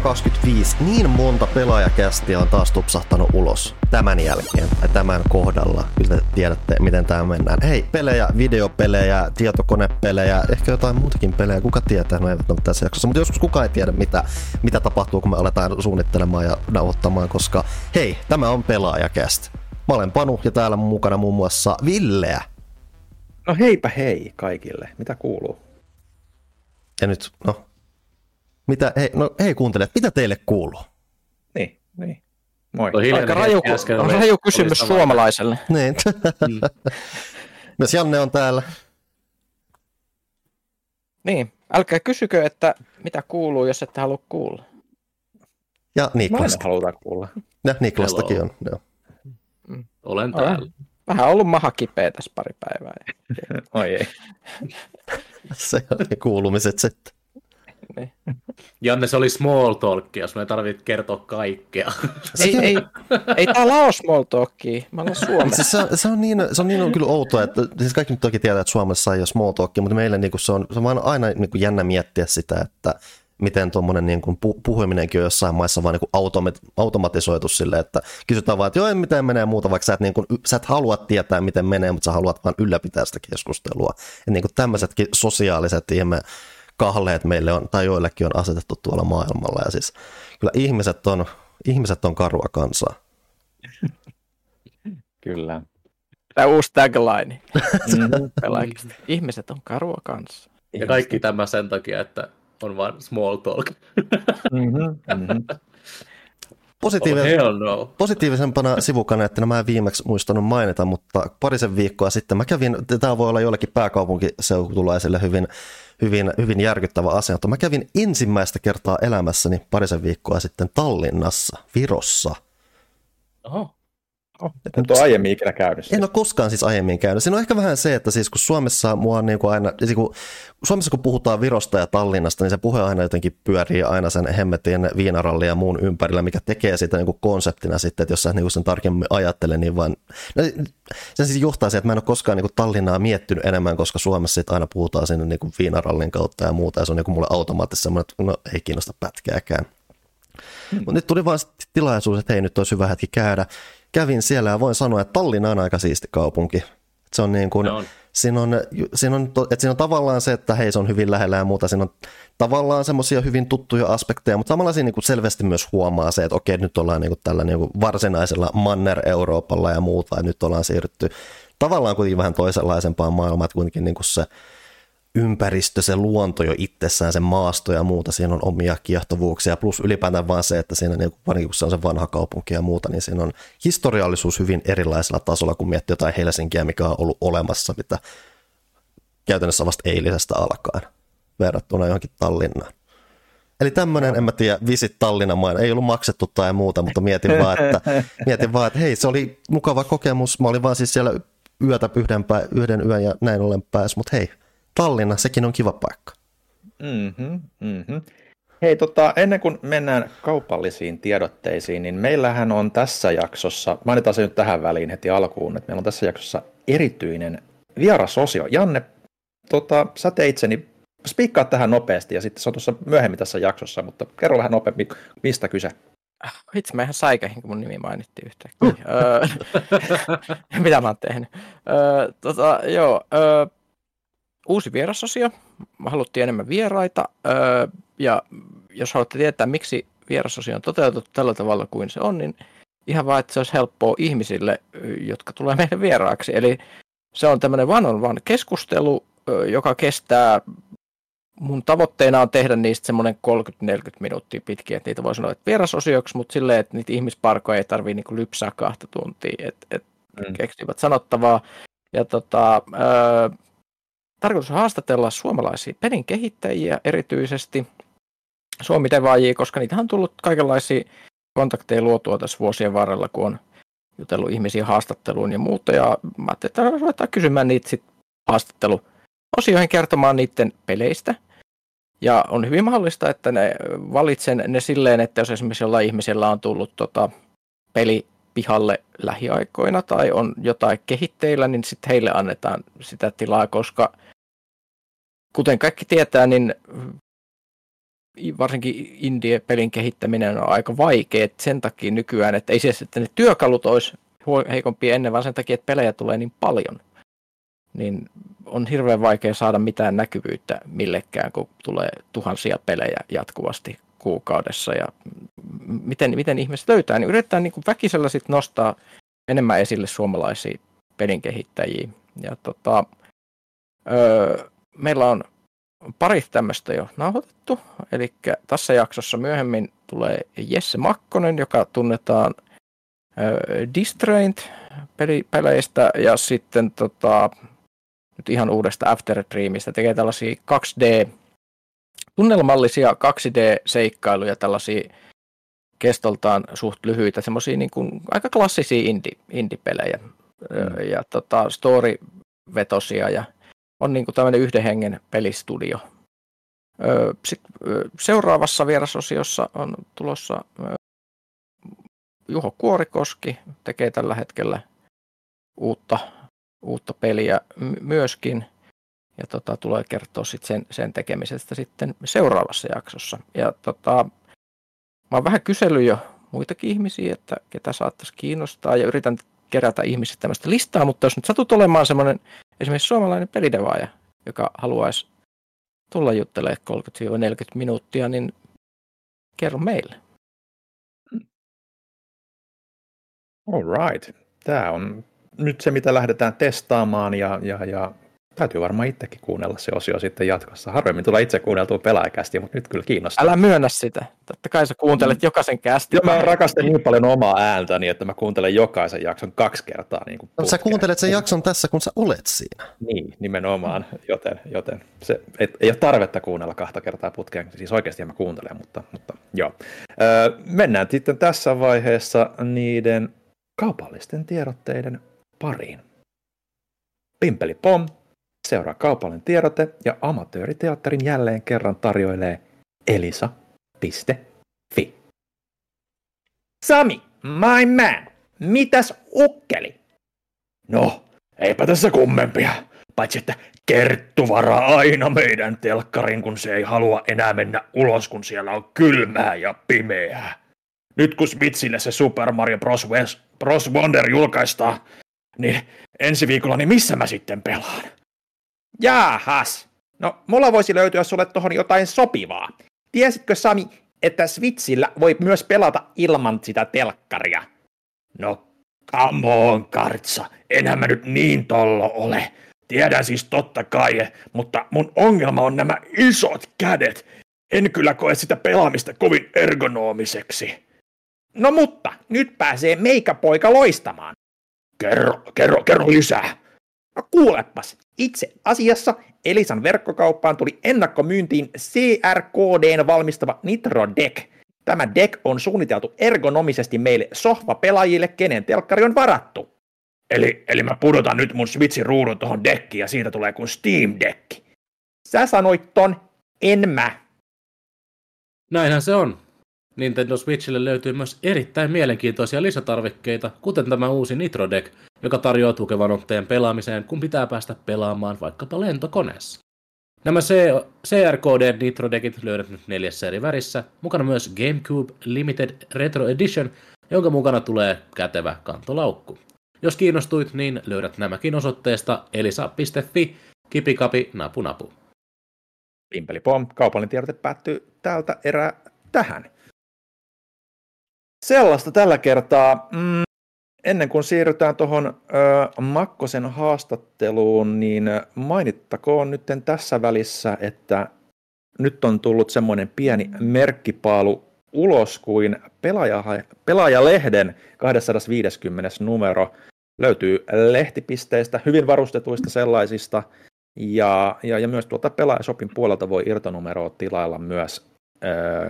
325. Niin monta pelaajakästiä on taas tupsahtanut ulos tämän jälkeen tai tämän kohdalla. Kyllä te tiedätte, miten tämä mennään. Hei, pelejä, videopelejä, tietokonepelejä, ehkä jotain muutakin pelejä. Kuka tietää, no eivät ole tässä jaksossa. Mutta joskus kukaan ei tiedä, mitä, mitä tapahtuu, kun me aletaan suunnittelemaan ja nauhoittamaan, koska hei, tämä on pelaajakäst. Mä olen Panu ja täällä mukana muun muassa Villeä. No heipä hei kaikille. Mitä kuuluu? Ja nyt, no, mitä, hei, no hei kuuntelijat, mitä teille kuuluu? Niin, niin. Moi. Aika raju, raju kysymys suomalaiselle. Niin. Mm. Myös Janne on täällä. Niin, älkää kysykö, että mitä kuuluu, jos ette halua kuulla. Ja Niklas. halutaan kuulla. Ja Niklastakin Hello. on, joo. Mm. Olen täällä. Vähän ollut maha kipeä tässä pari päivää. Oi ei. Se on ne kuulumiset sitten. Niin. Janne, se oli small talk, jos me tarvitse kertoa kaikkea. Ei, ei, ei täällä ole small talkia, mä olen Suomessa. Siis se, se, on niin, se on niin on kyllä outoa, että siis kaikki nyt toki tietää, että Suomessa ei ole small talkia, mutta meille niin kuin se, on, se on aina niin kuin jännä miettiä sitä, että miten tuommoinen niin kuin puhuminenkin on jossain maissa vaan niin kuin automatisoitu sille, että kysytään vaan, että joo, miten menee muuta, vaikka sä et, niin kuin, sä et halua tietää, miten menee, mutta sä haluat vaan ylläpitää sitä keskustelua. Ja niin kuin tämmöisetkin sosiaaliset ihme kahleet meille on, tai joillekin on asetettu tuolla maailmalla. Ja siis kyllä ihmiset on, ihmiset on karua kansaa. kyllä. Tämä uusi tagline. mm-hmm. Ihmiset on karua kanssa. Ja kaikki tämä sen takia, että on vain small talk. mm-hmm. Mm-hmm. Positiivis- oh, no. Positiivisempana sivukaneettina mä en viimeksi muistanut mainita, mutta parisen viikkoa sitten mä kävin, tämä voi olla jollekin pääkaupunkiseutulaisille hyvin, hyvin, hyvin järkyttävä asia, mutta mä kävin ensimmäistä kertaa elämässäni parisen viikkoa sitten Tallinnassa, Virossa. Oho. Oh, et ole aiemmin ikinä käynyt. En ole koskaan siis aiemmin käynyt. Siinä on ehkä vähän se, että siis kun Suomessa mua on niin kuin aina, siis kun, Suomessa kun puhutaan Virosta ja Tallinnasta, niin se puhe aina jotenkin pyörii aina sen hemmetin viinarallin ja muun ympärillä, mikä tekee sitä niin kuin konseptina sitten, että jos sä niin kuin sen tarkemmin ajattele, niin vaan, no, se siis johtaa siihen, että mä en ole koskaan niin kuin Tallinnaa miettinyt enemmän, koska Suomessa sitten aina puhutaan sinne niin kuin viinarallin kautta ja muuta, ja se on niin kuin mulle automaattisesti semmoinen, että no ei kiinnosta pätkääkään. Hmm. Mutta nyt tuli vaan tilaisuus, että hei nyt olisi hyvä hetki käydä kävin siellä ja voin sanoa, että Tallinna on aika siisti kaupunki. Se on niin kuin, on. Siinä, on, siinä, on, että siinä on tavallaan se, että hei se on hyvin lähellä ja muuta. Siinä on tavallaan semmoisia hyvin tuttuja aspekteja, mutta samalla siinä niin kuin selvästi myös huomaa se, että okei nyt ollaan niin kuin tällä niin kuin varsinaisella Manner-Euroopalla ja muuta ja nyt ollaan siirrytty tavallaan kuitenkin vähän toisenlaisempaan maailmaan, että kuitenkin niin kuin se ympäristö, se luonto jo itsessään, se maasto ja muuta, siinä on omia kiehtovuuksia, plus ylipäätään vaan se, että siinä, niin varsinkin kun se on se vanha kaupunki ja muuta, niin siinä on historiallisuus hyvin erilaisella tasolla, kun miettii jotain Helsinkiä, mikä on ollut olemassa, mitä käytännössä vasta eilisestä alkaen, verrattuna johonkin Tallinnaan. Eli tämmöinen, en mä tiedä, visit Tallinnan maina, ei ollut maksettu tai muuta, mutta mietin vaan, että, mietin vaan, että hei, se oli mukava kokemus, mä olin vaan siis siellä yötä yhden, yhden yön ja näin ollen pääs, mutta hei, Tallinna, sekin on kiva paikka. Mm-hmm, mm-hmm. Hei, tota, ennen kuin mennään kaupallisiin tiedotteisiin, niin meillähän on tässä jaksossa, mainitaan se nyt tähän väliin heti alkuun, että meillä on tässä jaksossa erityinen vierasosio. Janne, tota, sä teitseni, spiikkaa tähän nopeasti ja sitten se on tuossa myöhemmin tässä jaksossa, mutta kerro vähän nopeammin, mistä kyse. Itse mä ihan säikähin, kun mun nimi mainittiin yhtäkkiä. Mitä mä oon tehnyt? Öö, tota, joo, öö, uusi vierasosio. Haluttiin enemmän vieraita. Öö, ja jos haluatte tietää, miksi vierasosio on toteutettu tällä tavalla kuin se on, niin ihan vaan, että se olisi helppoa ihmisille, jotka tulee meille vieraaksi. Eli se on tämmöinen one-on-one keskustelu, joka kestää, mun tavoitteena on tehdä niistä semmoinen 30-40 minuuttia pitkiä, että niitä voi sanoa, että vierasosioksi, mutta silleen, että niitä ihmisparkoja ei tarvitse niin lypsää kahta tuntia, että et mm. keksivät sanottavaa. Ja tota, öö, tarkoitus on haastatella suomalaisia pelin kehittäjiä erityisesti, suomitevaajia, koska niitä on tullut kaikenlaisia kontakteja luotua tässä vuosien varrella, kun on jutellut ihmisiä haastatteluun ja muuta. Ja mä ajattelin, että ruvetaan kysymään niitä sitten haastatteluosioihin kertomaan niiden peleistä. Ja on hyvin mahdollista, että ne valitsen ne silleen, että jos esimerkiksi jollain ihmisellä on tullut tota, peli pihalle lähiaikoina tai on jotain kehitteillä, niin sitten heille annetaan sitä tilaa, koska kuten kaikki tietää, niin varsinkin indie-pelin kehittäminen on aika vaikea sen takia nykyään, että ei se, että ne työkalut olisi heikompia ennen, vaan sen takia, että pelejä tulee niin paljon. Niin on hirveän vaikea saada mitään näkyvyyttä millekään, kun tulee tuhansia pelejä jatkuvasti kuukaudessa ja miten, miten ihmiset löytää, niin yritetään niin kuin väkisellä sit nostaa enemmän esille suomalaisia pelin kehittäjiä. Ja tota, öö, meillä on pari tämmöistä jo nauhoitettu, eli tässä jaksossa myöhemmin tulee Jesse Makkonen, joka tunnetaan öö, Distraint peleistä ja sitten tota, nyt ihan uudesta After Dreamista. Tekee tällaisia 2D tunnelmallisia 2D-seikkailuja, tällaisia kestoltaan suht lyhyitä, semmoisia niin kuin, aika klassisia indie, indie-pelejä mm. ja tota, story-vetosia ja on niin kuin tämmöinen yhden hengen pelistudio. Sitten seuraavassa vierasosiossa on tulossa Juho Kuorikoski, tekee tällä hetkellä uutta, uutta peliä myöskin ja tota, tulee kertoa sit sen, sen tekemisestä sitten seuraavassa jaksossa. Ja tota, mä oon vähän kysellyt jo muitakin ihmisiä, että ketä saattaisi kiinnostaa ja yritän kerätä ihmiset tämmöistä listaa, mutta jos nyt satut olemaan semmoinen esimerkiksi suomalainen pelidevaaja, joka haluaisi tulla juttelemaan 30-40 minuuttia, niin kerro meille. All right. Tämä on nyt se, mitä lähdetään testaamaan ja, ja, ja Täytyy varmaan itsekin kuunnella se osio sitten jatkossa. Harvemmin tulee itse kuunneltua pelaajakästiä, mutta nyt kyllä kiinnostaa. Älä myönnä sitä. Totta kai sä kuuntelet mm. jokaisen kästi. Joo, mä rakastan niin paljon omaa ääntäni, että mä kuuntelen jokaisen jakson kaksi kertaa. Niin kuin no, sä kuuntelet sen jakson tässä, kun sä olet siinä. Niin, nimenomaan. Joten, joten se, et, ei ole tarvetta kuunnella kahta kertaa putkeen. Siis oikeasti mä kuuntelen, mutta, mutta joo. Öö, mennään sitten tässä vaiheessa niiden kaupallisten tiedotteiden pariin. Pimpeli pom, Seuraa kaupallinen tiedote ja amatööriteatterin jälleen kerran tarjoilee elisa.fi. Sami, my man, mitäs ukkeli? No, eipä tässä kummempia. Paitsi että Kerttu varaa aina meidän telkkarin, kun se ei halua enää mennä ulos, kun siellä on kylmää ja pimeää. Nyt kun Smitsille se Super Mario Bros. Bros. Wonder julkaistaan, niin ensi viikolla, niin missä mä sitten pelaan? Jaahas. No, mulla voisi löytyä sulle tohon jotain sopivaa. Tiesitkö Sami, että Switchillä voi myös pelata ilman sitä telkkaria? No, come on, Kartsa. Enhän mä nyt niin tollo ole. Tiedän siis totta kai, mutta mun ongelma on nämä isot kädet. En kyllä koe sitä pelaamista kovin ergonomiseksi. No mutta, nyt pääsee meikäpoika loistamaan. Kerro, kerro, kerro lisää. No kuulepas, itse asiassa Elisan verkkokauppaan tuli ennakkomyyntiin CRKDn valmistava Nitro Deck. Tämä deck on suunniteltu ergonomisesti meille sohvapelaajille, kenen telkkari on varattu. Eli, eli mä pudotan nyt mun Switchin ruudun tuohon dekkiin ja siitä tulee kuin Steam Deck. Sä sanoit ton, en mä. Näinhän se on. Nintendo Switchille löytyy myös erittäin mielenkiintoisia lisätarvikkeita, kuten tämä uusi Nitro Deck, joka tarjoaa tukevan otteen pelaamiseen, kun pitää päästä pelaamaan vaikkapa lentokoneessa. Nämä CRKD Nitro Deckit löydät nyt neljässä eri värissä, mukana myös GameCube Limited Retro Edition, jonka mukana tulee kätevä kantolaukku. Jos kiinnostuit, niin löydät nämäkin osoitteesta elisa.fi, kipikapi napu napu. Pimpeli pom, kaupallinen tiedote päättyy täältä erää tähän. Sellaista tällä kertaa. Mm, ennen kuin siirrytään tuohon Makkosen haastatteluun, niin mainittakoon nyt tässä välissä, että nyt on tullut semmoinen pieni merkkipaalu ulos kuin pelaaja, pelaajalehden 250. numero. Löytyy lehtipisteistä, hyvin varustetuista sellaisista, ja, ja, ja myös tuolta pelaajashopin puolelta voi irtonumeroa tilailla myös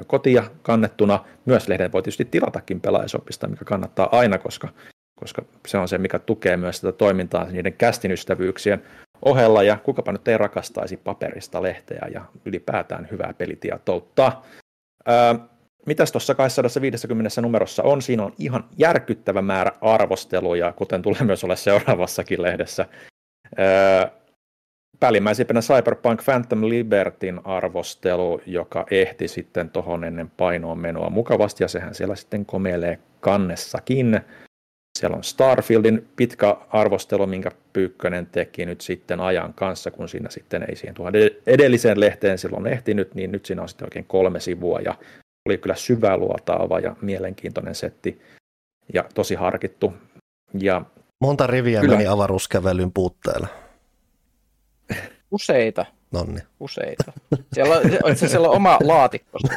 kotia kannettuna. Myös lehden voi tietysti tilatakin pelaajasopista, mikä kannattaa aina, koska, koska se on se, mikä tukee myös sitä toimintaa niiden kästin ystävyyksien ohella, ja kukapa nyt ei rakastaisi paperista lehteä ja ylipäätään hyvää pelitietoutta. Ää, mitäs tuossa 250 numerossa on? Siinä on ihan järkyttävä määrä arvosteluja, kuten tulee myös olla seuraavassakin lehdessä. Ää, päällimmäisimpänä Cyberpunk Phantom Libertyn arvostelu, joka ehti sitten tuohon ennen painoon menoa mukavasti, ja sehän siellä sitten komeilee kannessakin. Siellä on Starfieldin pitkä arvostelu, minkä Pyykkönen teki nyt sitten ajan kanssa, kun siinä sitten ei siihen tuohon edelliseen lehteen silloin ehtinyt, niin nyt siinä on sitten oikein kolme sivua, ja oli kyllä syväluotaava ja mielenkiintoinen setti, ja tosi harkittu. Ja Monta riviä kyllä. meni avaruuskävelyn puutteella. Useita. Nonni. Useita. Siellä on, se siellä on oma laatikko.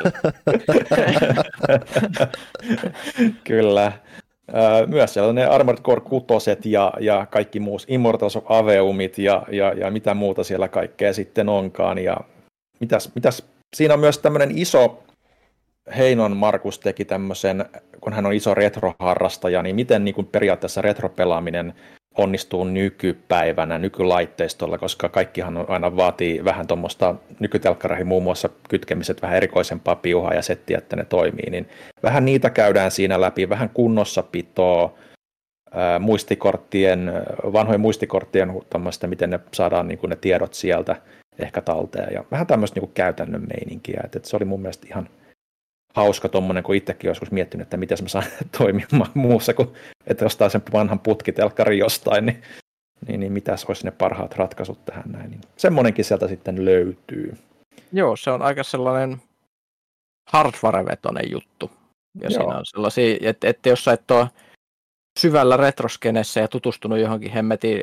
Kyllä. Myös siellä on ne Armored Core 6 ja, ja kaikki muus, Immortals of Aveumit ja, ja, ja mitä muuta siellä kaikkea sitten onkaan. Ja mitäs, mitäs, siinä on myös tämmöinen iso, Heinon Markus teki tämmöisen, kun hän on iso retroharrastaja, niin miten niin kuin periaatteessa retropelaaminen onnistuu nykypäivänä nykylaitteistolla, koska kaikkihan aina vaatii vähän tuommoista nykytelkkareihin muun muassa kytkemiset vähän erikoisempaa piuhaa ja settiä, että ne toimii, niin vähän niitä käydään siinä läpi, vähän kunnossapitoa, muistikorttien, vanhojen muistikorttien miten ne saadaan niin kuin ne tiedot sieltä ehkä talteen. Ja vähän tämmöistä niin kuin käytännön meininkiä, että, että se oli mun mielestä ihan, hauska tuommoinen, kun itsekin joskus miettinyt, että miten mä saan toimimaan muussa kuin, että ostaa sen vanhan putkitelkkari jostain, niin, niin, niin mitäs olisi ne parhaat ratkaisut tähän näin. Niin semmoinenkin sieltä sitten löytyy. Joo, se on aika sellainen hardware-vetoinen juttu. Ja Joo. siinä on sellaisia, että, että jos sä et ole syvällä retroskenessä ja tutustunut johonkin hemmetin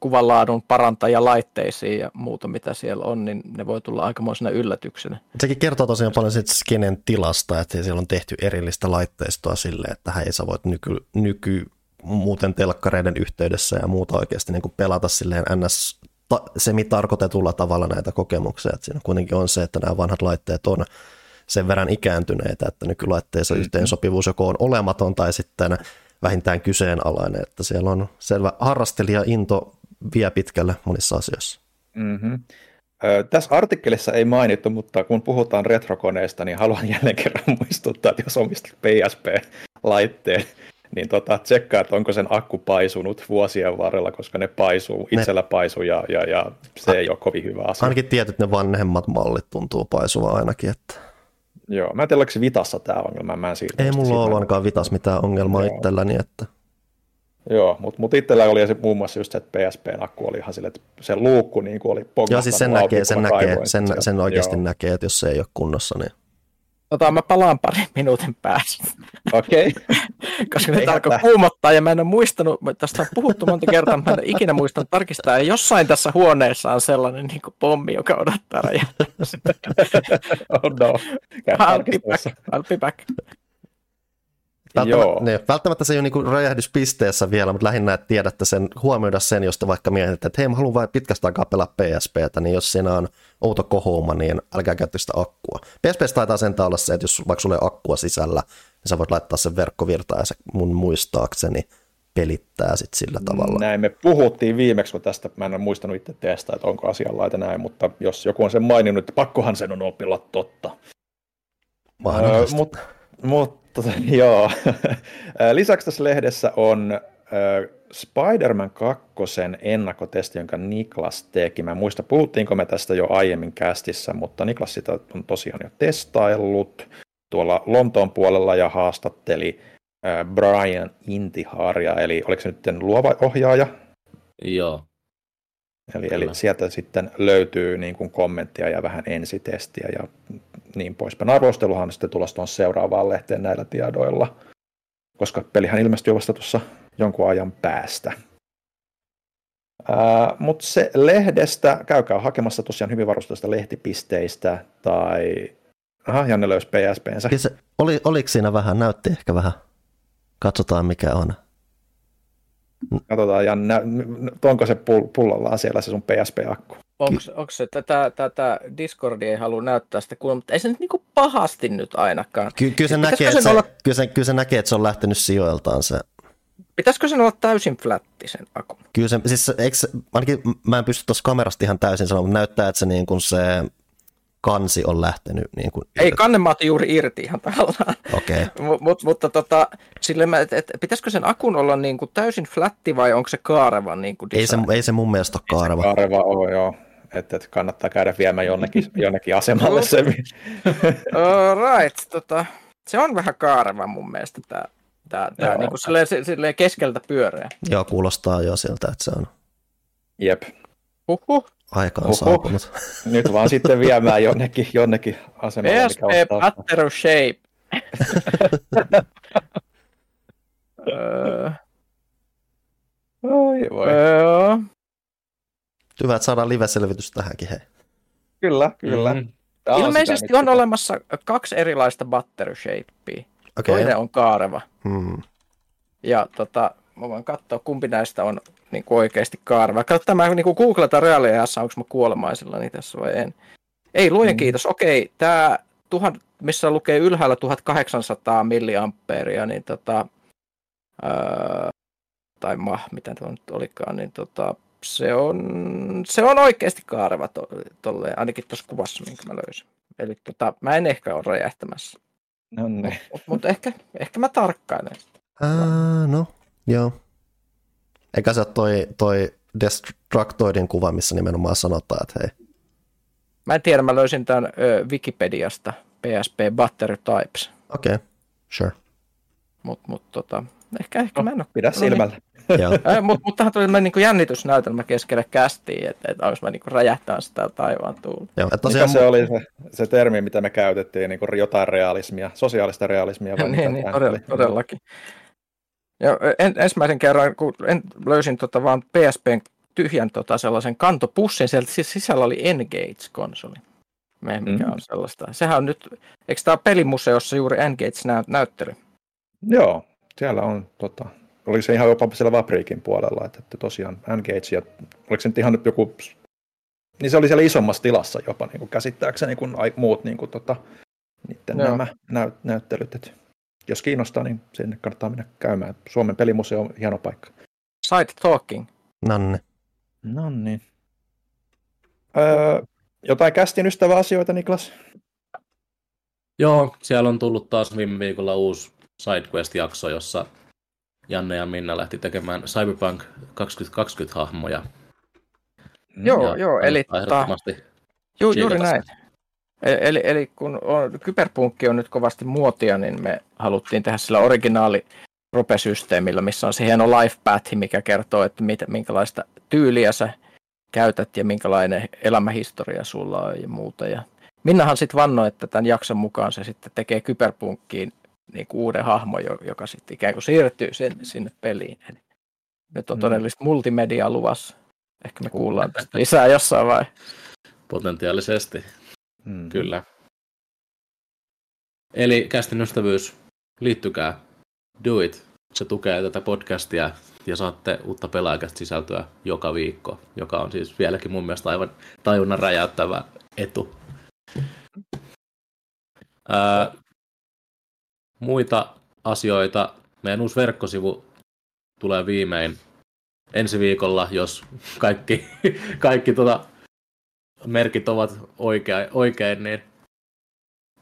kuvanlaadun parantajalaitteisiin ja muuta, mitä siellä on, niin ne voi tulla aikamoisena yllätyksenä. Sekin kertoo tosiaan paljon siitä skenen tilasta, että siellä on tehty erillistä laitteistoa sille, että hei sä voit nyky, nyky muuten telkkareiden yhteydessä ja muuta oikeasti niin kuin pelata silleen ns semi-tarkoitetulla tavalla näitä kokemuksia. Että siinä kuitenkin on se, että nämä vanhat laitteet on sen verran ikääntyneitä, että nykylaitteissa mm-hmm. yhteensopivuus joko on olematon tai sitten vähintään kyseenalainen, että siellä on selvä harrastelija into vie pitkälle monissa asioissa. Mm-hmm. Ö, tässä artikkelissa ei mainittu, mutta kun puhutaan retrokoneista, niin haluan jälleen kerran muistuttaa, että jos omistat PSP-laitteen, niin tota, tsekkaa, että onko sen akku paisunut vuosien varrella, koska ne paisuu, itsellä ne... paisuu ja, ja, ja se ei ole kovin hyvä asia. Ainakin tietyt ne vanhemmat mallit tuntuu paisuva ainakin, että Joo, mä en tiedä, oliko Vitassa tämä ongelma, mä en siitä. Ei mulla ole ainakaan Vitas mitään ongelmaa Joo. itselläni, että... Joo, mutta mut itsellä oli se, muun muassa just se, että PSPn akku oli ihan sille, että se luukku niin kuin oli Joo, siis sen näkee, sen, näkee, sen, sen oikeasti Joo. näkee, että jos se ei ole kunnossa, niin Tota, mä palaan parin minuutin päästä. Okei. Okay. Koska nyt alkoi kuumottaa ja mä en ole muistanut, tästä on puhuttu monta kertaa, mä en ikinä muistanut tarkistaa. Ja jossain tässä huoneessa on sellainen niin kuin pommi, joka odottaa räjähtämistä. oh no. I'll be back. I'll be back. Välttämättä, Joo. Niin, välttämättä se ei ole niin räjähdyspisteessä vielä, mutta lähinnä että tiedätte sen, huomioida sen, jos te vaikka mietitte, että hei mä haluan vain pitkästä aikaa pelaa PSPtä, niin jos siinä on outo kohouma, niin älkää käyttää sitä akkua. PSP taitaa sen olla se, että jos vaikka sulla ei akkua sisällä, niin sä voit laittaa sen verkkovirtaan ja se mun muistaakseni pelittää sit sillä tavalla. Näin me puhuttiin viimeksi, kun tästä mä en ole muistanut itse testaa, että onko asianlaita näin, mutta jos joku on sen maininnut, että pakkohan sen on opilla totta. Öö, mutta mut, Tota, joo. Lisäksi tässä lehdessä on äh, Spider-Man 2 ennakkotesti, jonka Niklas teki. Mä en muista, puhuttiinko me tästä jo aiemmin kästissä, mutta Niklas sitä on tosiaan jo testaillut tuolla Lontoon puolella ja haastatteli äh, Brian Intiharia, eli oliko se nyt luova ohjaaja? Joo. Eli, eli sieltä sitten löytyy niin kuin kommenttia ja vähän ensitestiä ja niin poispäin. Arvosteluhan on sitten tulossa tuon seuraavaan lehteen näillä tiedoilla, koska pelihän ilmestyy vasta tuossa jonkun ajan päästä. Mutta se lehdestä, käykää hakemassa tosiaan hyvin varusteista lehtipisteistä tai... Aha, Janne löysi PSPnsä. Se, oli, oliko siinä vähän, näytti ehkä vähän. Katsotaan mikä on. Katsotaan, Janne, onko se pullollaan siellä se sun PSP-akku? Onko se tätä, tätä Discordia ei halua näyttää sitä kuulemma, mutta ei se nyt niinku pahasti nyt ainakaan. Ky- kyllä, se näkee, että se, olla... kyllä, se, kyllä se näkee, että se on lähtenyt sijoiltaan se. Pitäisikö sen olla täysin flätti sen akun? Kyllä se, siis eikö, ainakin mä en pysty tuossa kamerasta ihan täysin sanomaan, mutta näyttää, että se, niin kuin se kansi on lähtenyt niin kuin Ei, kannemaati juuri irti ihan tavallaan. Okei. Okay. Mut, mutta tota, sille mä, et, et, pitäisikö sen akun olla niin kuin täysin flätti vai onko se kaareva niin kuin ei se, ei se mun mielestä ole kaareva. Ei se kaareva ole, joo. että, että kannattaa käydä viemään jonnekin, jonnekin asemalle se. All right, tota, se on vähän kaareva mun mielestä tämä Tää, tää Joo. niinku silleen, silleen keskeltä pyöreä. Joo, kuulostaa jo siltä, että se on. Jep. Huhhuh. Aika on Huhhuh. saapunut. Nyt vaan sitten viemään jonnekin, jonnekin asemalle. PSP Battery Shape. Oi voi. Hyvä, että saadaan live-selvitys tähänkin, hei. Kyllä, kyllä. Mm. Ilmeisesti on, on olemassa kaksi erilaista battery shapea. Okay. Toinen on kaareva. Hmm. Ja tota, mä voin katsoa, kumpi näistä on niin kuin oikeasti kaareva. Katsotaan, mä niin kuin googletan reaaliajassa, onko mä kuolemaisilla niin tässä vai en. Ei, luojen hmm. kiitos. Okei, tämä tuhan, missä lukee ylhäällä 1800 milliampeeria, niin tota, ää, tai ma, mitä tuo nyt olikaan, niin tota, se on, se on oikeasti kaareva to, tolleen, ainakin tuossa kuvassa, minkä mä löysin. Eli tota, mä en ehkä ole räjähtämässä. No niin. Mutta mut ehkä, ehkä mä tarkkailen. Ää, no, joo. Eikä se ole toi, toi Destructoidin kuva, missä nimenomaan sanotaan, että hei. Mä en tiedä, mä löysin tämän ö, Wikipediasta, PSP Battery Types. Okei, okay, sure. Mutta mut, tota, ehkä, ehkä no, mä en ole. Pidä silmällä. Mutta mut, mut tähän tuli niin jännitysnäytelmä keskelle kästiin, että et onko mä niin räjähtää sitä taivaan tuulla. Joo, että tosiaan... Mikä se oli se, se termi, mitä me käytettiin, niin jotain realismia, sosiaalista realismia? Vai niin, niin todella, todellakin. Ja en, ensimmäisen kerran, kun en, löysin tota vaan PSPn tyhjän tota sellaisen kantopussin, sieltä siis sisällä oli Engage-konsoli. Me, mikä mm. on sellaista. Sehän on nyt, eikö tämä pelimuseossa juuri Engage-näyttely? Joo, siellä on tota, oliko se ihan jopa siellä Vapriikin puolella, että, että tosiaan Engage ja oliko se nyt ihan joku, niin se oli siellä isommassa tilassa jopa niin kuin käsittääkseni kuin muut niin kuin, tota, niiden Joo. nämä näyt, näyttelyt. Että jos kiinnostaa, niin sinne kannattaa mennä käymään. Suomen pelimuseo on hieno paikka. Side Talking. Nanne. Nanne. Öö, jotain kästin ystävä asioita, Niklas? Joo, siellä on tullut taas viime viikolla uusi SideQuest-jakso, jossa Janne ja Minna lähti tekemään Cyberpunk 2020-hahmoja. Joo, ja joo, eli ta... Ju, juuri näin. E- eli, eli kun on, kyberpunkki on nyt kovasti muotia, niin me haluttiin tehdä sillä originaali rope-systeemillä, missä on se hieno life path, mikä kertoo, että mit, minkälaista tyyliä sä käytät ja minkälainen elämähistoria sulla on ja muuta. Ja Minnahan sitten vannoi, että tämän jakson mukaan se sitten tekee kyberpunkkiin niin kuin uuden hahmon, joka sitten ikään kuin siirtyy sen, sinne peliin. Eli nyt on mm. todellista multimedia luvassa. Ehkä me kuullaan tästä lisää jossain vai? Potentiaalisesti, mm. kyllä. Eli kästin ystävyys, liittykää, do it. Se tukee tätä podcastia ja saatte uutta pelaajakästä sisältöä joka viikko, joka on siis vieläkin mun mielestä aivan tajunnan räjäyttävä etu. Ää, muita asioita. Meidän uusi verkkosivu tulee viimein ensi viikolla, jos kaikki, kaikki tota, merkit ovat oikein, oikein, niin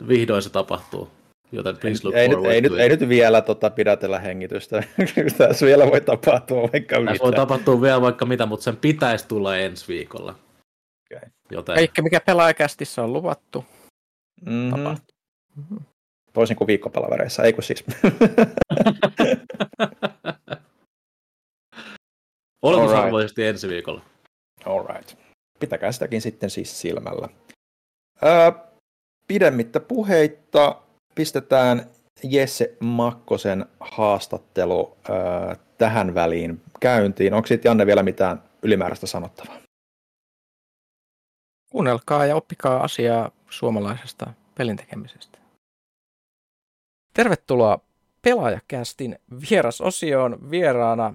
vihdoin se tapahtuu. Joten please look ei, nyt, ei, nyt, ei nyt vielä tota, pidätellä hengitystä. Tässä vielä voi tapahtua vaikka mitä. voi tapahtua vielä vaikka mitä, mutta sen pitäisi tulla ensi viikolla. Okay. Joten... Kaikki mikä pelaajakästissä on luvattu. Mm-hmm. Tapahtuu. Mm-hmm. Toisin kuin viikkopalavereissa, ei kun siis. Oletusarvoisesti right. ensi viikolla. All right. Pitäkää sitäkin sitten siis silmällä. Öö, pidemmittä puheitta pistetään Jesse Makkosen haastattelu öö, tähän väliin käyntiin. Onko sitten Janne vielä mitään ylimääräistä sanottavaa? Kuunnelkaa ja oppikaa asiaa suomalaisesta pelintekemisestä. Tervetuloa Pelaajakästin vierasosioon vieraana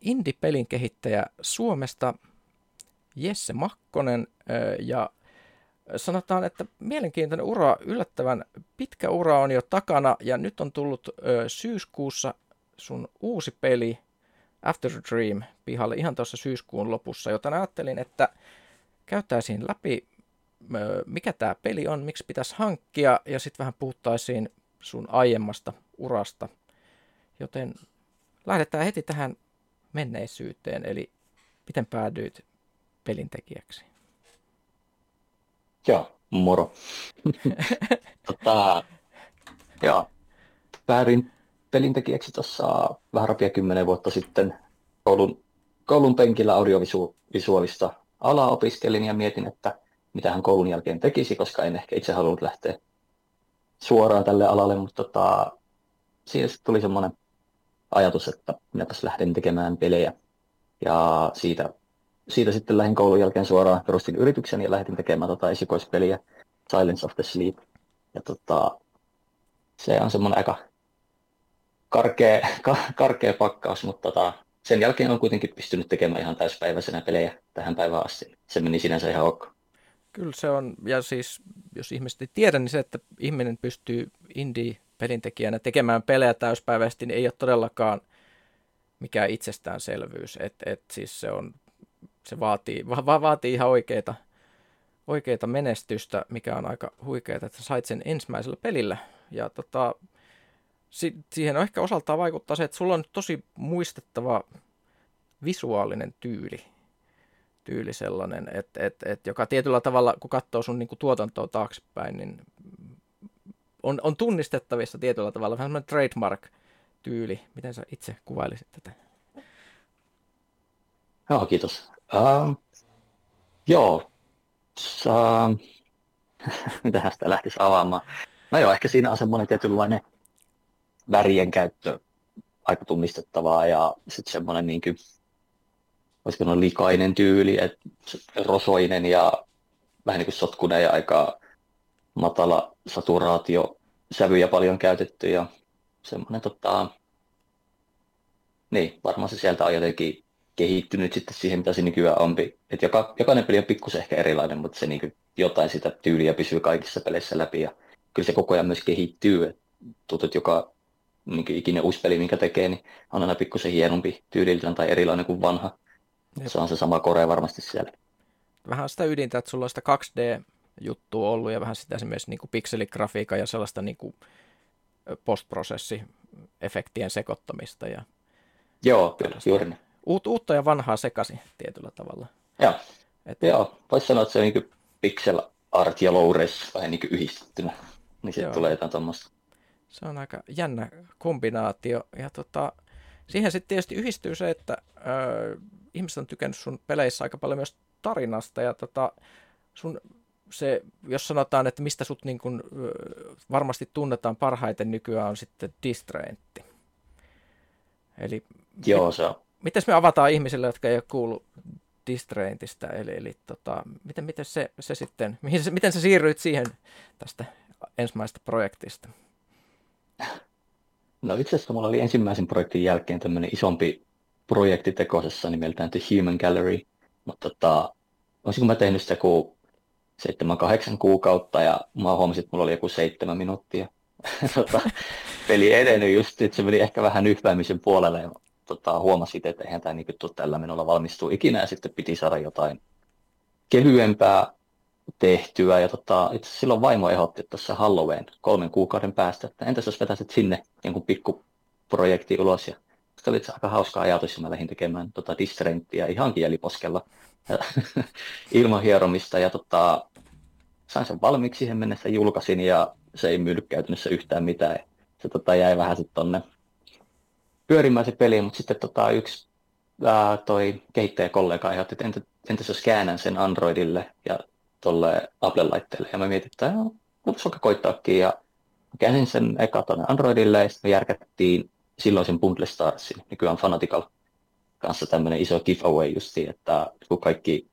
indie-pelin kehittäjä Suomesta Jesse Makkonen ja sanotaan, että mielenkiintoinen ura, yllättävän pitkä ura on jo takana ja nyt on tullut syyskuussa sun uusi peli After the Dream pihalle ihan tuossa syyskuun lopussa, joten ajattelin, että käyttäisiin läpi mikä tämä peli on, miksi pitäisi hankkia, ja sitten vähän puhuttaisiin sun aiemmasta urasta. Joten lähdetään heti tähän menneisyyteen, eli miten päädyit pelintekijäksi? Joo, moro. tota, joo, päädyin pelintekijäksi tuossa vähän rapia kymmenen vuotta sitten koulun, koulun penkillä audiovisuaalista alaa opiskelin ja mietin, että mitä hän koulun jälkeen tekisi, koska en ehkä itse halunnut lähteä suoraan tälle alalle, mutta tota, siinä tuli semmoinen ajatus, että minäpäs lähden tekemään pelejä. Ja siitä, siitä sitten lähdin koulun jälkeen suoraan, perustin yrityksen ja lähdin tekemään tota esikoispeliä Silence of the Sleep. Ja tota, se on semmoinen aika karkea, ka, karkea pakkaus, mutta tota, sen jälkeen on kuitenkin pystynyt tekemään ihan täyspäiväisenä pelejä tähän päivään asti. Se meni sinänsä ihan ok. Kyllä se on, ja siis jos ihmiset ei tiedä, niin se, että ihminen pystyy indie-pelintekijänä tekemään pelejä täyspäiväisesti, niin ei ole todellakaan mikään itsestäänselvyys. Et, et siis se, on, se vaatii, va, vaatii ihan oikeita, oikeita menestystä, mikä on aika huikeaa, että sait sen ensimmäisellä pelillä. Ja tota, si, siihen on ehkä osaltaan vaikuttaa se, että sulla on tosi muistettava visuaalinen tyyli tyyli sellainen, että et, et, joka tietyllä tavalla, kun katsoo sun niin kuin, tuotantoa taaksepäin, niin on, on tunnistettavissa tietyllä tavalla vähän semmoinen trademark-tyyli. Miten sä itse kuvailisit tätä? Joo, kiitos. Uh, joo, uh, mitähän sitä lähtisi avaamaan? No joo, ehkä siinä on semmoinen tietynlainen värien käyttö aika tunnistettavaa ja sitten semmoinen niin kuin, olisiko noin likainen tyyli, että rosoinen ja vähän niin kuin sotkunen ja aika matala saturaatio, sävyjä paljon käytetty ja semmoinen tota, niin, varmaan se sieltä on jotenkin kehittynyt sitten siihen, mitä se nykyään on. Et joka, jokainen peli on pikkusen ehkä erilainen, mutta se niin jotain sitä tyyliä pysyy kaikissa peleissä läpi ja kyllä se koko ajan myös kehittyy. Et tuntuu, että joka niin ikinen uusi peli, minkä tekee, niin on aina pikkusen hienompi tyyliltään tai erilainen kuin vanha. Jep. Se on se sama korea varmasti siellä. Vähän sitä ydintä, että sulla on sitä 2D-juttua ollut ja vähän sitä esimerkiksi niin pikseligrafiikan ja sellaista niin kuin postprosessi-efektien sekoittamista. Ja Joo, kyllä, juuri niin. Uut, uutta ja vanhaa sekasi tietyllä tavalla. Joo, Et... Joo voisi sanoa, että se on niin pixel art ja low res vähän niin yhdistettynä. Niin sitten tulee jotain tuommoista. Se on aika jännä kombinaatio. Ja tota, siihen sitten tietysti yhdistyy se, että ö, ihmiset on tykännyt sun peleissä aika paljon myös tarinasta ja tota, sun se, jos sanotaan, että mistä sut niin kun, varmasti tunnetaan parhaiten nykyään on sitten Distraintti. Eli Joo, se on. Miten me avataan ihmisille, jotka ei ole kuullut Distraintista, eli, eli tota, miten, miten, se, se sitten, mihin se, miten sä siirryit siihen tästä ensimmäisestä projektista? No itse asiassa mulla oli ensimmäisen projektin jälkeen tämmöinen isompi projekti tekosessa nimeltään The Human Gallery, mutta tota, olisinko mä tehnyt sitä kuin 7-8 kuukautta ja mä huomasin, että mulla oli joku seitsemän minuuttia. tota, peli edennyt just, että se meni ehkä vähän yhväämisen puolelle ja tota, huomasin, että eihän tämä niin tule tällä menolla valmistuu ikinä ja sitten piti saada jotain kevyempää tehtyä. Ja tota, itse silloin vaimo ehdotti tuossa Halloween kolmen kuukauden päästä, että entäs jos vetäisit sinne jonkun pikkuprojekti ulos ja se oli aika hauska ajatus, ja mä lähdin tekemään tota Distrenttiä ihan kieliposkella ilman hieromista. Ja tota, sain sen valmiiksi siihen mennessä, julkaisin ja se ei myynyt käytännössä yhtään mitään. Se tota, jäi vähän sitten tonne pyörimään se peli, mutta sitten tota, yksi ää, toi kehittäjäkollega aiheutti, että entä, entäs jos käännän sen Androidille ja tuolle Apple-laitteelle. Ja mä mietin, että voisi koittaakin. Ja käänsin sen eka tuonne Androidille ja sitten me järkättiin silloisen Bundle Starsin, nykyään Fanatical kanssa tämmöinen iso giveaway justiin, että kun kaikki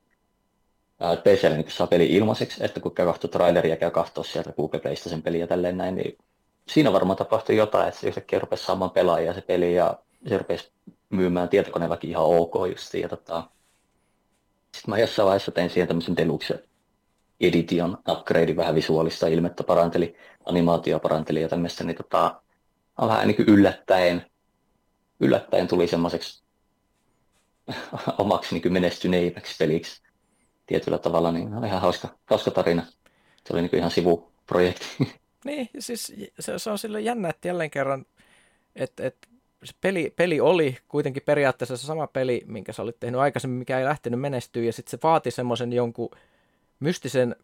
PClle niin saa peli ilmaiseksi, että kun käy katsoa traileria, käy katsoa sieltä Google Playsta sen peliä tälleen näin, niin siinä varmaan tapahtui jotain, että se yhtäkkiä rupesi saamaan pelaajia se peli ja se rupesi myymään tietokoneellakin ihan ok justiin. Ja tota, sitten mä jossain vaiheessa tein siihen tämmöisen deluxe edition upgrade, vähän visuaalista ilmettä paranteli, animaatio paranteli ja tämmöistä, niin tota, vähän niin kuin yllättäen, yllättäen tuli semmoiseksi omaksi niin menestyneimmäksi peliksi tietyllä tavalla, niin ihan hauska, hauska tarina. Se oli niin ihan sivuprojekti. Niin, siis se, se on sille jännä, että jälleen kerran, että, että se peli, peli oli kuitenkin periaatteessa se sama peli, minkä sä olit tehnyt aikaisemmin, mikä ei lähtenyt menestyä, ja sitten se vaati semmoisen jonkun mystisen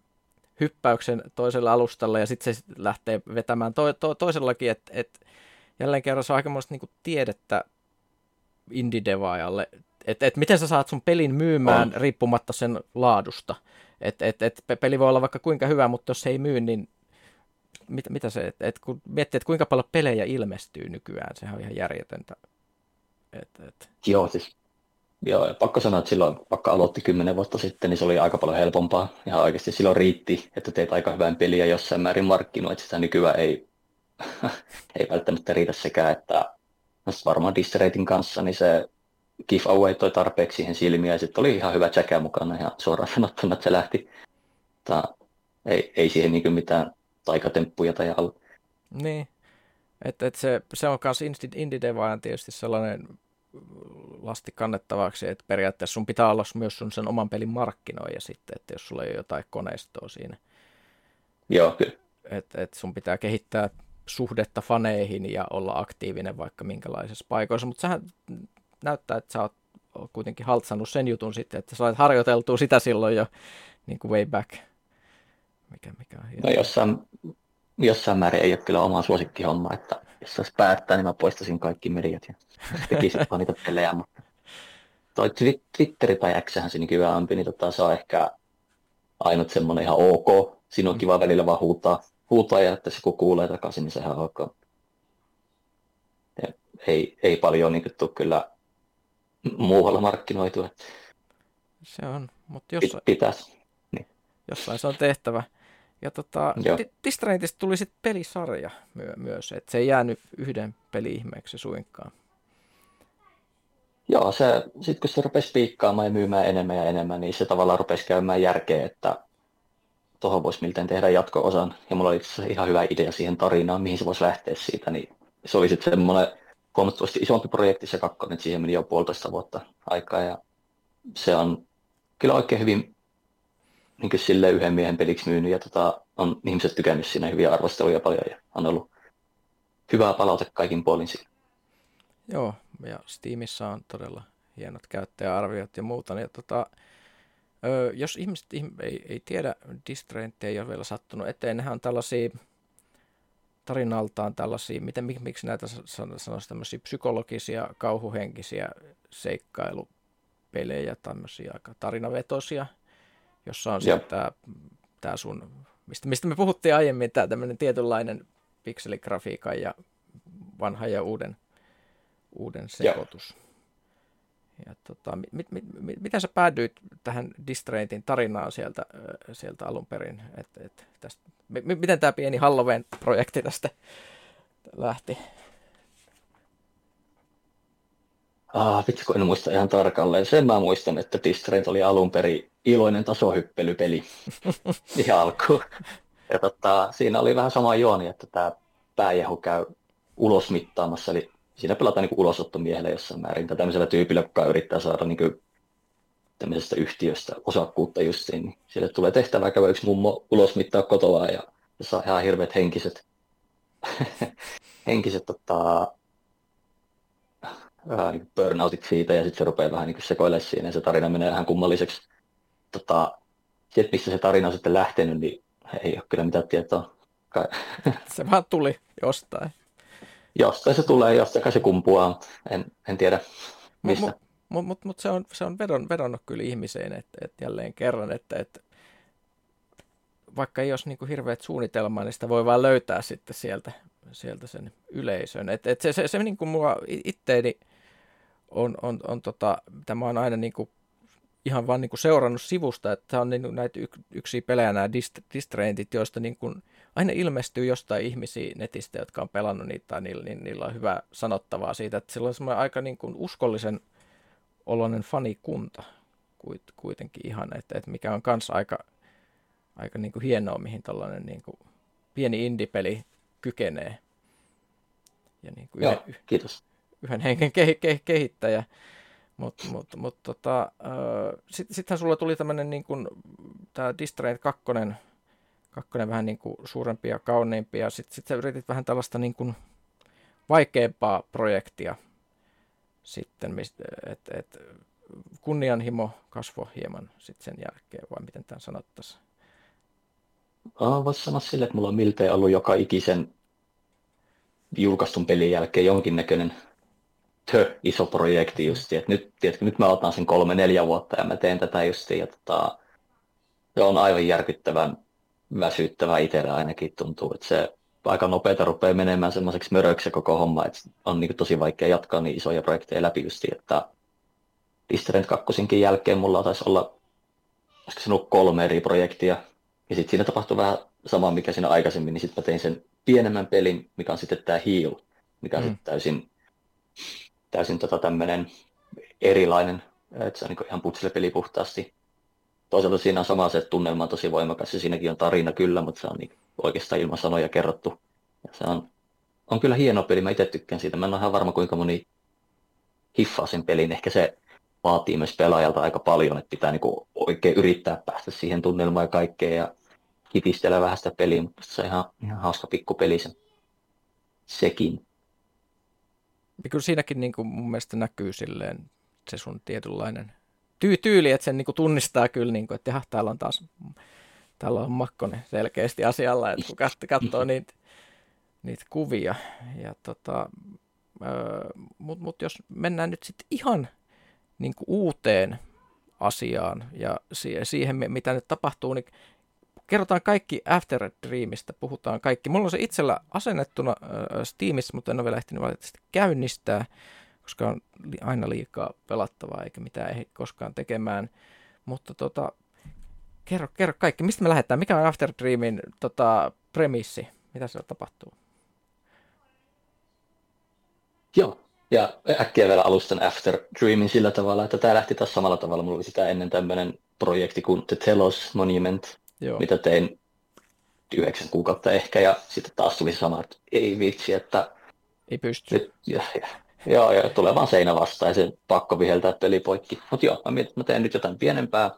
hyppäyksen toiselle alustalle, ja sitten se sit lähtee vetämään to, to, toisellakin, että et, jälleen kerran se on aikamoista niin tiedettä indie-devaajalle, että et miten sä saat sun pelin myymään on. riippumatta sen laadusta. Että et, et peli voi olla vaikka kuinka hyvä, mutta jos se ei myy, niin mitä, mitä se, että et kun miettii, että kuinka paljon pelejä ilmestyy nykyään, sehän on ihan järjetöntä. Et, et. Joo, siis Joo, ja pakko sanoa, että silloin, vaikka aloitti kymmenen vuotta sitten, niin se oli aika paljon helpompaa. Ihan oikeasti silloin riitti, että teet aika hyvän peliä jossain määrin markkinoit sitä. Nykyään ei, ei välttämättä riitä sekään, että varmaan Disteratin kanssa, niin se giveaway toi tarpeeksi siihen silmiä, ja sitten oli ihan hyvä jäkä mukana, ja suoraan sanottuna, että se lähti. Tää, ei, ei siihen niin mitään taikatemppuja tai alla. Niin, että et se, se on myös indie tietysti sellainen lasti kannettavaksi, että periaatteessa sun pitää olla myös sun sen oman pelin markkinoija sitten, että jos sulla ei ole jotain koneistoa siinä. Joo, kyllä. Että et sun pitää kehittää suhdetta faneihin ja olla aktiivinen vaikka minkälaisessa paikoissa, mutta sehän näyttää, että sä oot kuitenkin haltsannut sen jutun sitten, että sä olet harjoiteltua sitä silloin jo niin kuin way back. Mikä, mikä on hieno. No jossain, jossain määrin ei ole kyllä oma suosikkihomma, että jos saisi päättää, niin mä poistaisin kaikki mediat ja tekisin vaan niitä pelejä, mutta toi Twitteri tai X se nykyään ampi, niin tota, se on ehkä ainut semmoinen ihan ok. Siinä on kiva välillä vaan huutaa, huutaa ja että se kun kuulee takaisin, niin sehän on ok. Ja ei, ei paljon niin tule kyllä muualla markkinoitua. Se on, mutta jossain, Pitäisi. Niin. jossain se on tehtävä. Ja tota, Distraintista tuli sitten pelisarja myö- myös, että se ei jäänyt yhden peli-ihmeeksi suinkaan. Joo, se, sitten kun se rupesi piikkaamaan ja myymään enemmän ja enemmän, niin se tavallaan rupesi käymään järkeä, että tuohon voisi miltei tehdä jatko-osan. Ja mulla oli itse ihan hyvä idea siihen tarinaan, mihin se voisi lähteä siitä. Niin se oli sitten semmoinen huomattavasti isompi projekti se kakkonen, että siihen meni jo puolitoista vuotta aikaa. Ja se on kyllä oikein hyvin niin sille yhden miehen peliksi myynyt ja tota, on ihmiset tykännyt siinä hyviä arvosteluja paljon ja on ollut hyvää palaute kaikin puolin siinä. Joo, ja Steamissa on todella hienot käyttäjäarviot ja muuta. Niin, tota, ö, jos ihmiset ei, ei tiedä, Distraint ei ole vielä sattunut eteen, nehän on tällaisia tarinaltaan tällaisia, miten, miksi näitä sanoisi tämmöisiä psykologisia, kauhuhenkisiä seikkailupelejä, tämmöisiä aika tarinavetosia, jossa on sitten tämä, tämä sun, mistä, mistä me puhuttiin aiemmin, tämä tämmöinen tietynlainen pikseligrafiikan ja vanhan ja uuden, uuden sekoitus. Ja. Ja tota, mit, mit, mit, mitä sä päädyit tähän Distraintin tarinaan sieltä, sieltä alun perin? Et, et tästä, m- miten tämä pieni Halloween-projekti tästä lähti? Ah, vitsi, kun en muista ihan tarkalleen. Sen mä muistan, että Distraint oli alun perin iloinen tasohyppelypeli ihan alkuun. Ja tota, siinä oli vähän sama juoni, että tämä pääjehu käy ulos mittaamassa, eli siinä pelataan niin ulosottomiehelle jossain määrin, tai tämmöisellä tyypillä, joka yrittää saada niin kuin, tämmöisestä yhtiöstä osakkuutta justiin, niin sille tulee tehtävä käydä yksi mummo ulos mittaa kotoa ja saa ihan hirveät henkiset, henkiset tota, vähän niin burnoutit siitä ja sitten se rupeaa vähän niin sekoilemaan siinä ja se tarina menee vähän kummalliseksi. Tota, sitten missä se tarina on sitten lähtenyt, niin ei ole kyllä mitään tietoa. Kai. Se vaan tuli jostain. Jostain se tulee, jostain se kumpuaa, en, en tiedä mistä. Mutta mut, mut, mut se on, se on vedon, vedonnut kyllä ihmiseen, että, että jälleen kerran, että, että vaikka ei olisi niin kuin hirveät suunnitelmaa, niin sitä voi vaan löytää sitten sieltä, sieltä sen yleisön. Et, et se, se, se niin kuin mua itteeni on, on, on tota, tämä on aina niin kuin ihan vaan niin kuin seurannut sivusta, että tämä on niin näitä y- yksiä pelejä nämä dist- joista niin kuin aina ilmestyy jostain ihmisiä netistä, jotka on pelannut niitä, tai niillä, niin niillä on hyvä sanottavaa siitä, että sillä on semmoinen aika niin kuin uskollisen oloinen fanikunta kuitenkin ihan, että, että mikä on kanssa aika, aika niin kuin hienoa, mihin tällainen niin kuin pieni indie-peli kykenee. Ja niin kuin Joo, yhden, kiitos. Yhden henken ke- ke- kehittäjä. Mutta mut, mut, tota, sitten sittenhän sulla tuli tämmöinen niin kuin, tämä Distraint 2, kakkonen vähän niin kuin suurempi ja kauniimpi, ja sitten sit sä yritit vähän tällaista niin kuin vaikeampaa projektia sitten, että et, kunnianhimo kasvoi hieman sitten sen jälkeen, vai miten tämä sanottaisiin? Voisi sanoa sille, että mulla on miltei ollut joka ikisen julkaistun pelin jälkeen jonkinnäköinen tö iso projekti justi, että nyt, tiedätkö, nyt mä otan sen kolme, neljä vuotta ja mä teen tätä justi, ja tota, se on aivan järkyttävän väsyttävä itsellä ainakin tuntuu, että se aika nopeita rupeaa menemään semmoiseksi möröksi koko homma, että on niin tosi vaikea jatkaa niin isoja projekteja läpi justi, että Distant 2 jälkeen mulla taisi olla, olisiko se ollut kolme eri projektia, ja sitten siinä tapahtui vähän sama, mikä siinä aikaisemmin, niin sitten mä tein sen pienemmän pelin, mikä on sitten tämä Heal, mikä on mm. sitten täysin, täysin tota tämmöinen erilainen, että se on niin ihan putselepeli puhtaasti. Toisaalta siinä on sama se, että tunnelma on tosi voimakas ja siinäkin on tarina kyllä, mutta se on niin oikeastaan ilman sanoja kerrottu. Ja se on, on kyllä hieno peli, mä itse tykkään siitä. Mä en ole ihan varma kuinka moni hiffaa sen pelin. Ehkä se vaatii myös pelaajalta aika paljon, että pitää niinku oikein yrittää päästä siihen tunnelmaan ja kaikkeen ja kipistellä vähän sitä peliä, mutta se on ihan, ihan hauska pikkupeli se, sekin. Ja kyllä siinäkin niin kuin mun mielestä näkyy silleen se sun tietynlainen tyy- tyyli, että sen niin kuin tunnistaa kyllä, niin kuin, että jaha, täällä on taas täällä on Makkonen selkeästi asialla, että kun katsoo niitä, niitä kuvia. Ja tota, Mutta mut jos mennään nyt sitten ihan niin kuin uuteen asiaan ja siihen, mitä nyt tapahtuu, niin kerrotaan kaikki After Dreamista, puhutaan kaikki. Mulla on se itsellä asennettuna äh, Steamissa, mutta en ole vielä ehtinyt valitettavasti käynnistää, koska on aina liikaa pelattavaa eikä mitään ehdi koskaan tekemään. Mutta tota, kerro, kerro kaikki. Mistä me lähdetään? Mikä on After Dreamin tota, premissi? Mitä siellä tapahtuu? Joo, ja äkkiä vielä alustan After Dreamin sillä tavalla, että tämä lähti taas samalla tavalla. Mulla oli sitä ennen tämmöinen projekti kuin The Telos Monument, Joo. mitä tein yhdeksän kuukautta ehkä, ja sitten taas tuli sama, että ei vitsi, että... Ei pysty. Nyt, ja, ja, joo, ja tulee vaan seinä vastaan, ja se pakko viheltää peli poikki. Mutta joo, mä mietin, että mä teen nyt jotain pienempää.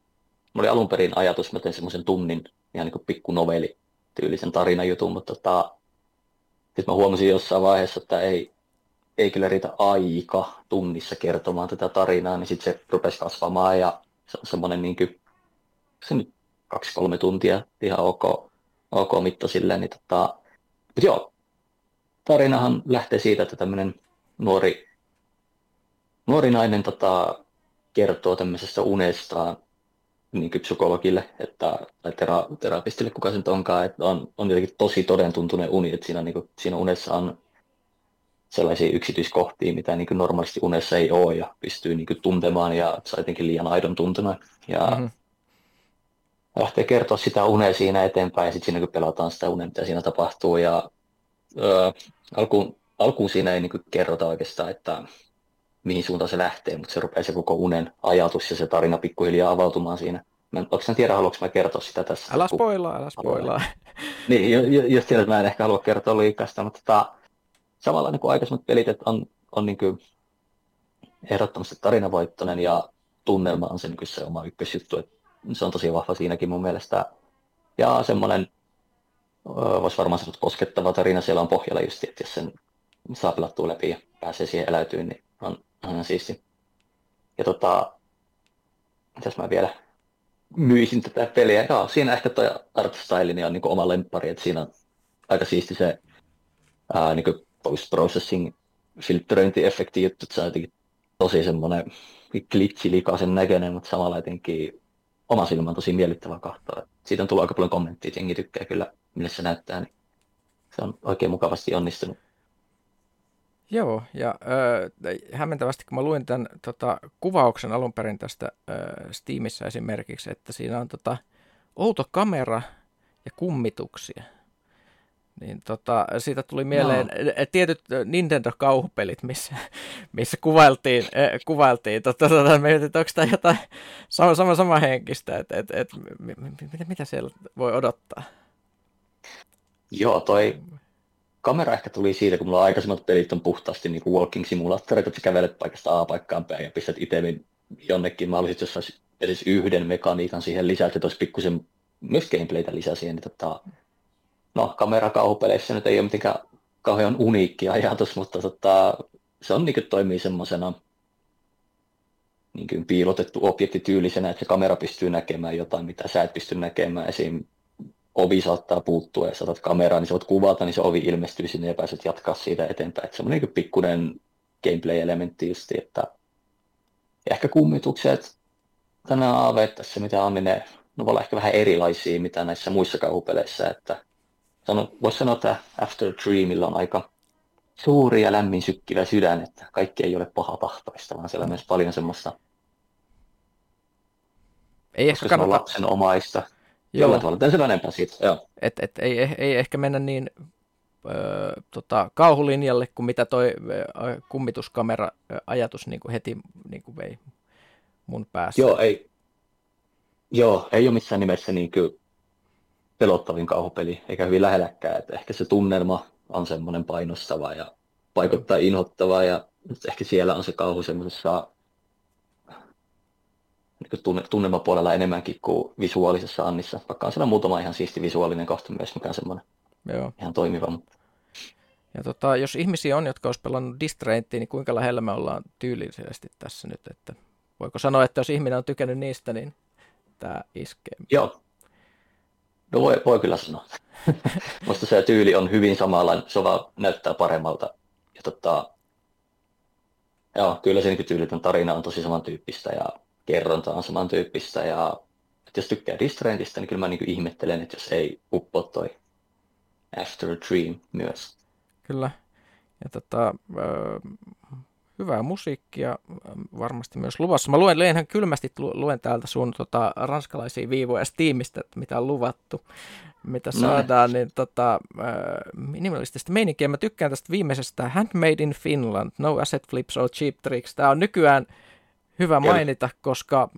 Mulla oli alun perin ajatus, mä teen semmoisen tunnin, ihan niin kuin pikku noveli tyylisen tarinajutun, mutta tota, sitten mä huomasin jossain vaiheessa, että ei, ei kyllä riitä aika tunnissa kertomaan tätä tarinaa, niin sitten se rupesi kasvamaan ja se on semmoinen niin kuin, se nyt kaksi-kolme tuntia ihan ok, ok mitta silleen, niin tota, mutta joo, tarinahan lähtee siitä, että tämmöinen nuori, nuori nainen tota, kertoo tämmöisestä unestaan niin psykologille että, tai tera, terapistille, kuka sen onkaan, että on, on jotenkin tosi toden tuntunen uni, että siinä, niin kuin, siinä unessa on sellaisia yksityiskohtia, mitä niin normaalisti unessa ei ole ja pystyy niin tuntemaan ja saa jotenkin liian aidon tuntuna. Ja mm-hmm. Lähtee kertoa sitä unea siinä eteenpäin ja sitten siinä kun pelataan sitä unea, mitä siinä tapahtuu. Ja ö, alkuun, alkuun siinä ei niin kuin kerrota oikeastaan, että mihin suuntaan se lähtee, mutta se rupeaa se koko unen ajatus ja se tarina pikkuhiljaa avautumaan siinä. Mä en oikeastaan tiedä, haluanko mä kertoa sitä tässä. Älä spoilaa, älä spoilaa. niin, sillä, että mä en ehkä halua kertoa liikasta, mutta tota, samalla niin kuin aikaisemmat pelit, että on, on niin kuin ehdottomasti tarinavoittoinen ja tunnelma on se, niin se oma ykkösjuttu. Että se on tosi vahva siinäkin mun mielestä. Ja semmoinen, voisi varmaan sanoa, koskettava tarina siellä on pohjalla just, että jos sen saa pelattua läpi ja pääsee siihen eläytyyn, niin on, on siisti. Ja tota, mitäs mä vielä myisin tätä peliä. Joo, siinä ehkä toi art style on niin oma lemppari, että siinä on aika siisti se ää, niin post-processing filtteröintiefekti juttu, että se on jotenkin tosi semmoinen glitchilikaisen näköinen, mutta samalla jotenkin oma silmä on tosi miellyttävä kahtoa. Siitä on tullut aika paljon kommenttia, että jengi tykkää kyllä, millä se näyttää, niin se on oikein mukavasti onnistunut. Joo, ja äh, hämmentävästi kun mä luin tämän tota, kuvauksen alun perin tästä äh, Steamissa esimerkiksi, että siinä on tota, outo kamera ja kummituksia. Niin tota, siitä tuli mieleen no. tietyt Nintendo-kauhupelit, missä, missä kuvailtiin, äh, kuvailtiin tota, tota, mietin, että onko tämä jotain sama, sama, sama henkistä, että et, et, mitä, mitä siellä voi odottaa? Joo, toi kamera ehkä tuli siitä, kun mulla aikaisemmat pelit on puhtaasti niin kuin walking simulaattori, että sä kävelet paikasta A paikkaan päin ja pistät itemin jonnekin. Mä olisin, jos edes yhden mekaniikan siihen lisää, että olisi pikkusen myös gameplaytä lisää siihen, niin tota, no kamerakauhupeleissä nyt ei ole mitenkään kauhean uniikki ajatus, mutta tota, se on niin toimii semmoisena niin piilotettu objekti tyylisenä, että se kamera pystyy näkemään jotain, mitä sä et pysty näkemään. Esim. ovi saattaa puuttua ja saatat kameraa, niin sä voit kuvata, niin se ovi ilmestyy sinne ja pääset jatkaa siitä eteenpäin. Että semmoinen niin pikkuinen gameplay-elementti just, että ja ehkä kummitukset tänään aaveet tässä, mitä on, niin ne, ne voi olla ehkä vähän erilaisia, mitä näissä muissa kauhupeleissä, että voisi sanoa, että After Dreamilla on aika suuri ja lämmin sykkivä sydän, että kaikki ei ole paha tahtoista, vaan siellä on myös paljon semmoista ei ehkä kannata... lapsen omaista. Jollain tavalla, tämän enempää siitä. Joo. Et, et, ei, ei, ehkä mennä niin öö, tota, kauhulinjalle kuin mitä toi öö, kummituskamera-ajatus niin kuin heti niin kuin vei mun päässä. Joo, ei, joo, ei ole missään nimessä niin kuin pelottavin kauhupeli, eikä hyvin lähelläkään. Että ehkä se tunnelma on semmoinen painostava ja vaikuttaa inhottavaa ja ehkä siellä on se kauhu semmoisessa niin tunnelmapuolella enemmänkin kuin visuaalisessa Annissa, vaikka on siellä muutama ihan siisti visuaalinen kohta myös, mikä on semmoinen Joo. ihan toimiva. Mutta... Ja tota, jos ihmisiä on, jotka olisi pelannut Distraintia, niin kuinka lähellä me ollaan tyylisesti tässä nyt, että voiko sanoa, että jos ihminen on tykännyt niistä, niin tämä iskee? Joo, No voi, voi kyllä sanoa. Musta se tyyli on hyvin samanlainen, se vaan näyttää paremmalta. Ja tota, joo, kyllä se tyylitön tarina on tosi samantyyppistä ja kerronta on samantyyppistä. Ja että jos tykkää Distraintista, niin kyllä mä niin ihmettelen, että jos ei uppo toi After a Dream myös. Kyllä. Ja tota, hyvää musiikkia varmasti myös luvassa. Mä luen, ihan kylmästi luen täältä sun tota, ranskalaisia viivoja Steamista, että mitä on luvattu, mitä no. saadaan, niin tota, minimalistista meininkiä. Mä tykkään tästä viimeisestä Handmade in Finland, No Asset Flips or Cheap Tricks. Tämä on nykyään hyvä mainita, koska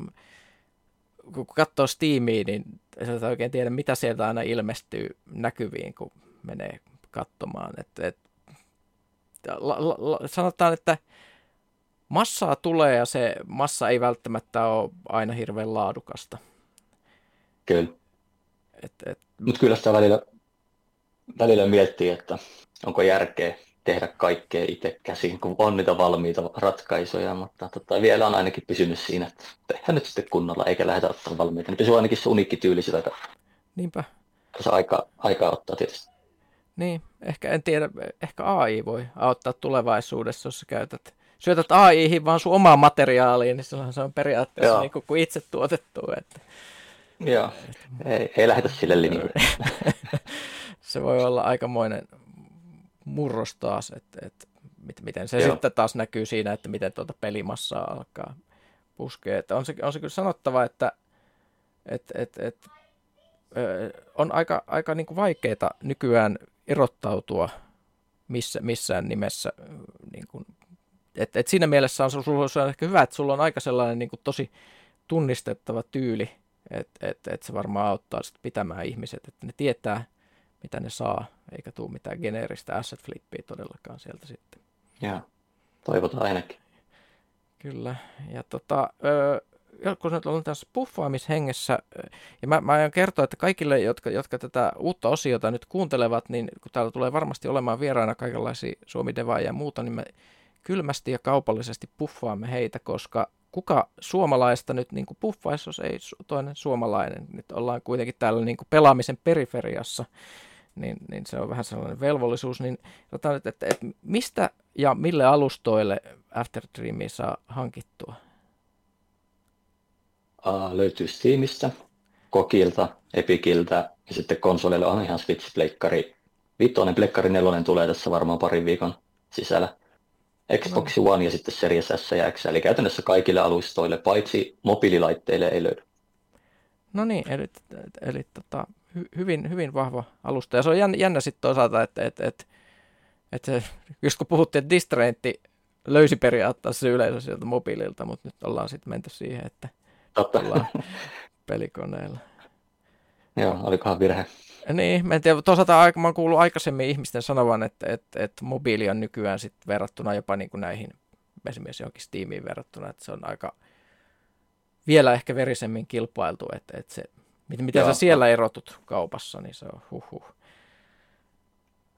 kun katsoo Steamia, niin ei oikein tiedä, mitä sieltä aina ilmestyy näkyviin, kun menee katsomaan. Et, et, la, la, sanotaan, että massaa tulee ja se massa ei välttämättä ole aina hirveän laadukasta. Kyllä. Et, et... Mutta kyllä sitä välillä, välillä miettii, että onko järkeä tehdä kaikkea itse käsin, kun on niitä valmiita ratkaisuja, mutta tota, vielä on ainakin pysynyt siinä, että tehdään nyt sitten kunnolla, eikä lähdetä ottaa valmiita. Niin pysyy ainakin se uniikki tyyli sitä. Niinpä. Se aika, aika ottaa tietysti. Niin, ehkä en tiedä, ehkä AI voi auttaa tulevaisuudessa, jos sä käytät syötät AIhin vaan sun omaa materiaaliin, niin silloin se on periaatteessa niin kuin, kuin itse tuotettu. Että... Joo, ei, ei lähdetä sille linjalle. se voi olla aikamoinen murros taas, että, että miten se Joo. sitten taas näkyy siinä, että miten tuota pelimassaa alkaa puskea. Että on, se, on se kyllä sanottava, että että että että on aika, aika niin vaikeaa nykyään erottautua missä, missään nimessä niin kuin et, et siinä mielessä on, sulla on ehkä hyvä, että sulla on aika sellainen niin kuin tosi tunnistettava tyyli, että et, et se varmaan auttaa sit pitämään ihmiset, että ne tietää, mitä ne saa, eikä tule mitään geneeristä asset flippiä todellakaan sieltä sitten. Joo, toivotaan ainakin. Kyllä, ja tota, öö, kun nyt ollaan tässä puffaamishengessä, ja mä, mä aion kertoa, että kaikille, jotka, jotka tätä uutta osiota nyt kuuntelevat, niin kun täällä tulee varmasti olemaan vieraana kaikenlaisia suomi ja muuta, niin mä kylmästi ja kaupallisesti puffaamme heitä, koska kuka suomalaista nyt niin puffaisi, jos ei toinen suomalainen. Nyt ollaan kuitenkin täällä niin pelaamisen periferiassa, niin, niin se on vähän sellainen velvollisuus. Niin otan, että, että, että mistä ja mille alustoille After Dreamia saa hankittua? Uh, löytyy Steamista, Kokilta, Epikiltä ja sitten konsoleille on ihan Switch, Pleikkari. Vitoinen, Pleikkari nelonen tulee tässä varmaan parin viikon sisällä. Xbox no. One ja sitten Series S ja X, eli käytännössä kaikille alustoille, paitsi mobiililaitteille ei löydy. No niin, eli, eli tota, hy, hyvin, hyvin vahva alusta. Ja se on jännä, jännä sitten toisaalta, että, että, että, että just kun puhuttiin, että Distraintti löysi periaatteessa yleisö sieltä mobiililta, mutta nyt ollaan sitten menty siihen, että Totta. ollaan pelikoneella. Joo, olikohan virhe. Niin, mä en tiedä, toisaalta mä oon kuullut aikaisemmin ihmisten sanovan, että, että, että mobiili on nykyään sit verrattuna jopa niin kuin näihin esimerkiksi johonkin Steamiin verrattuna, että se on aika vielä ehkä verisemmin kilpailtu, että, että se, miten Joo. sä siellä erotut kaupassa, niin se on huhhuh.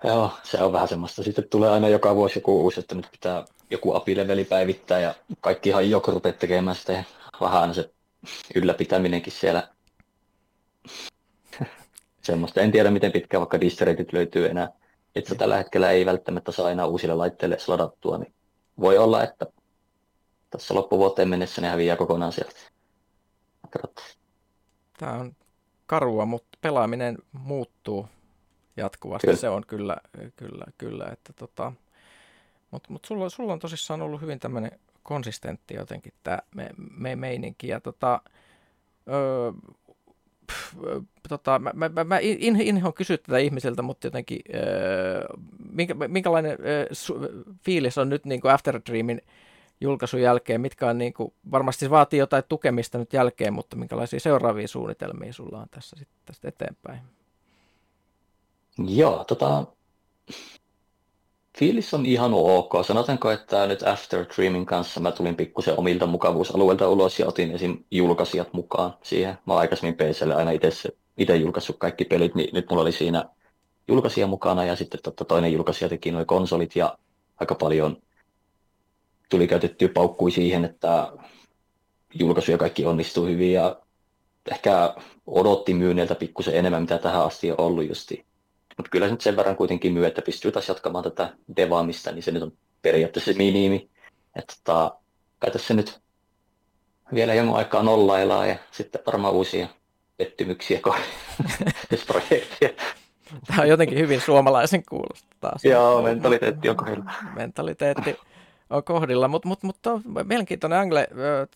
Joo, se on vähän semmoista. Sitten tulee aina joka vuosi joku uusi, että nyt pitää joku apileveli päivittää ja kaikki ihan joko rupeat tekemään sitä ja vähän se ylläpitäminenkin siellä semmoista. En tiedä, miten pitkään vaikka distereitit löytyy enää. Että tällä hetkellä ei välttämättä saa enää uusille laitteille sladattua, niin voi olla, että tässä loppuvuoteen mennessä ne häviää kokonaan sieltä. Tämä on karua, mutta pelaaminen muuttuu jatkuvasti. Kyllä. Se on kyllä, kyllä, kyllä. Että tota, mutta mut sulla, sulla on tosissaan ollut hyvin tämmöinen konsistentti jotenkin tämä me, me, meininki. Ja tota, öö, tota, mä, mä, mä in, inhoan kysyä tätä ihmisiltä, mutta jotenkin öö, minkä, minkälainen öö, su, fiilis on nyt niin kuin After Dreamin julkaisun jälkeen, mitkä on niin kuin, varmasti vaatii jotain tukemista nyt jälkeen, mutta minkälaisia seuraavia suunnitelmia sulla on tässä sitten tästä eteenpäin? Joo, tota, fiilis on ihan ok. Sanotaanko, että nyt After Dreaming kanssa mä tulin pikkusen omilta mukavuusalueilta ulos ja otin esim. julkaisijat mukaan siihen. Mä aikaisemmin PClle aina itse julkaissut kaikki pelit, niin nyt mulla oli siinä julkaisija mukana ja sitten totta toinen julkaisija teki nuo konsolit ja aika paljon tuli käytettyä paukkui siihen, että julkaisu ja kaikki onnistuu hyvin ja ehkä odotti myynneiltä pikkusen enemmän, mitä tähän asti on ollut justi. Mutta kyllä se nyt sen verran kuitenkin myy, että pystyy taas jatkamaan tätä devaamista, niin se nyt on periaatteessa se minimi. Että tota, kai tässä nyt vielä jonkun aikaa nollaillaan ja sitten varmaan uusia pettymyksiä kohdassa projektia. Tämä on jotenkin hyvin suomalaisen kuulosta taas. Joo, mentaliteetti on kohdilla. Mentaliteetti on kohdilla, mutta mut, mut, mielenkiintoinen angle,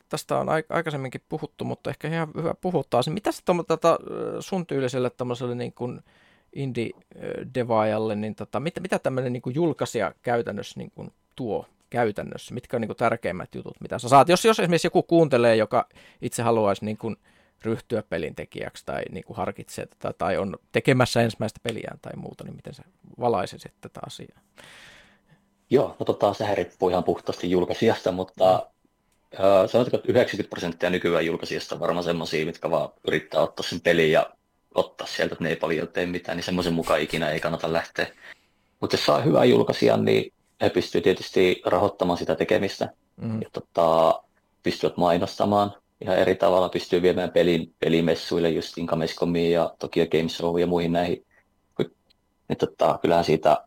tästä on aikaisemminkin puhuttu, mutta ehkä ihan hyvä puhuttaa. Mitä se tota, sun tyyliselle niin kuin, indie-devaajalle, niin tota, mitä, mitä tämmöinen niin julkaisija käytännössä niin kuin tuo käytännössä? Mitkä on niin kuin tärkeimmät jutut, mitä sä saat? Jos, jos esimerkiksi joku kuuntelee, joka itse haluaisi niin kuin ryhtyä pelintekijäksi tai niin kuin harkitsee tätä, tai on tekemässä ensimmäistä peliään tai muuta, niin miten sä valaisisit tätä asiaa? Joo, no tota, sehän riippuu ihan puhtaasti julkaisijasta, mutta mm. äh, sanotaanko, että 90 prosenttia nykyään julkaisijasta on varmaan semmoisia, mitkä vaan yrittää ottaa sen pelin ja ottaa sieltä, että ne ei paljon tee mitään, niin semmoisen mukaan ikinä ei kannata lähteä. Mutta jos saa hyvää julkaisijan, niin he pystyvät tietysti rahoittamaan sitä tekemistä mm. ja tota, pystyvät mainostamaan ihan eri tavalla, pystyy viemään pelin, pelimessuille just Incamescomiin ja Tokyo Games Show ja muihin näihin. Niin tota, kyllähän siitä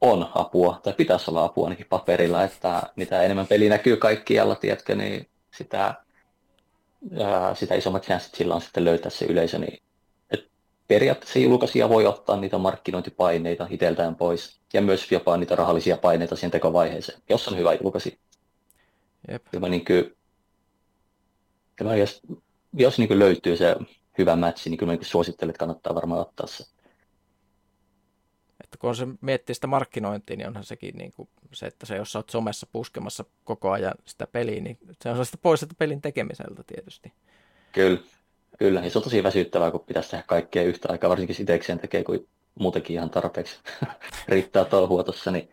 on apua, tai pitäisi olla apua ainakin paperilla, että mitä enemmän peli näkyy kaikkialla, tiedätkö, niin sitä, ää, sitä isommat chanssit sillä on sitten löytää se yleisö, niin periaatteessa julkaisija voi ottaa niitä markkinointipaineita itseltään pois ja myös jopa niitä rahallisia paineita siihen tekovaiheeseen, jos on hyvä julkaisi. Jep. Tämä niin kuin, tämä jos, jos niin kuin löytyy se hyvä matchi, niin kyllä niin suosittelen, että kannattaa varmaan ottaa se. Että kun se miettii sitä markkinointia, niin onhan sekin niin kuin se, että se, jos sä oot somessa puskemassa koko ajan sitä peliä, niin se on sitä pois sitä pelin tekemiseltä tietysti. Kyllä, Kyllä, ja se on tosi väsyttävää, kun pitäisi tehdä kaikkea yhtä aikaa, varsinkin itsekseen tekee, kuin muutenkin ihan tarpeeksi riittää touhua tuossa, niin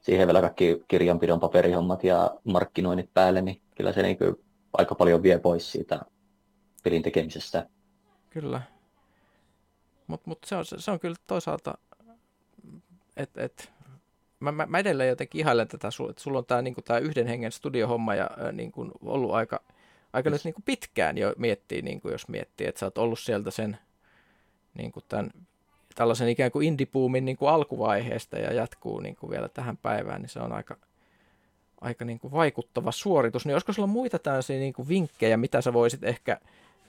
siihen vielä kaikki kirjanpidon paperihommat ja markkinoinnit päälle, niin kyllä se niin kuin aika paljon vie pois siitä pelin tekemisestä. Kyllä. Mutta mut se, on, se on kyllä toisaalta, että et, mä, mä, mä edelleen jotenkin ihailen tätä, että sulla on tämä niinku, yhden hengen studiohomma ja niinku, ollut aika aika nyt niin kuin pitkään jo miettii, niin kuin jos miettii, että sä oot ollut sieltä sen niin kuin tämän, tällaisen ikään kuin indie-boomin niin kuin alkuvaiheesta ja jatkuu niin kuin vielä tähän päivään, niin se on aika, aika niin kuin vaikuttava suoritus. Niin olisiko sulla muita tällaisia niin kuin vinkkejä, mitä sä voisit ehkä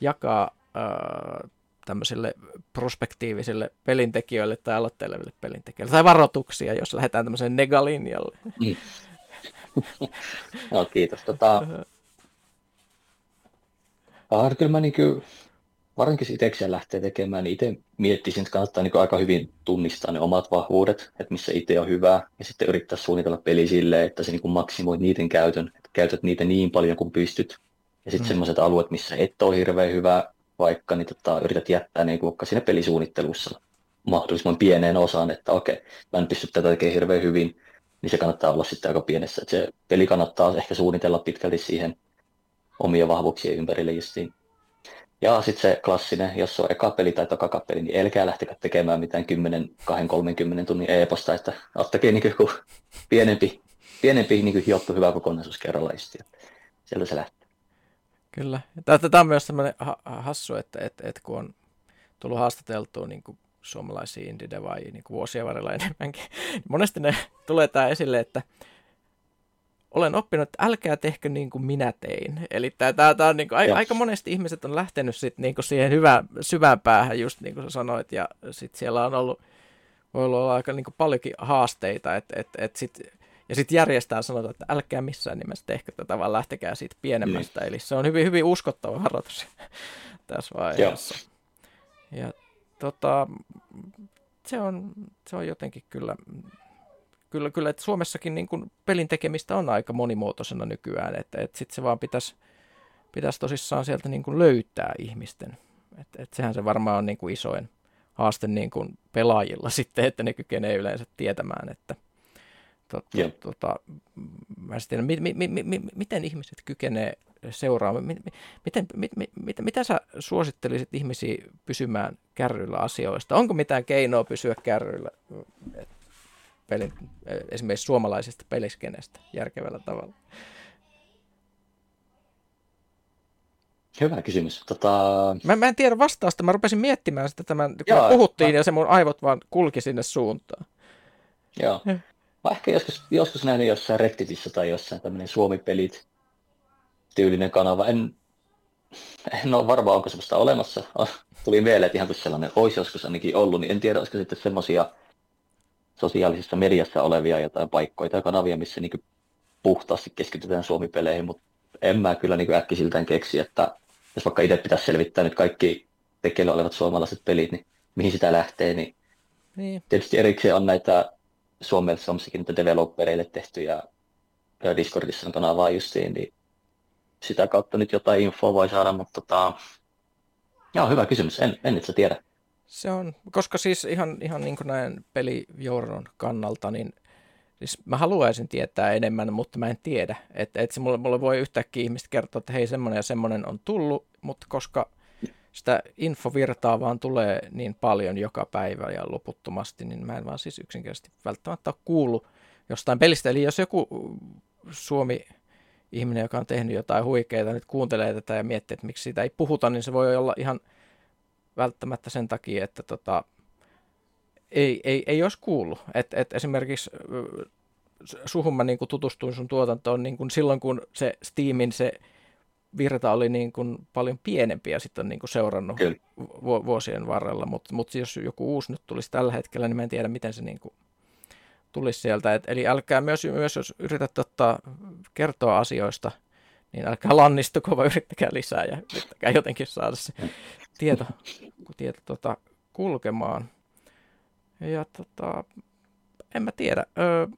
jakaa ää, tämmöisille prospektiivisille pelintekijöille tai aloitteleville pelintekijöille, tai varoituksia, jos lähdetään tämmöiseen negalinjalle. Mm. no, kiitos. Tota, Ah, kyllä mä niin kuin, varsinkin itsekseen lähtee tekemään, niin itse miettisin, että kannattaa niin aika hyvin tunnistaa ne omat vahvuudet, että missä itse on hyvä, ja sitten yrittää suunnitella peli silleen, että se niin maksimoi niiden käytön, että käytät niitä niin paljon kuin pystyt. Ja sitten mm. sellaiset alueet, missä et ole hirveän hyvä, vaikka niin tota, yrität jättää niin vaikka siinä pelisuunnittelussa mahdollisimman pieneen osaan, että okei, mä en pysty tätä tekemään hirveän hyvin, niin se kannattaa olla sitten aika pienessä. Että se peli kannattaa ehkä suunnitella pitkälti siihen omia vahvuuksia ympärille justiin. Ja sitten se klassinen, jos on eka peli tai toka peli, niin älkää lähtekö tekemään mitään 10, 20, 30 tunnin e-posta, että ottakaa niin joku pienempi pienempi niin kuin hiottu hyvä kokonaisuus kerralla istia. Sieltä se lähtee. Kyllä. Tämä on myös sellainen hassu, että, että, että kun on tullut haastateltua niin kuin suomalaisia indie niin vuosia varrella enemmänkin, niin monesti ne tulee tämä esille, että olen oppinut, että älkää tehkö niin kuin minä tein. Eli tämä, tämä, tämä on niin kuin, aika, aika monesti ihmiset on lähtenyt sit niin kuin siihen hyvään, syvään päähän, just niin kuin sä sanoit, ja sitten siellä on ollut, voi olla aika niin kuin paljonkin haasteita, että et, et sit, ja sitten järjestää sanotaan, että älkää missään nimessä tehkö tätä, vaan lähtekää siitä pienemmästä. Niin. Eli se on hyvin, hyvin uskottava harjoitus tässä vaiheessa. Joo. Ja tota, se on, se on jotenkin kyllä kyllä, kyllä että Suomessakin niin kuin pelin tekemistä on aika monimuotoisena nykyään, että, että sitten se vaan pitäisi, pitäisi tosissaan sieltä niin kuin löytää ihmisten. että että sehän se varmaan on niin kuin isoin haaste niin kuin pelaajilla sitten, että ne kykenee yleensä tietämään, että tot, yeah. tota, mä tiedän, mi, mi, mi, mi, miten ihmiset kykenee seuraamaan, mi, miten, mi, mi, mit, mitä sä suosittelisit ihmisiä pysymään kärryillä asioista? Onko mitään keinoa pysyä kärryillä? Pelin, esimerkiksi suomalaisesta peliskenestä järkevällä tavalla? Hyvä kysymys. Tota... Mä, mä en tiedä vastausta. Mä rupesin miettimään sitä tämän, kun Joo, puhuttiin mä... ja se mun aivot vaan kulki sinne suuntaan. Joo. Mä ehkä joskus, joskus nähnyt jossain Redditissä tai jossain tämmöinen Suomi-pelit tyylinen kanava. En, en ole varma, onko semmoista olemassa. Tuli mieleen, että ihan sellainen olisi joskus ainakin ollut, niin en tiedä, olisiko sitten semmoisia sosiaalisessa mediassa olevia jotain paikkoja tai kanavia, missä niin puhtaasti keskitytään Suomi-peleihin, mutta en mä kyllä niin äkkisiltään keksi, että jos vaikka itse pitäisi selvittää nyt kaikki tekeillä olevat suomalaiset pelit, niin mihin sitä lähtee, niin, niin. tietysti erikseen on näitä Suomessa niitä developereille tehtyjä Discordissa on kanavaa justiin, niin sitä kautta nyt jotain infoa voi saada, mutta tota, joo, hyvä kysymys, en, en itse tiedä. Se on, koska siis ihan, ihan niin kuin näin pelijournon kannalta, niin siis mä haluaisin tietää enemmän, mutta mä en tiedä. Että et se mulle, mulle voi yhtäkkiä ihmiset kertoa, että hei semmoinen ja semmoinen on tullut, mutta koska sitä infovirtaa vaan tulee niin paljon joka päivä ja loputtomasti, niin mä en vaan siis yksinkertaisesti välttämättä ole kuullut jostain pelistä. Eli jos joku Suomi ihminen, joka on tehnyt jotain huikeita, nyt kuuntelee tätä ja miettii, että miksi siitä ei puhuta, niin se voi olla ihan – välttämättä sen takia, että tota, ei, ei, ei olisi kuullut. Et, et esimerkiksi suhun mä niin kuin tutustuin sun tuotantoon niin kuin silloin, kun se Steamin se virta oli niin kuin paljon pienempi ja sitten on niin kuin seurannut vu- vuosien varrella, mutta mut jos joku uusi nyt tulisi tällä hetkellä, niin mä en tiedä, miten se niin kuin tulisi sieltä. Et, eli älkää myös, myös, jos yrität ottaa, kertoa asioista, niin älkää lannistuko, vaan yrittäkää lisää ja yrittäkää jotenkin saada se tieto, tieto tota, kulkemaan. Ja tota, en mä tiedä,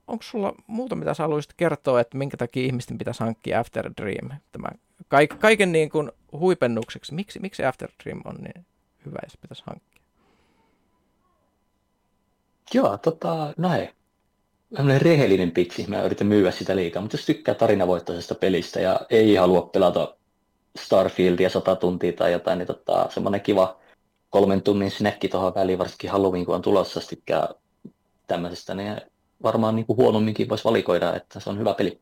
onko sulla muuta, mitä sä haluaisit kertoa, että minkä takia ihmisten pitäisi hankkia After Dream? Tämä, kaik, kaiken niin kuin huipennukseksi, miksi, miksi After Dream on niin hyvä ja se pitäisi hankkia? Joo, tota, no hei. Tämmöinen rehellinen pitsi, mä yritän myyä sitä liikaa, mutta jos tykkää tarinavoittoisesta pelistä ja ei halua pelata Starfieldia 100 tuntia tai jotain, niin tota, semmoinen kiva kolmen tunnin snäkki tuohon väliin, varsinkin Halloween, kun on tulossa, tykkää tämmöisestä, niin varmaan niin kuin huonomminkin voisi valikoida, että se on hyvä peli.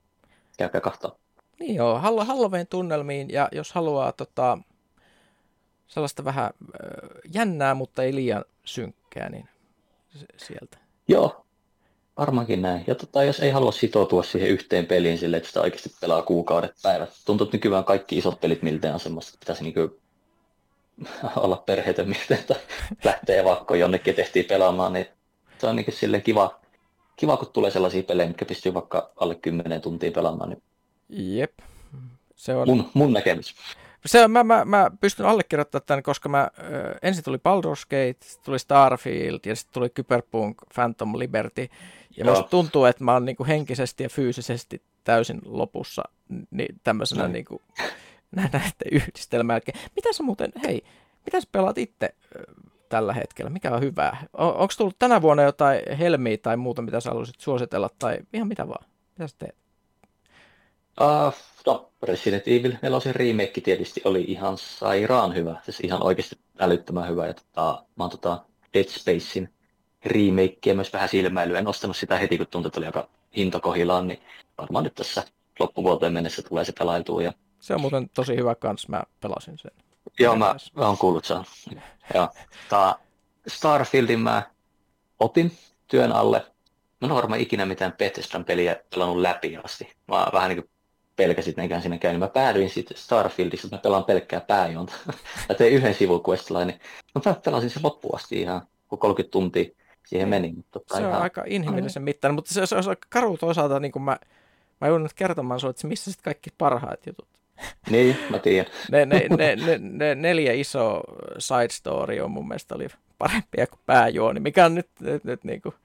Käykää kahtaa. Niin joo, Halloween tunnelmiin, ja jos haluaa tota, sellaista vähän jännää, mutta ei liian synkkää, niin sieltä. Joo, Varmaankin näin. Ja tota, jos ei halua sitoutua siihen yhteen peliin sille, että sitä oikeasti pelaa kuukaudet päivät. Tuntuu, että nykyään kaikki isot pelit miltei on semmoista, että pitäisi niin olla perheitä miltei, että lähtee vaikka jonnekin tehtiin pelaamaan, niin se on niin sille kiva, kiva, kun tulee sellaisia pelejä, mitkä pystyy vaikka alle 10 tuntia pelaamaan. Niin Jep. Se on... mun, mun näkemys. Se, mä, mä, mä pystyn allekirjoittamaan tämän, koska mä, ensin tuli Baldur's Gate, tuli Starfield ja sitten tuli Cyberpunk Phantom Liberty. Ja musta tuntuu, että mä oon niin kuin henkisesti ja fyysisesti täysin lopussa niin tämmöisenä niin kuin, näiden yhdistelmän jälkeen. Mitä sä muuten, hei, mitä sä pelaat itse tällä hetkellä? Mikä on hyvää? On, onko tullut tänä vuonna jotain helmiä tai muuta, mitä sä haluaisit suositella tai ihan mitä vaan? Mitä sä teet? Uh, no, Resident Evil 4 remake tietysti oli ihan sairaan hyvä, siis ihan oikeasti älyttömän hyvä. Ja tota, mä oon tota Dead Spacein remakea myös vähän silmäilyä. En ostanut sitä heti, kun tuntui, että oli aika hintokohilaan, niin varmaan nyt tässä loppuvuoteen mennessä tulee se pelailtua. Ja... Se on muuten tosi hyvä kans, mä pelasin sen. Joo, mä, mä oon kuullut sen. Joo. Tää Starfieldin mä otin työn alle. Mä en ole varmaan ikinä mitään Bethesdan peliä pelannut läpi asti. Mä vähän niin kuin pelkäsit nekään siinä käyn. Mä päädyin sitten Starfieldissa, että mä pelaan pelkkää pääjonta. mä tein yhden sivuquestlain, niin mä pelasin sen loppuun asti ihan, kun 30 tuntia siihen meni. Mutta se on ihan... aika inhimillisen mittainen, mutta se, se, se on karu toisaalta, niin kuin mä, mä joudun nyt kertomaan sinulle, että missä sitten kaikki parhaat jutut. Niin, mä tiedän. ne, ne, ne, ne, ne, neljä iso side story on mun mielestä oli parempia kuin pääjuoni, mikä on nyt, nyt, nyt niin kuin,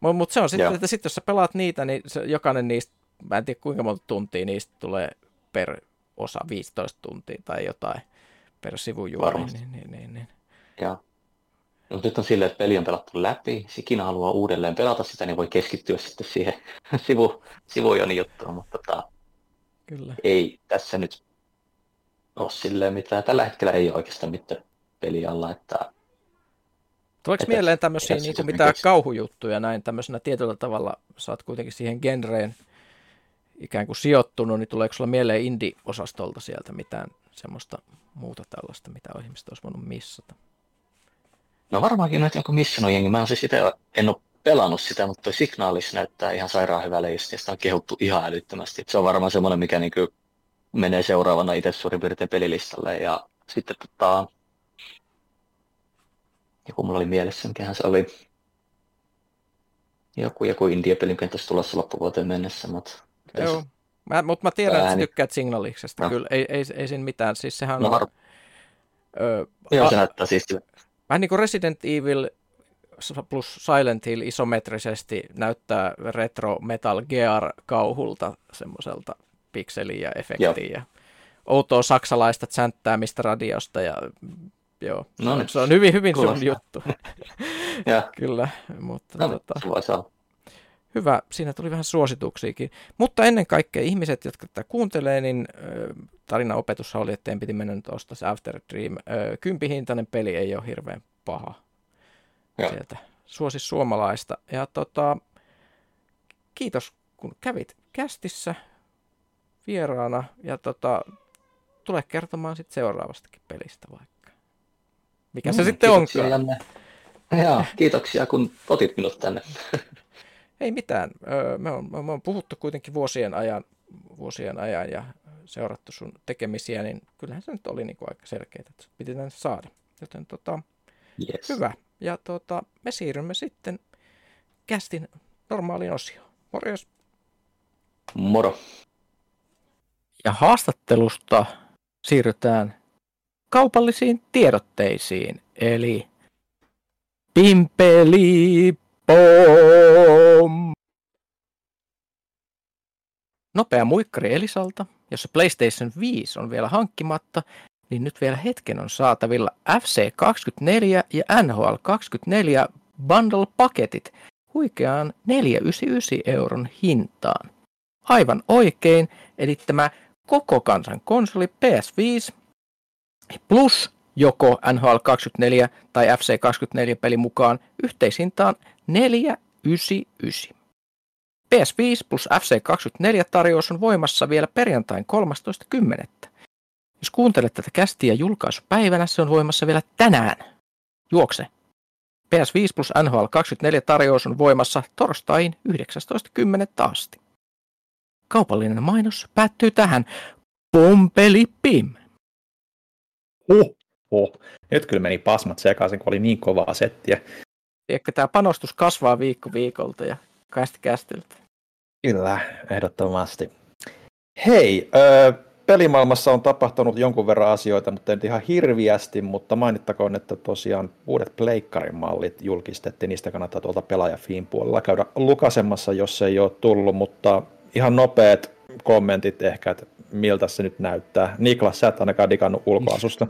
mutta se on sitten, että sit jos sä pelaat niitä, niin se, jokainen niistä, mä en tiedä kuinka monta tuntia niistä tulee per osa, 15 tuntia tai jotain per sivujuoni. Niin, niin, niin, niin. Joo. No, nyt on silleen, että peli on pelattu läpi, sikinä haluaa uudelleen pelata sitä, niin voi keskittyä sitten siihen sivu, sivujoni juttuun, mutta tota, Kyllä. ei tässä nyt ole silleen mitään. Tällä hetkellä ei ole oikeastaan mitään peli alla, että Tuleeko että, mieleen tämmöisiä niin kuin mitään keksi. kauhujuttuja näin tämmöisenä tietyllä tavalla, sä oot kuitenkin siihen genreen ikään kuin sijoittunut, niin tuleeko sulla mieleen indie-osastolta sieltä mitään semmoista muuta tällaista, mitä ihmiset olisi voinut missata? No varmaankin nyt joku missannut jengi. Mä en siis sitä, en ole pelannut sitä, mutta toi Signaalis näyttää ihan sairaan hyvälle ja sitä on kehuttu ihan älyttömästi. Se on varmaan semmoinen, mikä niin menee seuraavana itse suurin piirtein pelilistalle. Ja sitten tota, joku mulla oli mielessä, mikähän se oli. Joku, joku India-pelin kenttäisi tulossa loppuvuoteen mennessä, mutta... Joo, mä, mutta mä tiedän, että sä tykkäät Signaliksesta, no. kyllä, ei, ei, ei siinä mitään, siis sehän no, on... Har... Ö, Joo, a... se näyttää siis Vähän niin kuin Resident Evil plus Silent Hill isometrisesti näyttää retro Metal Gear-kauhulta semmoiselta pikseliä ja efektiä. Ja outoa saksalaista mistä radiosta ja joo, no niin. se on hyvin, hyvin sun juttu. Kyllä, mutta no, tota, hyvä, siinä tuli vähän suosituksiakin. Mutta ennen kaikkea ihmiset, jotka tätä kuuntelee, niin tarinaopetus oli, että en piti mennä nyt ostaa se After Dream. Kympihintainen peli ei ole hirveän paha ja. sieltä. Suosi suomalaista. Ja tota, kiitos kun kävit kästissä vieraana ja tota, tule kertomaan sitten seuraavastakin pelistä vaikka. Mikä no, se sitten onkaan. Janne. Joo, kiitoksia kun otit minut tänne. Ei mitään. Me on, me on puhuttu kuitenkin vuosien ajan, vuosien ajan ja seurattu sun tekemisiä, niin kyllähän se nyt oli niin kuin aika selkeää, että piti tänne saada. Joten tota, yes. hyvä. Ja tota, me siirrymme sitten kästin normaaliin osioon. Morjens. Moro. Ja haastattelusta siirrytään kaupallisiin tiedotteisiin, eli Pimpeli Pom! Nopea muikkari Elisalta, jossa PlayStation 5 on vielä hankkimatta, niin nyt vielä hetken on saatavilla FC24 ja NHL 24 bundle-paketit huikeaan 499 euron hintaan. Aivan oikein, eli tämä koko kansan konsoli PS5 plus joko NHL 24 tai FC 24 peli mukaan yhteishintaan 499. PS5 plus FC24 tarjous on voimassa vielä perjantain 13.10. Jos kuuntelet tätä kästiä julkaisupäivänä, se on voimassa vielä tänään. Juokse! PS5 plus NHL 24 tarjous on voimassa torstain 19.10. asti. Kaupallinen mainos päättyy tähän. Pompeli pim! Huh, huh. Nyt kyllä meni pasmat sekaisin, kun oli niin kovaa settiä. Tiedätkö, tämä panostus kasvaa viikko viikolta ja kästi kästiltä. Kyllä, ehdottomasti. Hei, öö, pelimaailmassa on tapahtunut jonkun verran asioita, mutta ei ihan hirviästi, mutta mainittakoon, että tosiaan uudet pleikkarin mallit julkistettiin, niistä kannattaa tuolta pelaajafiin puolella käydä lukasemassa, jos se ei ole tullut, mutta ihan nopeat kommentit ehkä, että miltä se nyt näyttää. Niklas, sä et ainakaan digannut ulkoasusta.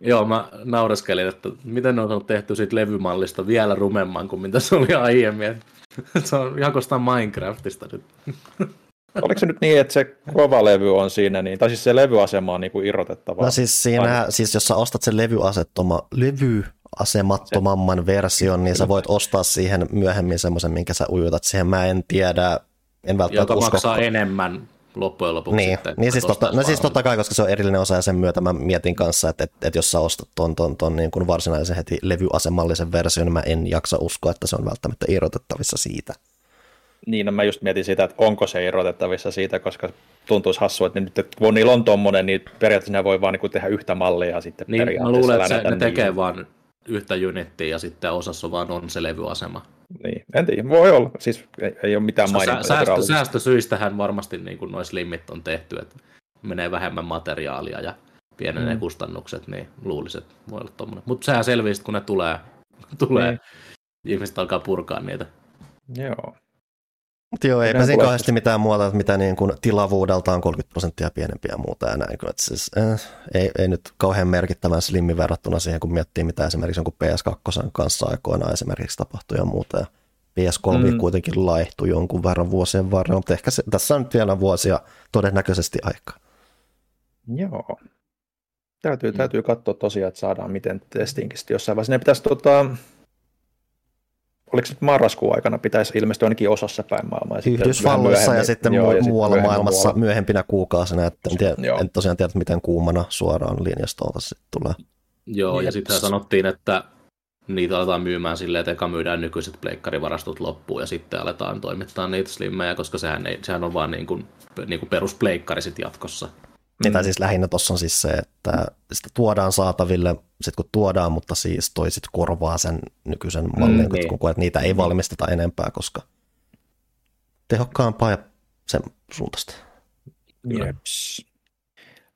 Joo, mä naureskelin, että miten ne on tehty siitä levymallista vielä rumemman kuin mitä se oli aiemmin. se on ihan kostaan Minecraftista nyt. Oliko se nyt niin, että se kova levy on siinä, niin, tai siis se levyasema on niin kuin irrotettava? No siis siinä, siis jos sä ostat sen levyasettoma, levyasemattomamman version, niin sä voit ostaa siihen myöhemmin semmoisen, minkä sä ujutat siihen. Mä en tiedä, en välttämättä Joka usko. maksaa enemmän loppujen lopuksi. Niin, sitten, niin siis, totta, no siis totta kai, koska se on erillinen osa ja sen myötä mä mietin kanssa, että, että, että jos sä ostat ton, ton, ton niin kuin varsinaisen heti levyasemallisen version, niin mä en jaksa uskoa, että se on välttämättä irrotettavissa siitä. Niin, no mä just mietin sitä, että onko se irrotettavissa siitä, koska tuntuisi hassua, että nyt, että kun niillä on tommonen, niin periaatteessa ne voi vaan niin kuin tehdä yhtä mallia sitten Niin, mä periaatteessa luulen, että se, ne tekee niillä. vaan yhtä unittia ja sitten osassa vaan on se levyasema. Niin, en tiedä, voi olla. Siis ei, ei ole mitään Sä, mainintaa. säästö, virallisesti. säästösyistähän varmasti niin kuin noissa limmit on tehty, että menee vähemmän materiaalia ja pienenee Mm. kustannukset, niin luulisin, että voi olla tommonen. Mutta sehän selviää, kun ne tulee, tulee Niin. ihmiset alkaa purkaa niitä. Joo. Mutta joo, eipä siinä kauheasti mitään muuta, että mitä niin kuin tilavuudeltaan 30 prosenttia pienempiä ja muuta ja näin. Että siis, eh, ei, ei, nyt kauhean merkittävän slimmi verrattuna siihen, kun miettii, mitä esimerkiksi jonkun PS2 kanssa aikoinaan esimerkiksi tapahtui ja muuta. Ja PS3 Mm. mm. kuitenkin laihtui jonkun verran vuosien varrella, mutta ehkä se, tässä on nyt vielä vuosia todennäköisesti aikaa. Joo. Täytyy, täytyy katsoa tosiaan, että saadaan miten testinkin sitten jossain vaiheessa. Ne pitäisi, tota, oliko se nyt marraskuun aikana, pitäisi ilmestyä ainakin osassa päin maailmaa. ja sitten Yhdysvalloissa ja sitten joo, ja sitten muualla myöhemmin maailmassa muualla. myöhempinä kuukausina. Että en, tiedä, Joo. en tosiaan tiedä, miten kuumana suoraan linjastolta sitten tulee. Joo, ja Jeps. sitten sanottiin, että niitä aletaan myymään silleen, että eka myydään nykyiset pleikkarivarastot loppuun ja sitten aletaan toimittaa niitä slimmejä, koska sehän, ei, sehän on vaan niin kuin, niin kuin peruspleikkari sit jatkossa. Mm. Tai siis lähinnä tuossa on siis se, että sitä tuodaan saataville, sit kun tuodaan, mutta siis toisit korvaa sen nykyisen mallin, mm, niin. kun koet, että niitä ei valmisteta enempää, koska tehokkaampaa ja sen suuntaista. Jeps.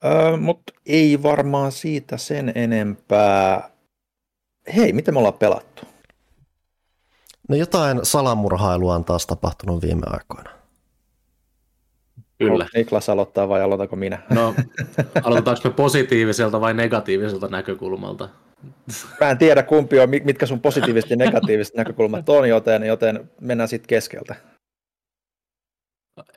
Öö, Mutta ei varmaan siitä sen enempää. Hei, miten me ollaan pelattu? No jotain salamurhailua on taas tapahtunut viime aikoina. Kyllä. Niklas aloittaa vai aloitanko minä? No, aloitetaanko me positiiviselta vai negatiiviselta näkökulmalta? Mä en tiedä kumpi on, mit- mitkä sun positiiviset ja negatiiviset näkökulmat on, joten, joten mennään sitten keskeltä.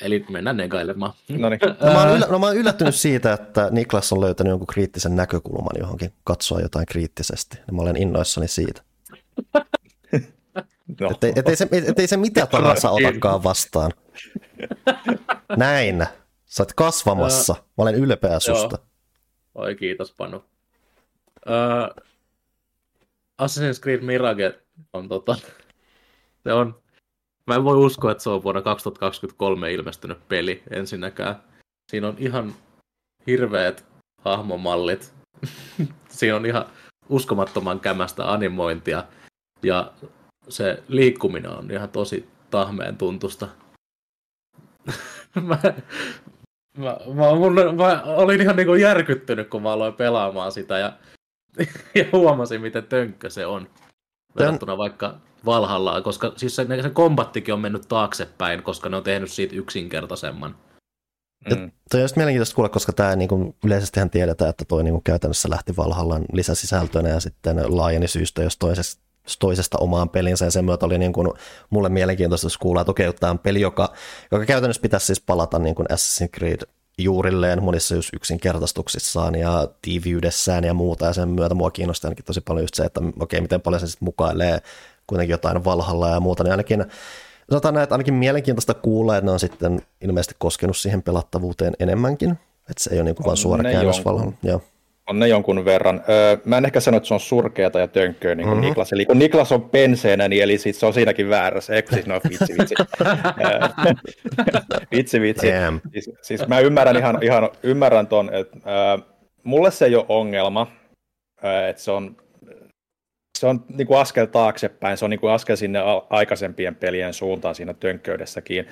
Eli mennään negailemaan. No niin. No mä, oon yllä, no mä oon yllättynyt siitä, että Niklas on löytänyt jonkun kriittisen näkökulman johonkin, katsoa jotain kriittisesti. Mä olen innoissani siitä. No. Ettei, ettei, se, ettei se mitä tahansa otakaan vastaan. Näin. Sä oot kasvamassa. Mä olen ylpeä susta. Oi kiitos Panu. Uh, Assassin's Creed Mirage on tota, se on, mä en voi uskoa, että se on vuonna 2023 ilmestynyt peli ensinnäkään. Siinä on ihan hirveät hahmomallit. Siinä on ihan uskomattoman kämästä animointia ja se liikkuminen on ihan tosi tahmeen tuntusta. mä, mä, mä, mun, mä olin ihan niinku järkyttynyt, kun mä aloin pelaamaan sitä ja, ja huomasin, miten tönkkö se on. Verrattuna vaikka Valhallaan, koska siis se, se kombattikin on mennyt taaksepäin, koska ne on tehnyt siitä yksinkertaisemman. Mm. Toi on just mielenkiintoista kuulla, koska tämä niin kuin, yleisestihän tiedetään, että toi niin kuin, käytännössä lähti Valhallan lisäsisältönä ja sitten laajeni syystä jos toisesta, toisesta omaan pelinsä ja sen myötä oli niin kuin, mulle mielenkiintoista jos kuulla, että okei, tämä on peli, joka, joka käytännössä pitäisi siis palata niin kuin Assassin's Creed juurilleen monissa just yksinkertaistuksissaan ja tiiviydessään ja muuta ja sen myötä mua kiinnostaa ainakin tosi paljon just se, että okei, miten paljon se sitten mukailee kuitenkin jotain Valhalla ja muuta, niin ainakin sanotaan näin, että ainakin mielenkiintoista kuulla, että ne on sitten ilmeisesti koskenut siihen pelattavuuteen enemmänkin, että se ei ole niin kuin vain On suora käännös. Valhalla. Joo. On ne jonkun verran. Öö, mä en ehkä sano, että se on surkeata ja tönkköä niin kuin Mhm. Niklas. Eli kun Niklas on penseenä, niin eli sit se on siinäkin väärässä. Eikö siis, no vitsi, vitsi. Vitsi, vitsi. Damn. Siis, siis mä ymmärrän ihan, ihan ymmärrän ton, että öö, mulle se ei ole ongelma, öö, että se on, se on niin kuin askel taaksepäin, se on niin kuin askel sinne aikaisempien pelien suuntaan siinä tönkköydessäkin.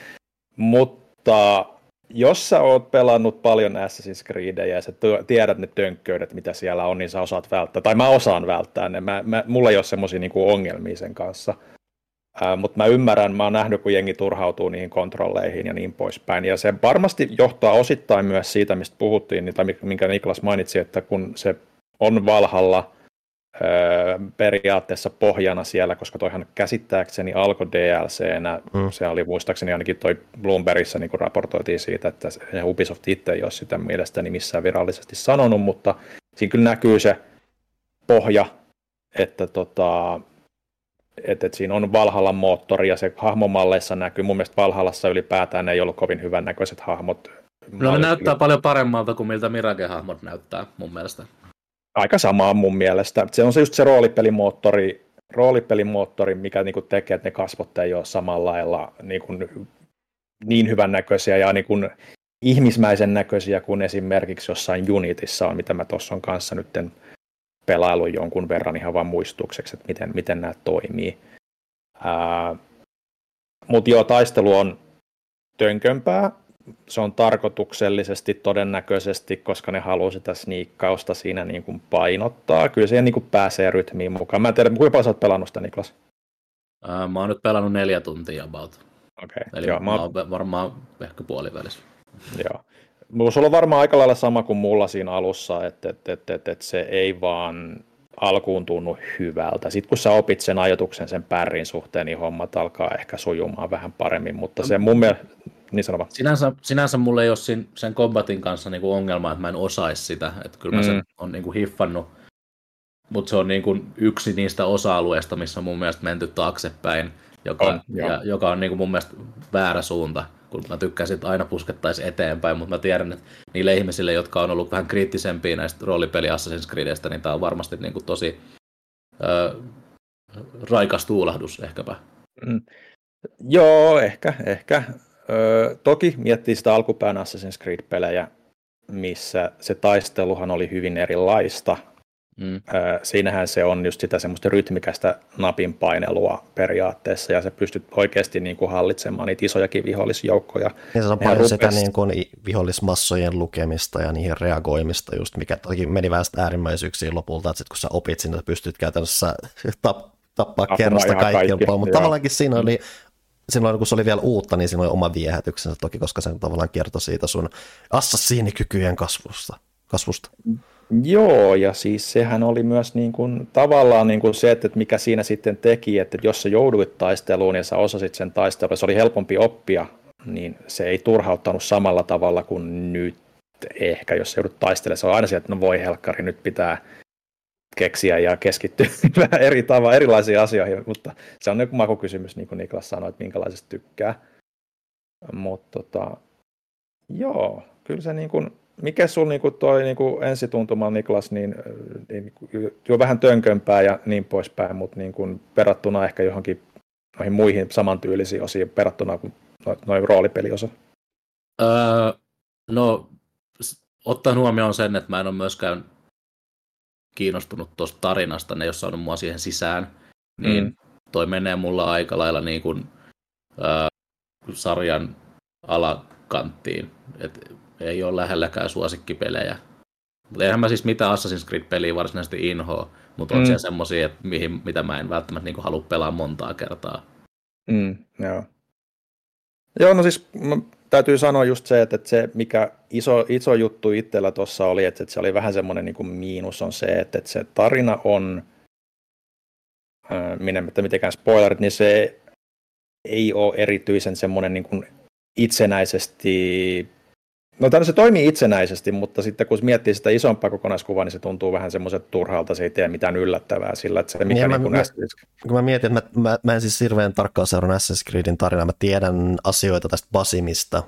Mutta jos sä oot pelannut paljon Assassin's Creedejä ja sä tiedät ne tönkköydet, mitä siellä on, niin sä osaat välttää. Tai mä osaan välttää ne. Mä, mä, mulla ei ole semmoisia niinku ongelmia sen kanssa. Mutta mä ymmärrän, mä oon nähnyt, kun jengi turhautuu niihin kontrolleihin ja niin poispäin. Ja se varmasti johtaa osittain myös siitä, mistä puhuttiin, niin- tai minkä Niklas mainitsi, että kun se on Valhalla periaatteessa pohjana siellä, koska toihan käsittääkseni alkoi DLCnä, Mm. se oli muistaakseni ainakin toi Bloombergissa niin raportoitiin siitä, että Ubisoft itse ei ole sitä mielestäni missään virallisesti sanonut, mutta siinä kyllä näkyy se pohja, että tota, että et siinä on Valhallan moottori ja se hahmomalleissa näkyy. Mun mielestä Valhallassa ylipäätään ei ollut kovin hyvän näköiset hahmot. No ne näyttää paljon paremmalta kuin miltä Mirage-hahmot näyttää mun mielestä. Aika samaa mun mielestä. Se on se just se roolipelimoottori, roolipelimoottori mikä niinku tekee, että ne kasvot ei ole samalla lailla niinku niin hyvän näköisiä ja niinku ihmismäisen näköisiä kuin esimerkiksi jossain Unitissa on, mitä mä tuossa on kanssa nyt pelailu jonkun verran ihan vain muistukseksi, että miten, miten nämä toimii. Mutta joo, taistelu on tönkömpää. Se on tarkoituksellisesti todennäköisesti, koska ne haluaa sitä sniikkausta siinä niin kuin painottaa. Kyllä siihen niin kuin pääsee rytmiin mukaan. Mä en tiedä, kuinka paljon sä oot pelannut sitä, Niklas? Ää, mä oon nyt pelannut neljä tuntia about. Okay, Eli joo, mä oon varmaan ehkä puolivälissä. Joo. Mulla on varmaan aika lailla sama kuin mulla siinä alussa, että, että, että, että, että se ei vaan alkuun tunnu hyvältä. Sitten kun sä opit sen ajatuksen sen pärrin suhteen, niin hommat alkaa ehkä sujumaan vähän paremmin, mutta se mun mielestä, niin sanova. Sinänsä, sinänsä mulla ei ole sen, sen kombatin kanssa niinku ongelma, että mä en osaisi sitä, että kyllä mä mm. sen on niinku hiffannut, mutta se on niinku yksi niistä osa-alueista, missä on mun mielestä menty taaksepäin, joka on, ja, joka on niinku mun mielestä väärä suunta kun mä tykkäsin, että aina puskettaisiin eteenpäin, mutta mä tiedän, että niille ihmisille, jotka on ollut vähän kriittisempiä näistä roolipeli Assassin's Creedistä, niin tämä on varmasti niin kuin tosi ö, raikas tuulahdus ehkäpä. Mm. Joo, ehkä, ehkä. Ö, toki miettii sitä alkupään Assassin's Creed-pelejä, missä se taisteluhan oli hyvin erilaista Mm. Siinähän se on just sitä semmoista rytmikästä napin painelua periaatteessa, ja se pystyt oikeasti niin kuin hallitsemaan niitä isojakin vihollisjoukkoja. Niin se on paljon rupes... sitä niin kuin vihollismassojen lukemista ja niihin reagoimista, just mikä toki meni vähän äärimmäisyyksiin lopulta, että sit kun sä opit sinne, pystyt käytännössä tap, tappaa Apuna kerrasta kaikki, mutta tavallaankin siinä oli silloin kun se oli vielä uutta, niin oli oma viehätyksensä toki, koska se tavallaan kertoi siitä sun assassiinikykyjen kasvusta. kasvusta. Joo, ja siis sehän oli myös niin kuin, tavallaan niin kuin se, että mikä siinä sitten teki, että jos sä jouduit taisteluun ja sä osasit sen taistelun, se oli helpompi oppia, niin se ei turhauttanut samalla tavalla kuin nyt ehkä, jos joudut taistelemaan. Se on aina sieltä, että no voi helkkari, nyt pitää keksiä ja keskittyä vähän eri tavalla erilaisiin asioihin, mutta se on joku makukysymys, niin kuin Niklas sanoi, että minkälaisesta tykkää. Mutta tota, joo, kyllä se niin kuin, mikä sulla niinku toi niinku ensituntuma, Niklas, niin, niin jo vähän tönkömpää ja niin poispäin, mutta niin kuin verrattuna ehkä johonkin noihin muihin samantyylisiin osiin verrattuna kuin noin roolipeliosa? Öö, no, ottaen huomioon sen, että mä en ole myöskään kiinnostunut tuosta tarinasta, ne ei ole saanut mua siihen sisään, niin mm. toi menee mulla aika lailla niin kuin, öö, sarjan alakanttiin. Et ei ole lähelläkään suosikkipelejä. Mutta eihän mä siis mitään Assassin's Creed-peliä varsinaisesti inhoa, mutta on mm. siellä semmosia, että mihin, mitä mä en välttämättä niin halua pelaa montaa kertaa. Mm, joo. Joo, no siis mä täytyy sanoa just se, että se mikä iso, iso juttu itsellä tuossa oli, että se oli vähän semmoinen niin kuin miinus on se, että se tarina on, minä että mitenkään spoilerit, niin se ei ole erityisen semmoinen niin kuin itsenäisesti No tämä se toimii itsenäisesti, mutta sitten kun miettii sitä isompaa kokonaiskuvaa, niin se tuntuu vähän semmoiset turhalta, se ei tee mitään yllättävää sillä, että se mikä niin, niin mä, mä, kun mä mietin, että mä, mä, mä en siis hirveän tarkkaan seurannut Assassin's Creedin tarinaa, mä tiedän asioita tästä Basimista,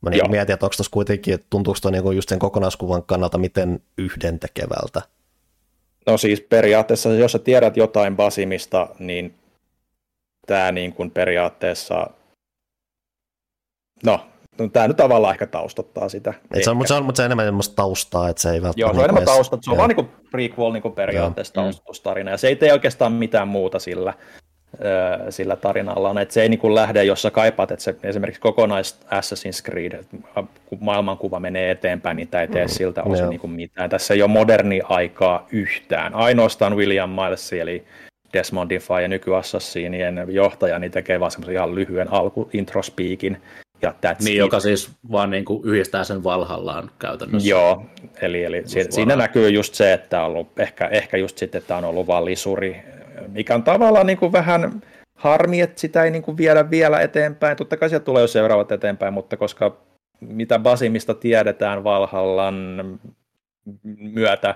Mä niin mietin, että onko tuossa kuitenkin, että tuntuuko tuo niin just sen kokonaiskuvan kannalta miten yhdentekevältä? No siis periaatteessa, jos sä tiedät jotain Basimista, niin tämä niin kuin periaatteessa, no No, tämä nyt tavallaan ehkä taustottaa sitä. Et se on, mutta, se on, mutta se on enemmän semmoista taustaa, että se ei välttämättä... Joo, se on enemmän taustaa, se on vaan niin prequel niin periaatteessa Joo. taustatustarina, ja se ei tee oikeastaan mitään muuta sillä, sillä tarinalla on, että se ei niin lähde, jos sä kaipaat, että se esimerkiksi kokonais Assassin's Creed, kun maailmankuva menee eteenpäin, niin tämä ei tee mm. siltä osin niin kuin mitään. Tässä ei ole moderni aikaa yhtään. Ainoastaan William Miles, eli Desmond Defy ja nykyassassiinien johtaja, niin tekee vaan semmoisen ihan lyhyen alku introspeakin, ja that's niin, it. joka siis vaan niin kuin yhdistää sen valhallaan käytännössä. Joo, eli, eli si- siinä näkyy just se, että on ollut, ehkä, ehkä just sitten, että on ollut vaan lisuri, mikä on tavallaan niin kuin vähän harmi, että sitä ei niin kuin viedä vielä eteenpäin. Totta kai sieltä tulee jo seuraavat eteenpäin, mutta koska mitä Basimista tiedetään Valhallan myötä,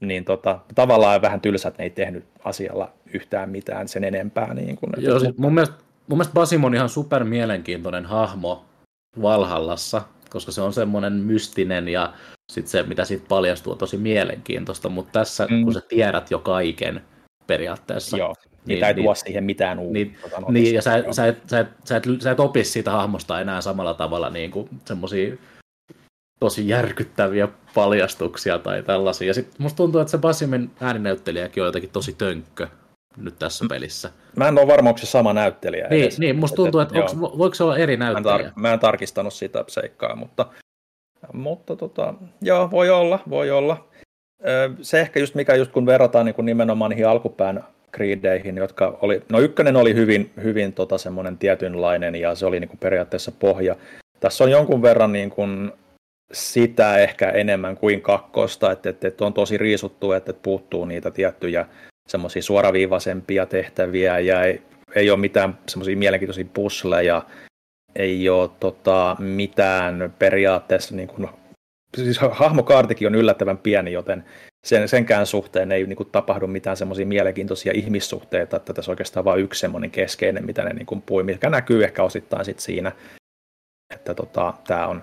niin tota, tavallaan vähän tylsä, että ne ei tehnyt asialla yhtään mitään sen enempää. Niin kuin, Joo, sit mun, mielestä, mun mielestä Basim on ihan super mielenkiintoinen hahmo Valhallassa, koska se on semmoinen mystinen ja sitten se, mitä siitä paljastuu, on tosi mielenkiintoista, mutta tässä, mm. kun sä tiedät jo kaiken periaatteessa. Joo, niin, ei niin, tuo siihen mitään uutta. Niin, tota, niin ja sä, sä, et, sä, et, sä, et, sä et opi siitä hahmosta enää samalla tavalla niin kuin semmosia tosi järkyttäviä paljastuksia tai tällaisia. Ja sitten musta tuntuu, että se Basimin ääninäyttelijäkin on jotenkin tosi tönkkö nyt tässä pelissä. Mä en ole varma, onko se sama näyttelijä Niin, niin musta tuntuu, että, että onko, voiko se olla eri näyttelijä? Mä en, tar- mä en tarkistanut sitä seikkaa, mutta, mutta tota, joo, voi olla, voi olla. Se ehkä just mikä just kun verrataan niin kun nimenomaan niihin alkupään Creedeihin, jotka oli, no ykkönen oli hyvin, hyvin tota semmoinen tietynlainen ja se oli niin kuin periaatteessa pohja. Tässä on jonkun verran niin kuin sitä ehkä enemmän kuin kakkosta, että, että, että on tosi riisuttu, että, että puuttuu niitä tiettyjä semmoisia suoraviivaisempia tehtäviä ja ei, ei ole mitään semmoisia mielenkiintoisia pusleja, ei ole tota, mitään periaatteessa, niin kuin, siis hahmokaartikin on yllättävän pieni, joten sen, senkään suhteen ei niin kuin, tapahdu mitään semmoisia mielenkiintoisia ihmissuhteita, että tässä oikeastaan vain yksi semmoinen keskeinen, mitä ne niin kuin, pui, mikä näkyy ehkä osittain sit siinä, että tota, tämä on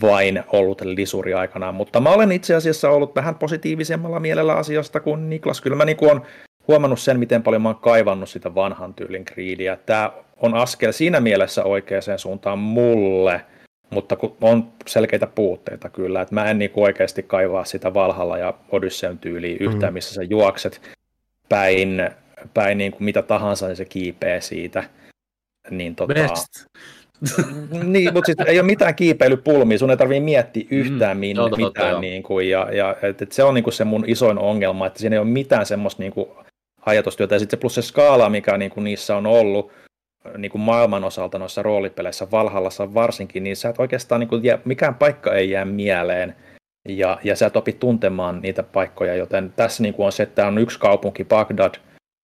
vain ollut lisuri aikanaan, mutta mä olen itse asiassa ollut vähän positiivisemmalla mielellä asiasta kuin Niklas. Kyllä mä niin on huomannut sen, miten paljon mä oon kaivannut sitä vanhan tyylin Creedia. Tämä on askel siinä mielessä oikeaan suuntaan mulle, mutta on selkeitä puutteita kyllä, että mä en niin oikeasti kaivaa sitä Valhalla ja Odysseyn tyyliä yhtään, mm. missä sä juokset päin, päin niin kuin mitä tahansa, niin se kiipee siitä. Niin tota, Best. Niin, mutta siis ei ole mitään kiipeilypulmia, sun ei tarvitse miettiä mm, yhtään mm, minne, totta, mitään. Totta, niin kuin, ja, ja et, et se on niin kuin se mun isoin ongelma, että siinä ei ole mitään semmoista niin kuin, ajatustyötä. Ja sitten se plus se skaala, mikä niin kuin niissä on ollut niin kuin maailman osalta noissa roolipeleissä, Valhallassa varsinkin, niin sä et oikeastaan, niin kuin, mikään paikka ei jää mieleen. Ja, ja sä et opi tuntemaan niitä paikkoja, joten tässä niin kuin on se, että on yksi kaupunki, Bagdad,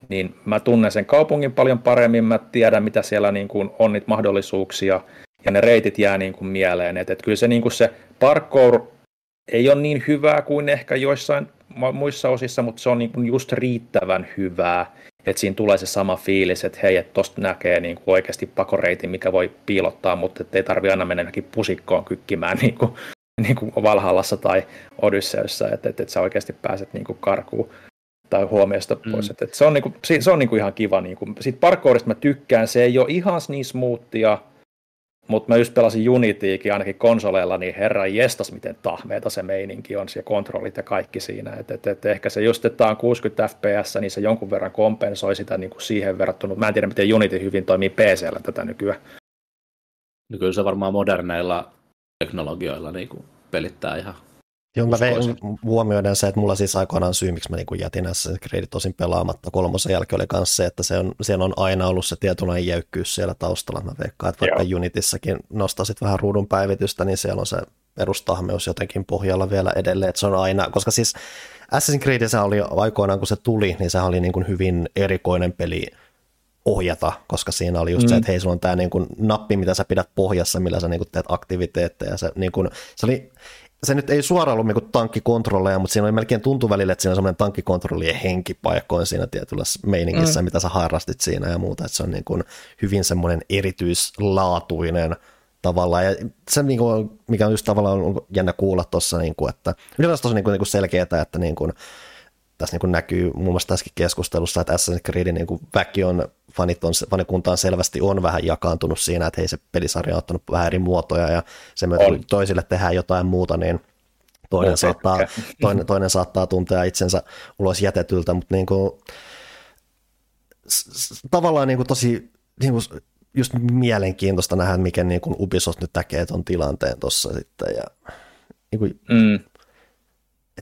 niin mä tunnen sen kaupungin paljon paremmin, mä tiedän mitä siellä niin kuin on niitä mahdollisuuksia, ja ne reitit jää niin kuin mieleen. että et kyllä se, niin kuin se parkour ei ole niin hyvää kuin ehkä joissain muissa osissa, mutta se on niin kuin just riittävän hyvää, että siinä tulee se sama fiilis, että hei, että tosta näkee niin kuin oikeasti pakoreitin, mikä voi piilottaa, mutta ei tarvi aina mennä johonkin pusikkoon kykkimään niin kuin, niin kuin Valhallassa tai Odysseessa, että, että, että sä oikeasti pääset niin kuin karkuun tai huomiosta mm. pois. Mm. Että, että se on, niinku, se on niinku ihan kiva. Niinku. Siitä parkourista mä tykkään, se ei ole ihan niin smoothia, mutta mä just pelasin Unitykin ainakin konsoleilla, niin herra jestas, miten tahmeita se meininki on, ja kontrollit ja kaikki siinä. Et, et, et ehkä se just, että on 60 fps, niin se jonkun verran kompensoi sitä niin kuin siihen verrattuna. Mä en tiedä, miten Unity hyvin toimii PCllä tätä nykyään. No kyllä se varmaan moderneilla teknologioilla niin kuin pelittää ihan Mä vein huomioiden se, että mulla siis aikoinaan syy, miksi mä niin jätin Assassin's Creed tosin pelaamatta kolmosen jälkeen oli myös se, että se on, siellä on aina ollut se tietynlainen jäykkyys siellä taustalla. Mä veikkaan, että vaikka Joo. Unitissakin nostasit vähän ruudun päivitystä, niin siellä on se perustahmeus jotenkin pohjalla vielä edelleen, että se on aina, koska siis Assassin's Creed se oli aikoinaan, kun se tuli, niin se oli niin kuin hyvin erikoinen peli ohjata, koska siinä oli just mm. se, että hei, sulla on tämä niin kuin nappi, mitä sä pidät pohjassa, millä sä niin kuin teet aktiviteetteja. Se, niin kuin, se oli se nyt ei suoraan ollut niin tankkikontrolleja, mutta siinä oli melkein tuntu välillä, että siinä on semmoinen tankkikontrollien henki paikkoin siinä tietyllä meiningissä, mm. mitä sä harrastit siinä ja muuta, että se on niin kuin hyvin semmoinen erityislaatuinen tavallaan, ja se, niin kuin, mikä on just tavallaan jännä kuulla tuossa, niin kuin, että ylipäätään tosi niin kuin, niin selkeää, että niin kuin, tässä niin kuin näkyy muun muassa tässäkin keskustelussa, että Assassin's Creedin niin kuin väki on, fanit on, fanikuntaan selvästi on vähän jakaantunut siinä, että hei se pelisarja on ottanut vähän eri muotoja ja se myötä kun toisille tehdään jotain muuta, niin toinen, saattaa, toinen, toinen saattaa tuntea itsensä ulos jätetyltä, mutta niin kuin, tavallaan niin kuin tosi niin kuin just mielenkiintoista nähdä, mikä niin kuin Ubisoft nyt tekee tuon tilanteen tuossa sitten ja niin kuin, mm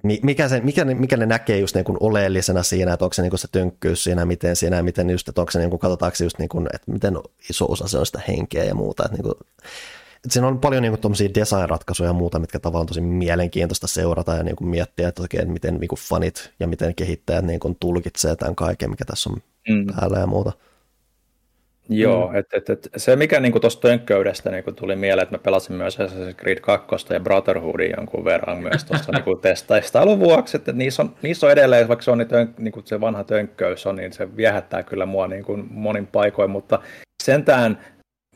mikä, se, mikä, ne, mikä ne näkee just niin kuin oleellisena siinä, että onko se, niin kuin se tönkkyys siinä, miten siinä, miten just, että onko se, niin kuin, katsotaanko just, niin kuin, että miten iso osa se on sitä henkeä ja muuta. Että, niin kuin, että siinä on paljon niin kuin, design-ratkaisuja ja muuta, mitkä tavallaan on tosi mielenkiintoista seurata ja niin kuin, miettiä, että oikein, miten niin kuin, fanit ja miten kehittäjät niin kuin, tulkitsee tämän kaiken, mikä tässä on mm. päällä ja muuta. Joo, mm. et, et, et, se mikä niin tuosta tönkköydestä niin tuli mieleen, että mä pelasin myös Assassin's Creed 2 ja Brotherhoodin jonkun verran myös tuossa niin testaistailun vuoksi, että niissä on, niissä on edelleen, vaikka se on niin tönk, niin se vanha tönkköys on, niin se viehättää kyllä mua niin kuin monin paikoin, mutta sentään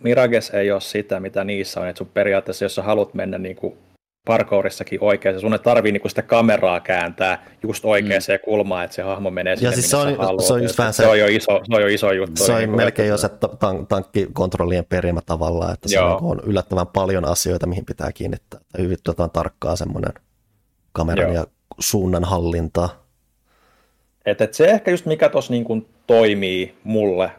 Mirages ei ole sitä, mitä niissä on, että sun periaatteessa, jos sä haluat mennä niin kuin parkourissakin oikein. Sun ei tarvii niinku sitä kameraa kääntää just oikeaan mm. kulmaan, että se hahmo menee sinne, ja siis se on, se on just vähän se, se, on jo iso, se on jo iso juttu. Se on niin melkein jo se tank, tankkikontrollien perimä tavallaan, että se on yllättävän paljon asioita, mihin pitää kiinnittää. Hyvin tuota, tarkkaa semmoinen kameran Joo. ja suunnan hallinta. Et, et se ehkä just mikä tuossa niin toimii mulle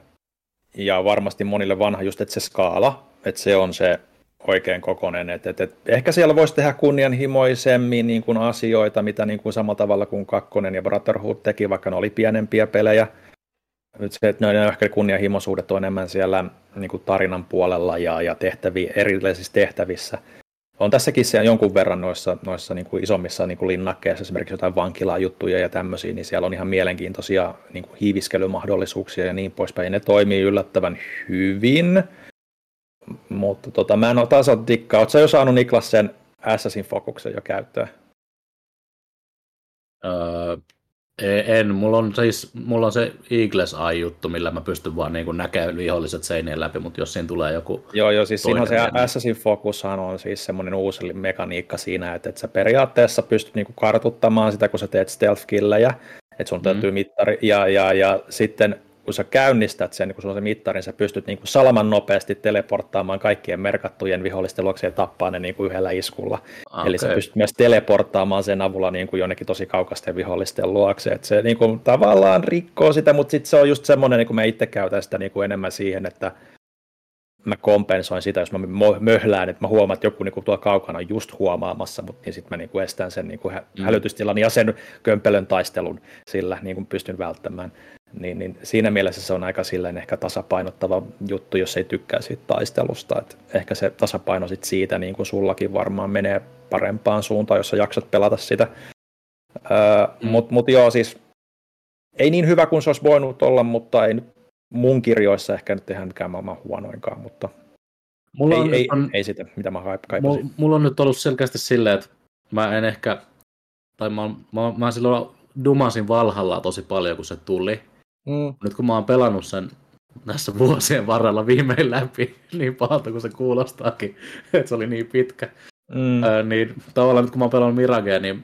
ja varmasti monille vanha just, että se skaala, että se on se oikein kokonen. Et, et, et, ehkä siellä voisi tehdä kunnianhimoisemmin niin kuin asioita, mitä niin kuin samalla tavalla kuin Kakkonen ja Brotherhood teki, vaikka ne oli pienempiä pelejä. Nyt se, että ne ehkä kunnianhimoisuudet on enemmän siellä niin kuin tarinan puolella ja, ja tehtävi, erilaisissa tehtävissä. On tässäkin siellä jonkun verran noissa, noissa niin kuin isommissa niin kuin linnakkeissa, esimerkiksi jotain vankilajuttuja ja tämmöisiä, niin siellä on ihan mielenkiintoisia niin kuin hiiviskelymahdollisuuksia ja niin poispäin. Ja ne toimii yllättävän hyvin mutta tota, mä en ole taas ole dikkaa. Oletko jo saanut Niklas sen Assassin Focuksen jo käyttöön? Öö, en, mulla on, siis, mulla on se Eagles Eye-juttu, millä mä pystyn vaan niin näkemään viholliset seinien läpi, mutta jos siinä tulee joku Joo, joo, siis siinä on se niin... Assassin Focushan on siis semmoinen uusi mekaniikka siinä, että, että sä periaatteessa pystyt niin kartuttamaan sitä, kun sä teet stealth-killejä, että sun mm. täytyy mittari, ja, ja, ja sitten kun sä käynnistät sen, kun sulla on se mittari, niin sä pystyt niin kuin salaman nopeasti teleporttaamaan kaikkien merkattujen vihollisten luokse ja tappaa ne niin kuin yhdellä iskulla. Okay. Eli sä pystyt myös teleporttaamaan sen avulla niin kuin jonnekin tosi kaukasten vihollisten luokse. Et se niin kuin, tavallaan rikkoo sitä, mutta sitten se on just semmoinen, niin kuin mä itse käytän sitä niin kuin enemmän siihen, että mä kompensoin sitä, jos mä möhlään, että mä huomaan, että joku niin tuolla kaukana on just huomaamassa, mutta niin sitten mä niin kuin estän sen niin kuin mm. hälytystilan ja sen kömpelön taistelun sillä niin kuin pystyn välttämään. Niin, niin siinä mielessä se on aika silleen ehkä tasapainottava juttu, jos ei tykkää siitä taistelusta. Et ehkä se tasapaino sit siitä, niin kuin sullakin varmaan menee parempaan suuntaan, jos sä jaksat pelata sitä. Öö, mm. Mutta mut joo, siis ei niin hyvä kuin se olisi voinut olla, mutta ei nyt mun kirjoissa ehkä nyt tehdä mikään maailman huonoinkaan, mutta mulla ei, on, ei, on, ei sitä, mitä mä kaipasin. Mulla, mulla on nyt ollut selkeästi silleen, että mä en ehkä, tai mä, mä, mä silloin dumasin Valhalla tosi paljon, kun se tuli. Mm. Nyt kun mä oon pelannut sen tässä vuosien varrella viimein läpi, niin pahalta kuin se kuulostaakin, että se oli niin pitkä, mm. Öö, niin tavallaan nyt kun mä oon pelannut Miragea, niin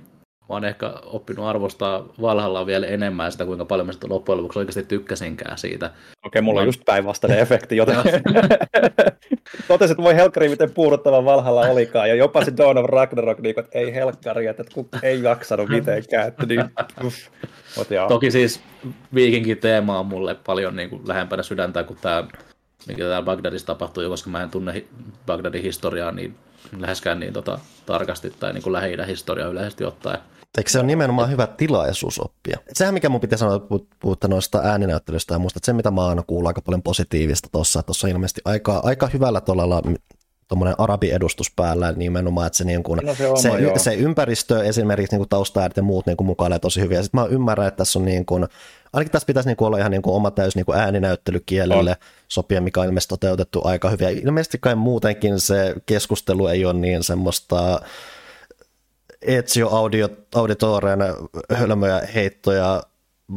mä oon ehkä oppinut arvostaa Valhalla vielä enemmän sitä, kuinka paljon mä sitä loppujen lopuksi oikeasti tykkäsinkään siitä. Okei, mulla on just päinvastainen efekti, joten että voi helkkari, miten puuduttava Valhalla olikaan, ja jopa se Dawn of Ragnarok, niin että ei helkkari, että kun ei jaksanut mitenkään. Että niin, Mut Toki siis viikinkin teema on mulle paljon niin kuin lähempänä sydäntä kuin tämä, mikä täällä Bagdadissa tapahtuu, koska mä en tunne Bagdadin historiaa niin läheskään niin tota, tarkasti tai niin kuin lähi historiaa yleisesti ottaen. Eikö se on nimenomaan hyvä tilaisuus oppia? Sehän mikä mun pitää sanoa, puhutte noista ääninäyttelystä ja muista, että se mitä mä aina kuulen aika paljon positiivista tuossa, että tuossa on ilmeisesti aika, aika hyvällä tuolla tuommoinen arabiedustus päällä nimenomaan, että se, niin kuin, no se, oma, se, se, ympäristö esimerkiksi niin taustaäänet ja muut niin mukailee tosi hyvin. Ja sitten mä ymmärrän, että tässä on niin kuin, ainakin tässä pitäisi niin kuin olla ihan niin kuin oma täys niin kuin ääninäyttelykielelle on. sopia, mikä on ilmeisesti toteutettu aika hyvin. Ja ilmeisesti kai muutenkin se keskustelu ei ole niin semmoista Ezio Auditoren hölmöjä heittoja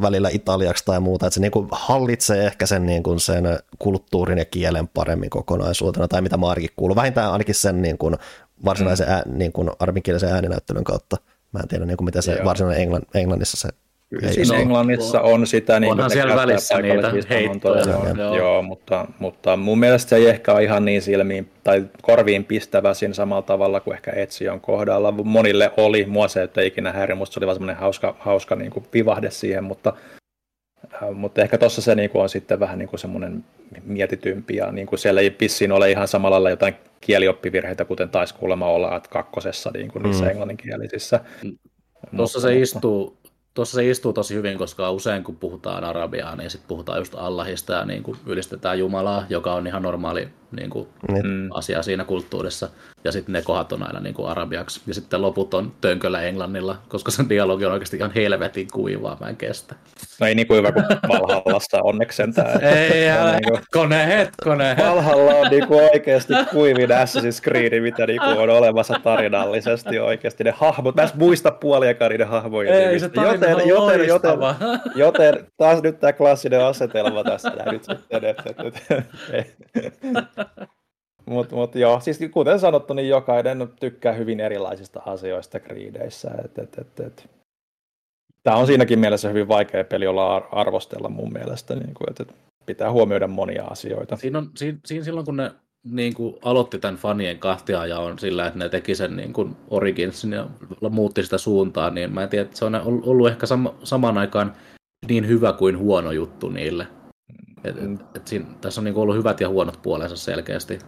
välillä italiaksi tai muuta, että se niin kuin hallitsee ehkä sen, niin kuin sen kulttuurin ja kielen paremmin kokonaisuutena, tai mitä Maarikin kuuluu, vähintään ainakin sen niin kuin varsinaisen mm. ää, niin kuin arabinkielisen ääninäyttelyn kautta. Mä en tiedä, niin kuin miten se Joo. varsinainen Englann, Englannissa se Kyllä siinä no, Englannissa on sitä. Niin Onhan siellä välissä niitä heittoja. Joo, joo. joo mutta, mutta mun mielestä se ei ehkä ole ihan niin silmiin tai korviin pistävä siinä samalla tavalla kuin ehkä Etsion kohdalla. Monille oli, mua se ei ikinä häiri, musta se oli vaan semmoinen hauska, hauska niin kuin vivahde siihen, mutta, äh, mutta ehkä tuossa se niin kuin on sitten vähän niin kuin semmoinen mietitympi ja niin kuin siellä ei pissiin ole ihan samalla lailla jotain kielioppivirheitä, kuten taisi kuulemma olla että kakkosessa niin kuin niissä mm. englanninkielisissä. Tuossa se istuu, tuossa se istuu tosi hyvin, koska usein kun puhutaan arabiaa, niin sitten puhutaan just Allahista ja niin kuin ylistetään Jumalaa, joka on ihan normaali niin kuin, Niin. Mm. asia siinä kulttuurissa. Ja sitten ne kohdat on aina niin kuin arabiaksi. Ja sitten loput on tönköllä englannilla, koska se dialogi on oikeasti ihan helvetin kuivaa, mä en kestä. No ei niin kuin hyvä kuin Valhallassa onneksi sentään. Ei, On älä, niin kuin- hetkonen, hetkonen. Valhalla on niinku oikeasti kuivin Assassin's Creed, mitä niinku on olemassa tarinallisesti oikeasti. Ne hahmot, mä en muista puoliakaan niiden hahmojen Ei, se tarina joten, on joten, joten, loistava. joten, taas nyt tämä klassinen asetelma tässä nyt sitten. Et, et, et, Mutta mut joo, siis kuten sanottu, niin jokainen tykkää hyvin erilaisista asioista. Et, et, et, et. Tämä on siinäkin mielessä hyvin vaikea peli olla ar- arvostella mun mielestä, niin kuin, että pitää huomioida monia asioita. Siinä, on, siinä, siinä silloin, kun ne niin kuin aloitti tämän fanien kahtiajaon sillä, että ne teki sen niin kuin Originsin ja muutti sitä suuntaa, niin mä en tiedä, että se on ollut ehkä sama, samaan aikaan niin hyvä kuin huono juttu niille. Et, et, et siinä, tässä on niin ollut hyvät ja huonot puolensa selkeästi.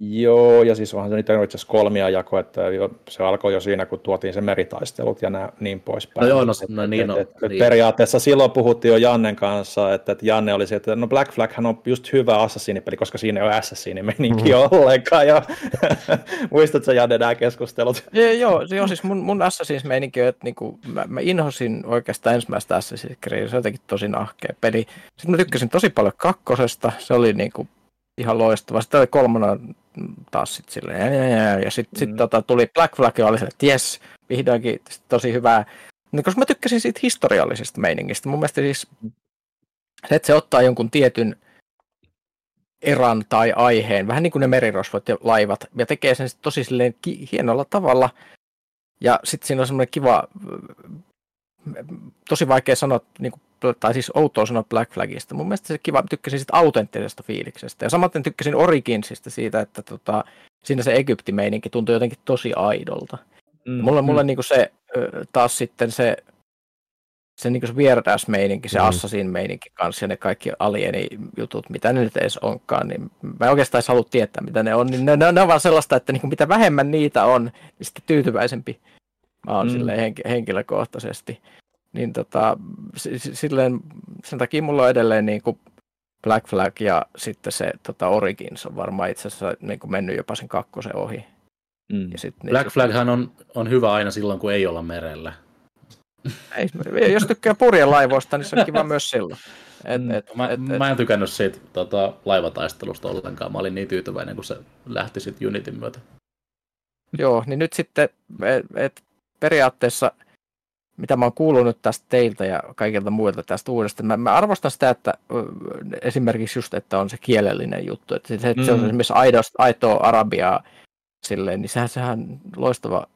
Joo, ja siis onhan se niitä itse asiassa kolmia jako, että jo, se alkoi jo siinä, kun tuotiin se meritaistelut ja nää, niin poispäin. No joo, no- no niin, no, et- et niin. Periaatteessa silloin puhuttiin jo Jannen kanssa, että, että Janne oli se, että no Black Flaghan on just hyvä Assassinipeli, koska siinä ei ole Assassini-meininki Mm. ollenkaan, ja muistatko Janne nämä keskustelut? Ja, joo, se on siis mun, mun Assassin's meininki, on, että niinku, mä, mä inhosin oikeastaan ensimmäistä Assassin's Creed, se on jotenkin tosi nahkea peli. Sitten mä tykkäsin tosi paljon kakkosesta, se oli niinku ihan loistava. Sitten oli kolmonen taas sit silleen, ja, ja, ja, ja sitten sit, Mm. tota, tuli Black Flag ja oli se, että jes, vihdoinkin tosi hyvää. Niin, koska mä tykkäsin siitä historiallisesta meiningistä. Mun mielestä siis se, että se ottaa jonkun tietyn eran tai aiheen, vähän niin kuin ne merirosvot ja laivat, ja tekee sen sit tosi silleen ki- hienolla tavalla. Ja sitten siinä on semmoinen kiva, tosi vaikea sanoa, niin kuin, tai siis outoa sanoa Black Flagista. Mun mielestä se kiva, tykkäsin sitä autenttisesta fiiliksestä. Ja samaten tykkäsin Originsista siitä, että tota, siinä se Egypti-meininki tuntui jotenkin tosi aidolta. Mm. Mulle, mulle niinku se taas sitten se, se, niinku se weird ass meininki, se Mm. mm. assassin meininki kanssa ja ne kaikki alieni jutut, mitä ne nyt edes onkaan, niin mä en oikeastaan edes halua tietää, mitä ne on. Niin ne, ne, ne on vaan sellaista, että niinku mitä vähemmän niitä on, niin sitten tyytyväisempi mä oon Mm. mm. henk, henkilökohtaisesti. Niin tota, silleen, sen takia mulla on edelleen niinku Black Flag ja sitten se tota Origins on varmaan itse asiassa niinku mennyt jopa sen kakkosen ohi. Mm. Ja sit, Black Flaghan on, on hyvä aina silloin, kun ei olla merellä. Ei, jos tykkää purjelaivoista, niin se on kiva myös silloin. Et, Mm. et, Mä, et, mä en tykännyt siitä tota, laivataistelusta ollenkaan. Mä olin niin tyytyväinen, kun se lähti sitten Unitin myötä. Joo, niin nyt sitten et, et, periaatteessa, mitä mä oon kuullut nyt tästä teiltä ja kaikilta muilta tästä uudesta, mä, mä arvostan sitä, että esimerkiksi just, että on se kielellinen juttu, että se, että se on Mm. esimerkiksi aidosta, aitoa arabiaa silleen, niin sehän, sehän on loistava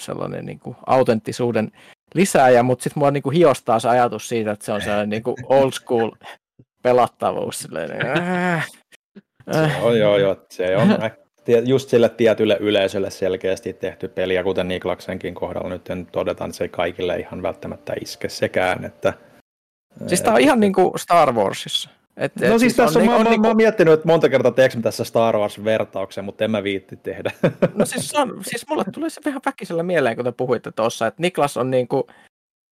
sellainen niin kuin autenttisuuden lisääjä, mutta sitten mua niin kuin hiostaa se ajatus siitä, että se on sellainen niin kuin old school pelattavuus. Silleen, äh, Se on, joo, joo, se on just sille tietylle yleisölle selkeästi tehty peli, ja kuten Niklaksenkin kohdalla nyt todetaan, että se ei kaikille ihan välttämättä iske sekään, että Siis tää on ihan niinku Star Warsissa. Et, No siis tässä on, niinku- mä, mä, niinku- mä oon miettinyt, että monta kertaa teekö mä tässä Star Wars-vertauksen, mutta en mä viitti tehdä. No siis, on, siis mulle tuli se vähän väkisellä mieleen, kun te puhuitte tuossa, että Niklas on niinku,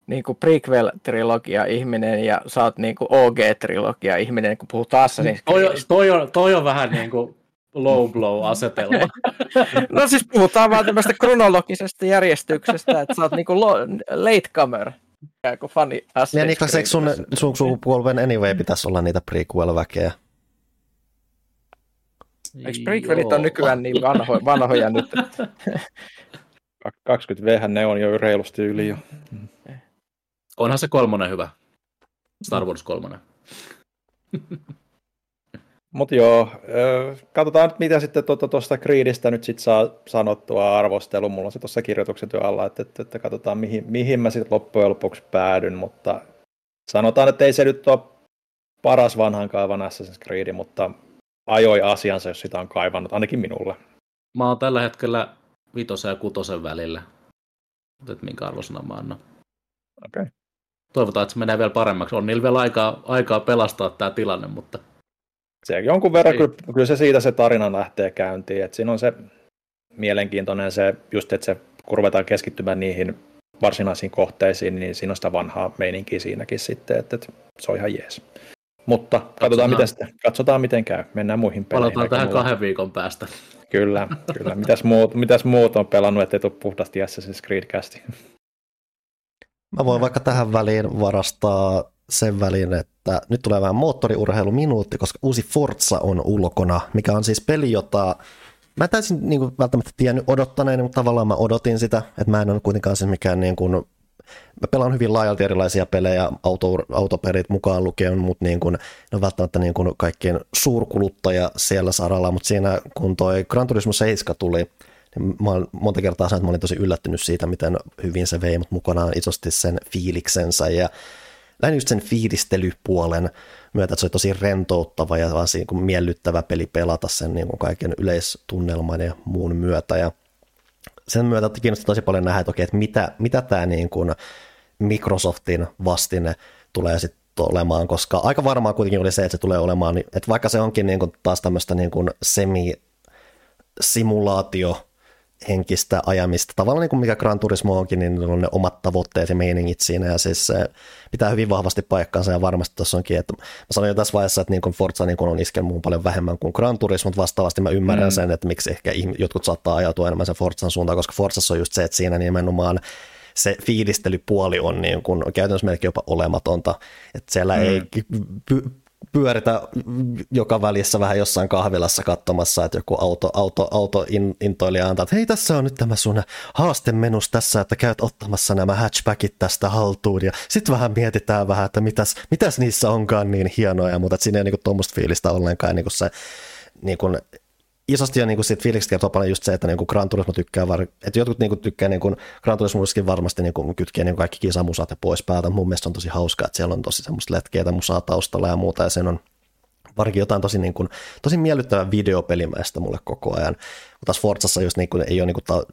niinku prequel-trilogia ihminen ja sä oot niinku OG-trilogia ihminen, kun puhutaan Assassin's Toi, on- Creedistä. toi, on, toi on vähän niin kuin low blow asetelma. No siis puhutaan vaan tämmöistä kronologisesta järjestyksestä, että sä oot niinku lo, latecomer, ikään kuin fani Ja Niklas, eikö sun, sun sukupolven anyway pitäisi olla niitä prequel-väkeä? Eikö prequelit on nykyään niin vanhoja, vanhoja nyt? että- 20 v ne on jo reilusti yli jo. Onhan se kolmonen hyvä. Star Wars kolmonen. Mutta joo, katsotaan nyt mitä sitten tuosta tuota, Creedistä nyt sit saa sanottua arvostelu. Mulla on se tuossa kirjoituksen työ alla, että, että, että katsotaan mihin, mihin mä sitten loppujen lopuksi päädyn, mutta sanotaan, että ei se nyt ole paras vanhan kaivan Assassin's Creed, mutta ajoi asiansa, jos sitä on kaivannut, ainakin minulle. Mä oon tällä hetkellä vitosen ja kutosen välillä. Mutta et minkä arvosana mä annan. Okei. Toivotaan, että se menee vielä paremmaksi. On niillä vielä aikaa, aikaa pelastaa tämä tilanne, mutta Se jonkun verran, kyllä, kyllä se siitä se tarina lähtee käyntiin, että siinä on se mielenkiintoinen se, just että se kun ruvetaan keskittymään niihin varsinaisiin kohteisiin, niin siinä on sitä vanhaa meininkiä siinäkin sitten, että, että se on ihan jees. Mutta katsotaan, katsotaan. miten sitä, katsotaan miten käy. Mennään muihin peleihin. Palataan tähän kahden viikon päästä. Kyllä, kyllä. Mitäs muut, mitäs muut on pelannut, ettei tule puhtaasti Assassin's Creed? Mä voin vaikka tähän väliin varastaa sen välin, että nyt tulee vähän moottoriurheiluminuutti, koska uusi Forza on ulkona, mikä on siis peli, jota mä täysin niin kuin, välttämättä tiennyt odottaneen, mutta tavallaan mä odotin sitä, että mä en ole kuitenkaan siis mikään niin kuin, mä pelaan hyvin laajalti erilaisia pelejä, auto, autoperit mukaan lukien, mutta niin kuin, ne on välttämättä niin kuin kaikkien suurkuluttaja siellä saralla, mutta siinä kun toi Gran Turismo 7 tuli, niin mä olen monta kertaa sanonut, että mä olin tosi yllättynyt siitä, miten hyvin se vei mut mukanaan isosti sen fiiliksensä ja lähinnä just sen fiilistelypuolen myötä, että se oli tosi rentouttava ja vaan niin miellyttävä peli pelata sen niin kuin kaiken yleistunnelman ja muun myötä. Ja sen myötä kiinnostaa tosi paljon nähdä, että, okei, että mitä, mitä tämä niin kuin Microsoftin vastine tulee sitten olemaan, koska aika varmaa kuitenkin oli se, että se tulee olemaan, että vaikka se onkin niin kuin taas tämmöistä niin kuin semi-simulaatio henkistä ajamista. Tavallaan niin kuin mikä Gran Turismo onkin, niin on ne omat tavoitteet ja meiningit siinä ja siis se pitää hyvin vahvasti paikkaansa ja varmasti tuossa onkin, että mä sanoin jo tässä vaiheessa, että niin kuin Forza niin kuin on iskenut muun paljon vähemmän kuin Gran Turismo, mutta vastaavasti mä ymmärrän mm. sen, että miksi ehkä jotkut saattaa ajautua enemmän sen Forzan suuntaan, koska Forzassa on just se, että siinä nimenomaan se fiilistelypuoli on niin kuin käytännössä melkein jopa olematonta, että siellä mm. ei pyöritä joka välissä vähän jossain kahvilassa katsomassa, että joku auto, auto, auto in, intoilija antaa, että hei tässä on nyt tämä sun haastemenus tässä, että käyt ottamassa nämä hatchbackit tästä haltuun. Ja sitten vähän mietitään vähän, että mitäs, mitäs niissä onkaan niin hienoja, mutta siinä ei ole niin tuommoista fiilistä ollenkaan niin kuin se niin kuin isosti on niin siitä fiiliksestä kertoo paljon just se, että niin kuin Gran Turismo tykkää, var- että jotkut niin kuin tykkää niin kuin, Gran Turismo varmasti niin kuin kytkee niin kuin kaikki kisamusat ja pois päältä. Mun mielestä on tosi hauskaa, että siellä on tosi semmoista letkeitä musaa taustalla ja muuta, ja sen on varsinkin jotain tosi, niin kuin, tosi miellyttävää videopelimäistä mulle koko ajan. Mutta taas Forzassa just niin kuin, ei ole niin kuin, ta-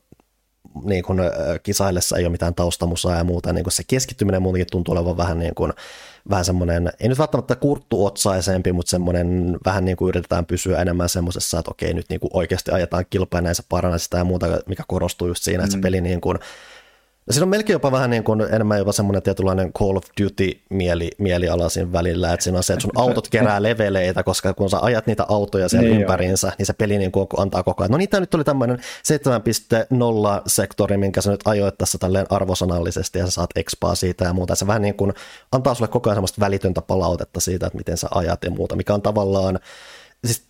niin kuin, kisaillessa ei ole mitään taustamusaa ja muuta, niin kuin se keskittyminen muutenkin tuntuu olevan vähän niin kuin, vähän semmoinen, ei nyt välttämättä kurttuotsaisempi, mutta semmoinen vähän niin kuin yritetään pysyä enemmän semmoisessa, että okei, nyt niin kuin oikeasti ajetaan kilpaa näissä parannaisista ja muuta, mikä korostuu just siinä, että se mm. peli niin kuin, Siinä on melkein jopa vähän niin kuin, enemmän jopa semmoinen tietynlainen Call of Duty-mieli, mieliala siinä välillä, että siinä on se, että sun autot kerää leveleitä, koska kun sä ajat niitä autoja siellä niin ympäriinsä, jo. niin se peli niin kuin antaa koko ajan. No niin, tämä nyt oli tämmöinen 7.0 sektori, minkä sä nyt ajoit tässä tälleen arvosanallisesti ja sä saat expaa siitä ja muuta. Se vähän niin kuin antaa sulle koko ajan semmoista välitöntä palautetta siitä, että miten sä ajat ja muuta, mikä on tavallaan siis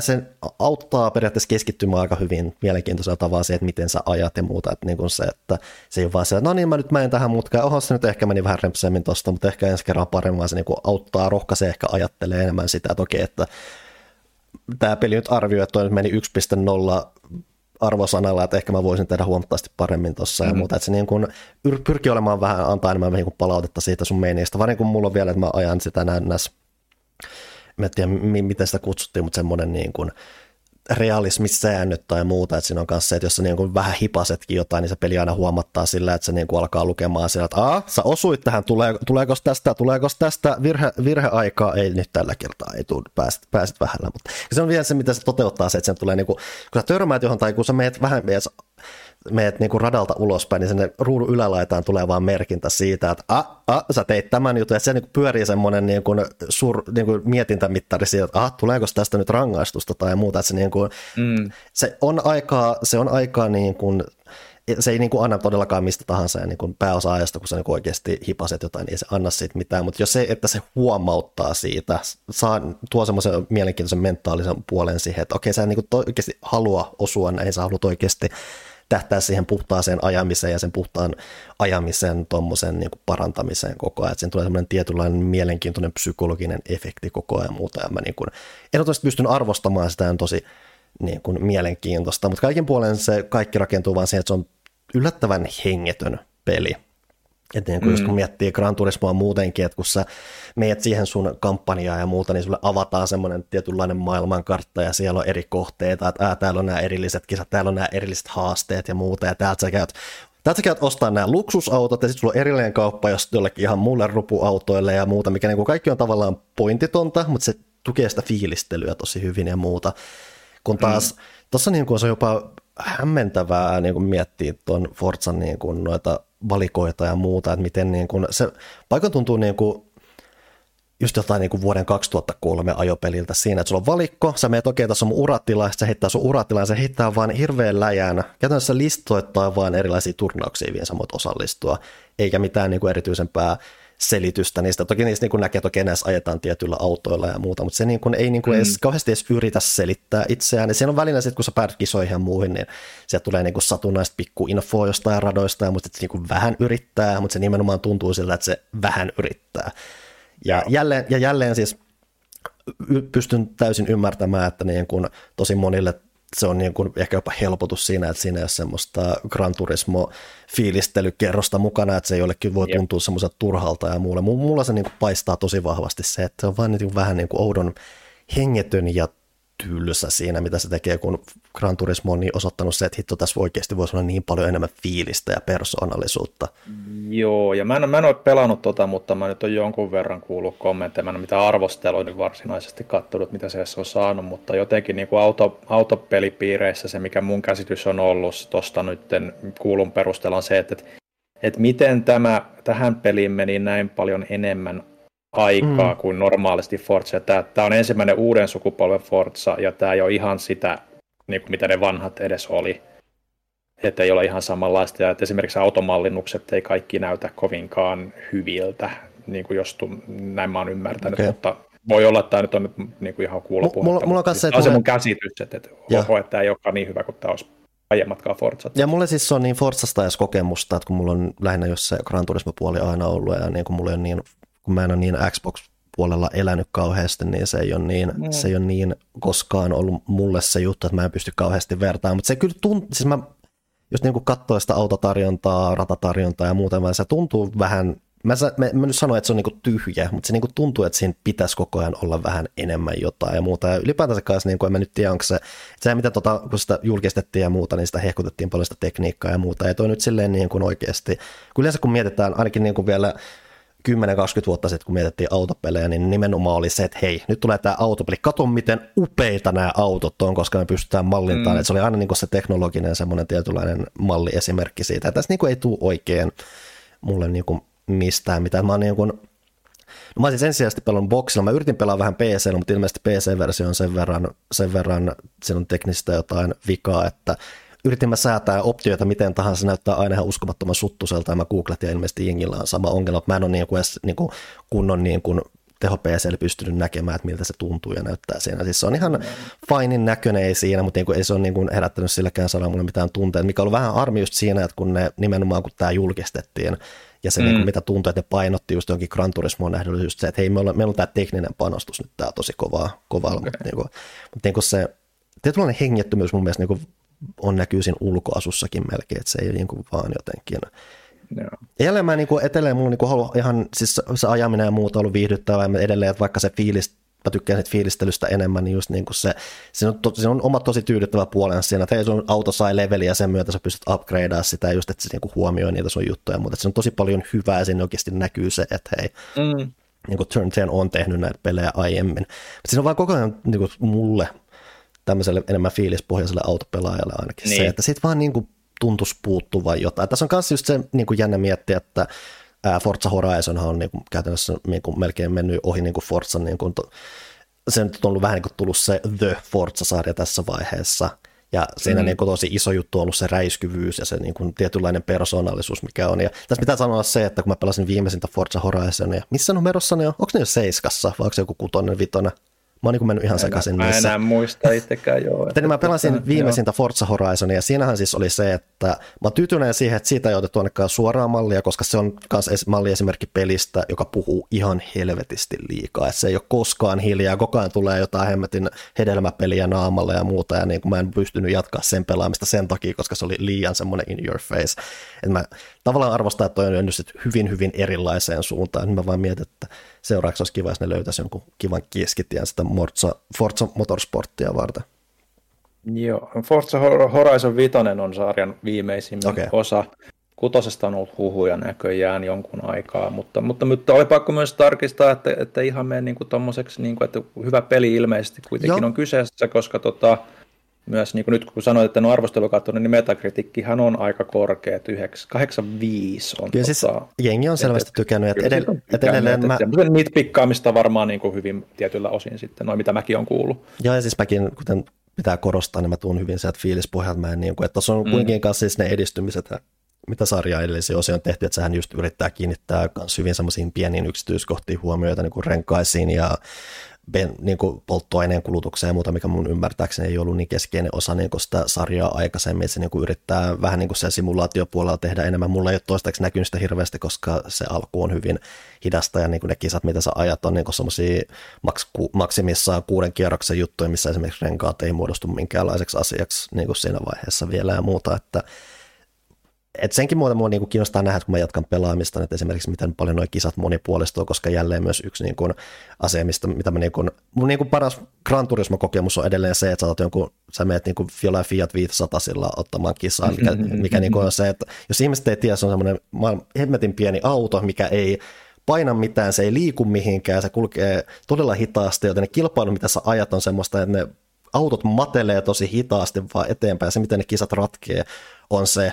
se auttaa periaatteessa keskittymään aika hyvin mielenkiintoisella tavalla se, että miten sä ajat ja muuta, että, niin kuin se, että se ei ole vaan se, että no niin, mä nyt menen tähän mutkaan, oho se nyt ehkä meni vähän rempsemmin tosta, mutta ehkä ensi kerran paremmin, se niin kuin auttaa, rohkaisee ehkä ajattelee enemmän sitä, että okei, että tämä peli nyt arvioi, että toi nyt meni 1.0 arvosanalla, että ehkä mä voisin tehdä huomattavasti paremmin tuossa mm-hmm. ja muuta, että se niin kuin pyrkii olemaan vähän, antaa enemmän niin kuin palautetta siitä sun meinistä, vaan niin kuin mulla on vielä, että mä ajan sitä näennäs mä en tiedä miten sitä kutsuttiin, mutta semmoinen niin kuin realismisäännöt tai muuta, että siinä on kanssa se, että jos sä niin kuin vähän hipasetkin jotain, niin se peli aina huomattaa sillä, että se niin kuin alkaa lukemaan sillä, että Aa, sä osuit tähän, tulee, tuleeko tästä, tuleeko tästä virhe, virheaikaa, ei nyt tällä kertaa, ei tule, pääsit, pääsit vähällä, mutta se on vielä se, mitä se toteuttaa se, että sen tulee, niin kuin, kun sä törmäät johon tai kun sä meet vähän meet meet niinku radalta ulospäin, niin sinne ruudun ylälaitaan tulee vaan merkintä siitä, että a, a, sä teit tämän jutun, että se niinku pyörii semmoinen niinku sur, niinku mietintämittari siitä, että ah, tuleeko tästä nyt rangaistusta tai muuta, että se, niinku, mm. se on aikaa, se on aikaa niin kuin, se ei niin kuin anna todellakaan mistä tahansa ja niin kuin pääosa-ajasta, kun sä niin oikeasti hipaset jotain, niin ei se anna siitä mitään, mutta jos se, että se huomauttaa siitä, saa, tuo semmoisen mielenkiintoisen mentaalisen puolen siihen, että okei, sä niin kuin oikeasti halua osua näihin, sä haluat oikeasti tähtää siihen puhtaaseen ajamiseen ja sen puhtaan ajamisen tuommoisen niin parantamiseen koko ajan. Siinä tulee semmoinen tietynlainen mielenkiintoinen psykologinen efekti koko ajan muuta. Ja mä niin kuin, ehdottomasti pystyn arvostamaan sitä on tosi niin kuin mielenkiintoista, mutta kaiken puolen se kaikki rakentuu vaan siihen, että se on yllättävän hengetön peli. Että niin kun, mm. just kun miettii Gran Turismoa muutenkin, että kun sä meet siihen sun kampanjaan ja muuta, niin sulle avataan semmoinen tietynlainen maailmankartta ja siellä on eri kohteita, että ää, täällä on nämä erilliset kisat, täällä on nämä erilliset haasteet ja muuta, ja täältä sä käyt Täältä sä käyt ostaa nämä luksusautot ja sitten sulla on erillinen kauppa jos jollekin ihan muulle rupuautoille ja muuta, mikä niin kuin kaikki on tavallaan pointitonta, mutta se tukee sitä fiilistelyä tosi hyvin ja muuta. Kun taas mm. tuossa niin kuin se on jopa hämmentävää niin kuin miettiä tuon Forzan niin kuin noita valikoita ja muuta, että miten niin kuin se paikka tuntuu niin kuin just jotain niin kuin vuoden 2003 ajopeliltä siinä, että sulla on valikko, sä meet okei, okay, tässä on mun uratila, se heittää sun uratila, se heittää vaan hirveän läjänä. Käytännössä listoittaa vaan erilaisia turnauksia, mihin sä voit osallistua, eikä mitään niin kuin erityisempää selitystä niistä. Toki niistä niin kuin näkee, että okei, näissä ajetaan tietyillä autoilla ja muuta, mutta se niin kuin, ei niin kuin mm. edes, kauheasti edes yritä selittää itseään. Ja siinä on välillä sitten, kun sä päädyt kisoihin ja muihin, niin sieltä tulee niin kuin satunnaista pikkuinfoa jostain radoista, ja että se niin kuin vähän yrittää, mutta se nimenomaan tuntuu siltä, että se vähän yrittää. Ja jälleen, ja jälleen siis pystyn täysin ymmärtämään, että niin kuin tosi monille se on niin kuin ehkä jopa helpotus siinä, että siinä ei ole semmoista Gran Turismo-fiilistelykerrosta mukana, että se jollekin voi tuntua semmoiselta turhalta ja muulle. Mulla se niin kuin paistaa tosi vahvasti se, että se on vain niin vähän niin kuin oudon hengetön ja tylsä siinä, mitä se tekee, kun Gran Turismo on niin osoittanut se, että hitto tässä oikeasti voisi olla niin paljon enemmän fiilistä ja persoonallisuutta. Joo, ja mä en, mä en ole pelannut tota, mutta mä nyt on jonkun verran kuullut kommentteja, mä en ole mitään arvosteluja varsinaisesti katsonut, mitä se on saanut, mutta jotenkin niin kuin auto, autopelipiireissä se, mikä mun käsitys on ollut tuosta nyt kuulun perusteella on se, että, että miten tämä, tähän peliin meni näin paljon enemmän aikaa mm. kuin normaalisti Forza. Tämä, tämä on ensimmäinen uuden sukupolven Forza, ja tämä ei ole ihan sitä, niin kuin mitä ne vanhat edes oli. Että ei ole ihan samanlaista, ja että esimerkiksi automallinnukset ei kaikki näytä kovinkaan hyviltä, niin kuin jos tu, näin mä oon ymmärtänyt, okay. mutta voi olla, että tämä nyt on niin kuin ihan kuulopuhetta. Mulla, mulla on se, se mun käsitys, että, että oho, että tämä ei olekaan niin hyvä kuin tämä olisi aiemmatkaan Forzat. Ja mulle siis on niin Forzasta edes kokemusta, että kun mulla on lähinnä jos se Gran Turismo-puoli aina ollut ja niin kuin mulla on niin kun mä en ole niin Xbox-puolella elänyt kauheasti, niin se ei ole niin, mm. se ei ole niin koskaan ollut mulle se juttu, että mä en pysty kauheasti vertaamaan, mutta se kyllä tuntuu, siis mä just niin kuin katsoo sitä autotarjontaa, ratatarjontaa ja muuta, vaan se tuntuu vähän, mä, mä, mä nyt sanoin, että se on niin kuin tyhjä, mutta se niin kuin tuntuu, että siinä pitäisi koko ajan olla vähän enemmän jotain ja muuta. Ja ylipäätänsä kanssa, niin kuin, en mä nyt tiedä, onko se, se mitä tota, kun sitä julkistettiin ja muuta, niin sitä hehkutettiin paljon sitä tekniikkaa ja muuta. Ja toi nyt silleen niin kuin oikeasti, kun yleensä kun mietitään, ainakin niin kuin vielä 10-20 vuotta sitten, kun mietittiin autopelejä, niin nimenomaan oli se, että hei, nyt tulee tämä autopeli, kato miten upeita nämä autot on, koska me pystytään mallintamaan, mm. se oli aina niin se teknologinen semmoinen tietynlainen malliesimerkki siitä, että tässä niin ei tule oikein mulle niin kuin mistään mitään. Mä oon niin kuin, No mä olisin ensisijaisesti pelannut boksilla. Mä yritin pelaa vähän PC, mutta ilmeisesti PC-versio on sen verran, sen verran siinä on teknistä jotain vikaa, että yritin mä säätää optioita miten tahansa, näyttää aina ihan uskomattoman suttuselta, ja mä googletin ja ilmeisesti jengillä on sama ongelma, mä en ole niin kuin edes niin kuin kunnon niin kuin teho PCL pystynyt näkemään, että miltä se tuntuu ja näyttää siinä. Siis se on ihan fainin näköinen, ei siinä, mutta niin ei se ole niin herättänyt silläkään sanaa mulle mitään tunteita, mikä oli vähän armi just siinä, että kun ne nimenomaan kun tämä julkistettiin, ja se, mm. niin kuin, mitä tuntuu, että ne painotti just jonkin Gran Turismoon nähden, just se, että hei, meillä on, meillä on tämä tekninen panostus nyt tämä tosi kovaa, kovaa okay. mutta, niin kuin, mutta niin kuin se tietynlainen hengettömyys mun mielestä niin kuin on näkyy siinä ulkoasussakin melkein, että se ei niin kuin vaan jotenkin. Joo. Jälleen mä niin kuin edelleen, mulla niin kuin ihan, siis se ajaminen ja muuta on ollut viihdyttävää, ja edelleen, että vaikka se fiilis, mä tykkään siitä fiilistelystä enemmän, niin just niin kuin se, se on, to, se on oma tosi tyydyttävä puolensa siinä, että hei, sun auto sai leveliä ja sen myötä sä pystyt upgradea sitä just, että se niin kuin huomioi niitä sun juttuja, mutta se on tosi paljon hyvää ja siinä oikeasti näkyy se, että hei, mm. niin kuin Turn 10 on tehnyt näitä pelejä aiemmin. Mutta siinä on vaan koko ajan niin kuin mulle tämmöiselle enemmän fiilispohjaiselle autopelaajalle ainakin niin. se, että sit vaan niin kuin tuntuisi puuttuvan jotain. Tässä on myös just se niin kuin jännä miettiä, että Forza Horizon on niin kuin käytännössä niin kuin melkein mennyt ohi niin kuin Forza, niin kuin to, se nyt on ollut vähän niin kuin tullut se The Forza-sarja tässä vaiheessa, ja siinä mm. niin kuin tosi iso juttu on ollut se räiskyvyys ja se niin kuin tietynlainen persoonallisuus, mikä on. Ja tässä pitää sanoa se, että kun mä pelasin viimeisintä Forza Horizonia, missä numerossa ne on? Onko ne jo seiskassa vai onko se joku kutonen, vitonen? Mä oon niin mennyt ihan sekaisin niissä. Mä enää muista itsekään, joo. Että mä pelasin viimeisintä Forza Horizonia ja siinähän siis oli se, että mä oon siihen, että siitä ei otettu ainakaan suoraa mallia, koska se on myös malliesimerkki pelistä, joka puhuu ihan helvetisti liikaa. Että se ei ole koskaan hiljaa, koko ajan tulee jotain hemmetin hedelmäpeliä naamalle ja muuta ja niin mä en pystynyt jatkaa sen pelaamista sen takia, koska se oli liian semmoinen in your face. Että mä tavallaan arvostan, että toi on nyt hyvin, hyvin erilaiseen suuntaan. Nyt mä vaan mietin, että seuraavaksi olisi kiva, jos ne löytäisi jonkun kivan keskitien sitä Forza, Forza Motorsporttia varten. Joo, Forza Horizon 5 on sarjan viimeisin okay. osa. Kutosesta on ollut huhuja näköjään jonkun aikaa, mutta, mutta, mutta oli pakko myös tarkistaa, että, että ihan mene niin kuin tommoseksi, niin kuin, että hyvä peli ilmeisesti kuitenkin Joo. on kyseessä, koska tota, myös, niin kuin nyt kun sanoit, että no arvostelukattoinen, niin metakritiikkihan on aika korkea, että 85 on. Kyllä siis tota, jengi on selvästi tykännyt, että, edell- että edelleen mä... Niitä pikkaamista varmaan niin kuin hyvin tietyllä osin sitten, noin mitä mäkin on kuullut. Joo, ja siis mäkin, kuten pitää korostaa, niin mä tuun hyvin sieltä fiilispohjalta, mä en niin kuin, että tuossa on mm. kuitenkin kanssa siis ne edistymiset, mitä sarja edellisiä osia on tehty, että sehän just yrittää kiinnittää myös hyvin semmoisiin pieniin yksityiskohtiin huomioita niin kuin renkaisiin ja ben, niin kuin polttoaineen kulutukseen ja muuta, mikä mun ymmärtääkseni ei ollut niin keskeinen osa niin kuin sitä sarjaa aikaisemmin, että se niin kuin yrittää vähän niin kuin sen simulaatiopuolella tehdä enemmän. Mulla ei ole toistaiseksi näkynyt sitä hirveästi, koska se alku on hyvin hidasta ja niin kuin ne kisat, mitä sä ajat, on niin semmoisia maks, maksimissaan kuuden kierroksen juttuja, missä esimerkiksi renkaat ei muodostu minkäänlaiseksi asiaksi niin kuin siinä vaiheessa vielä ja muuta, että et senkin muuta mua niinku kiinnostaa nähdä, kun mä jatkan pelaamista, että esimerkiksi miten paljon nuo kisat monipuolistuu, koska jälleen myös yksi niinku asia, mistä, mitä mä niinku, mun niinku paras Gran Turismo-kokemus on edelleen se, että sä, jonkun, sä menet niinku jollain Fiat 500 sillä ottamaan kisaa, mikä, mikä niinku on se, että jos ihmiset ei tiedä, se on semmoinen hemmetin pieni auto, mikä ei paina mitään, se ei liiku mihinkään, se kulkee todella hitaasti, joten ne kilpailu, mitä sä ajat, on semmoista, että ne autot matelee tosi hitaasti vaan eteenpäin, se miten ne kisat ratkee on se,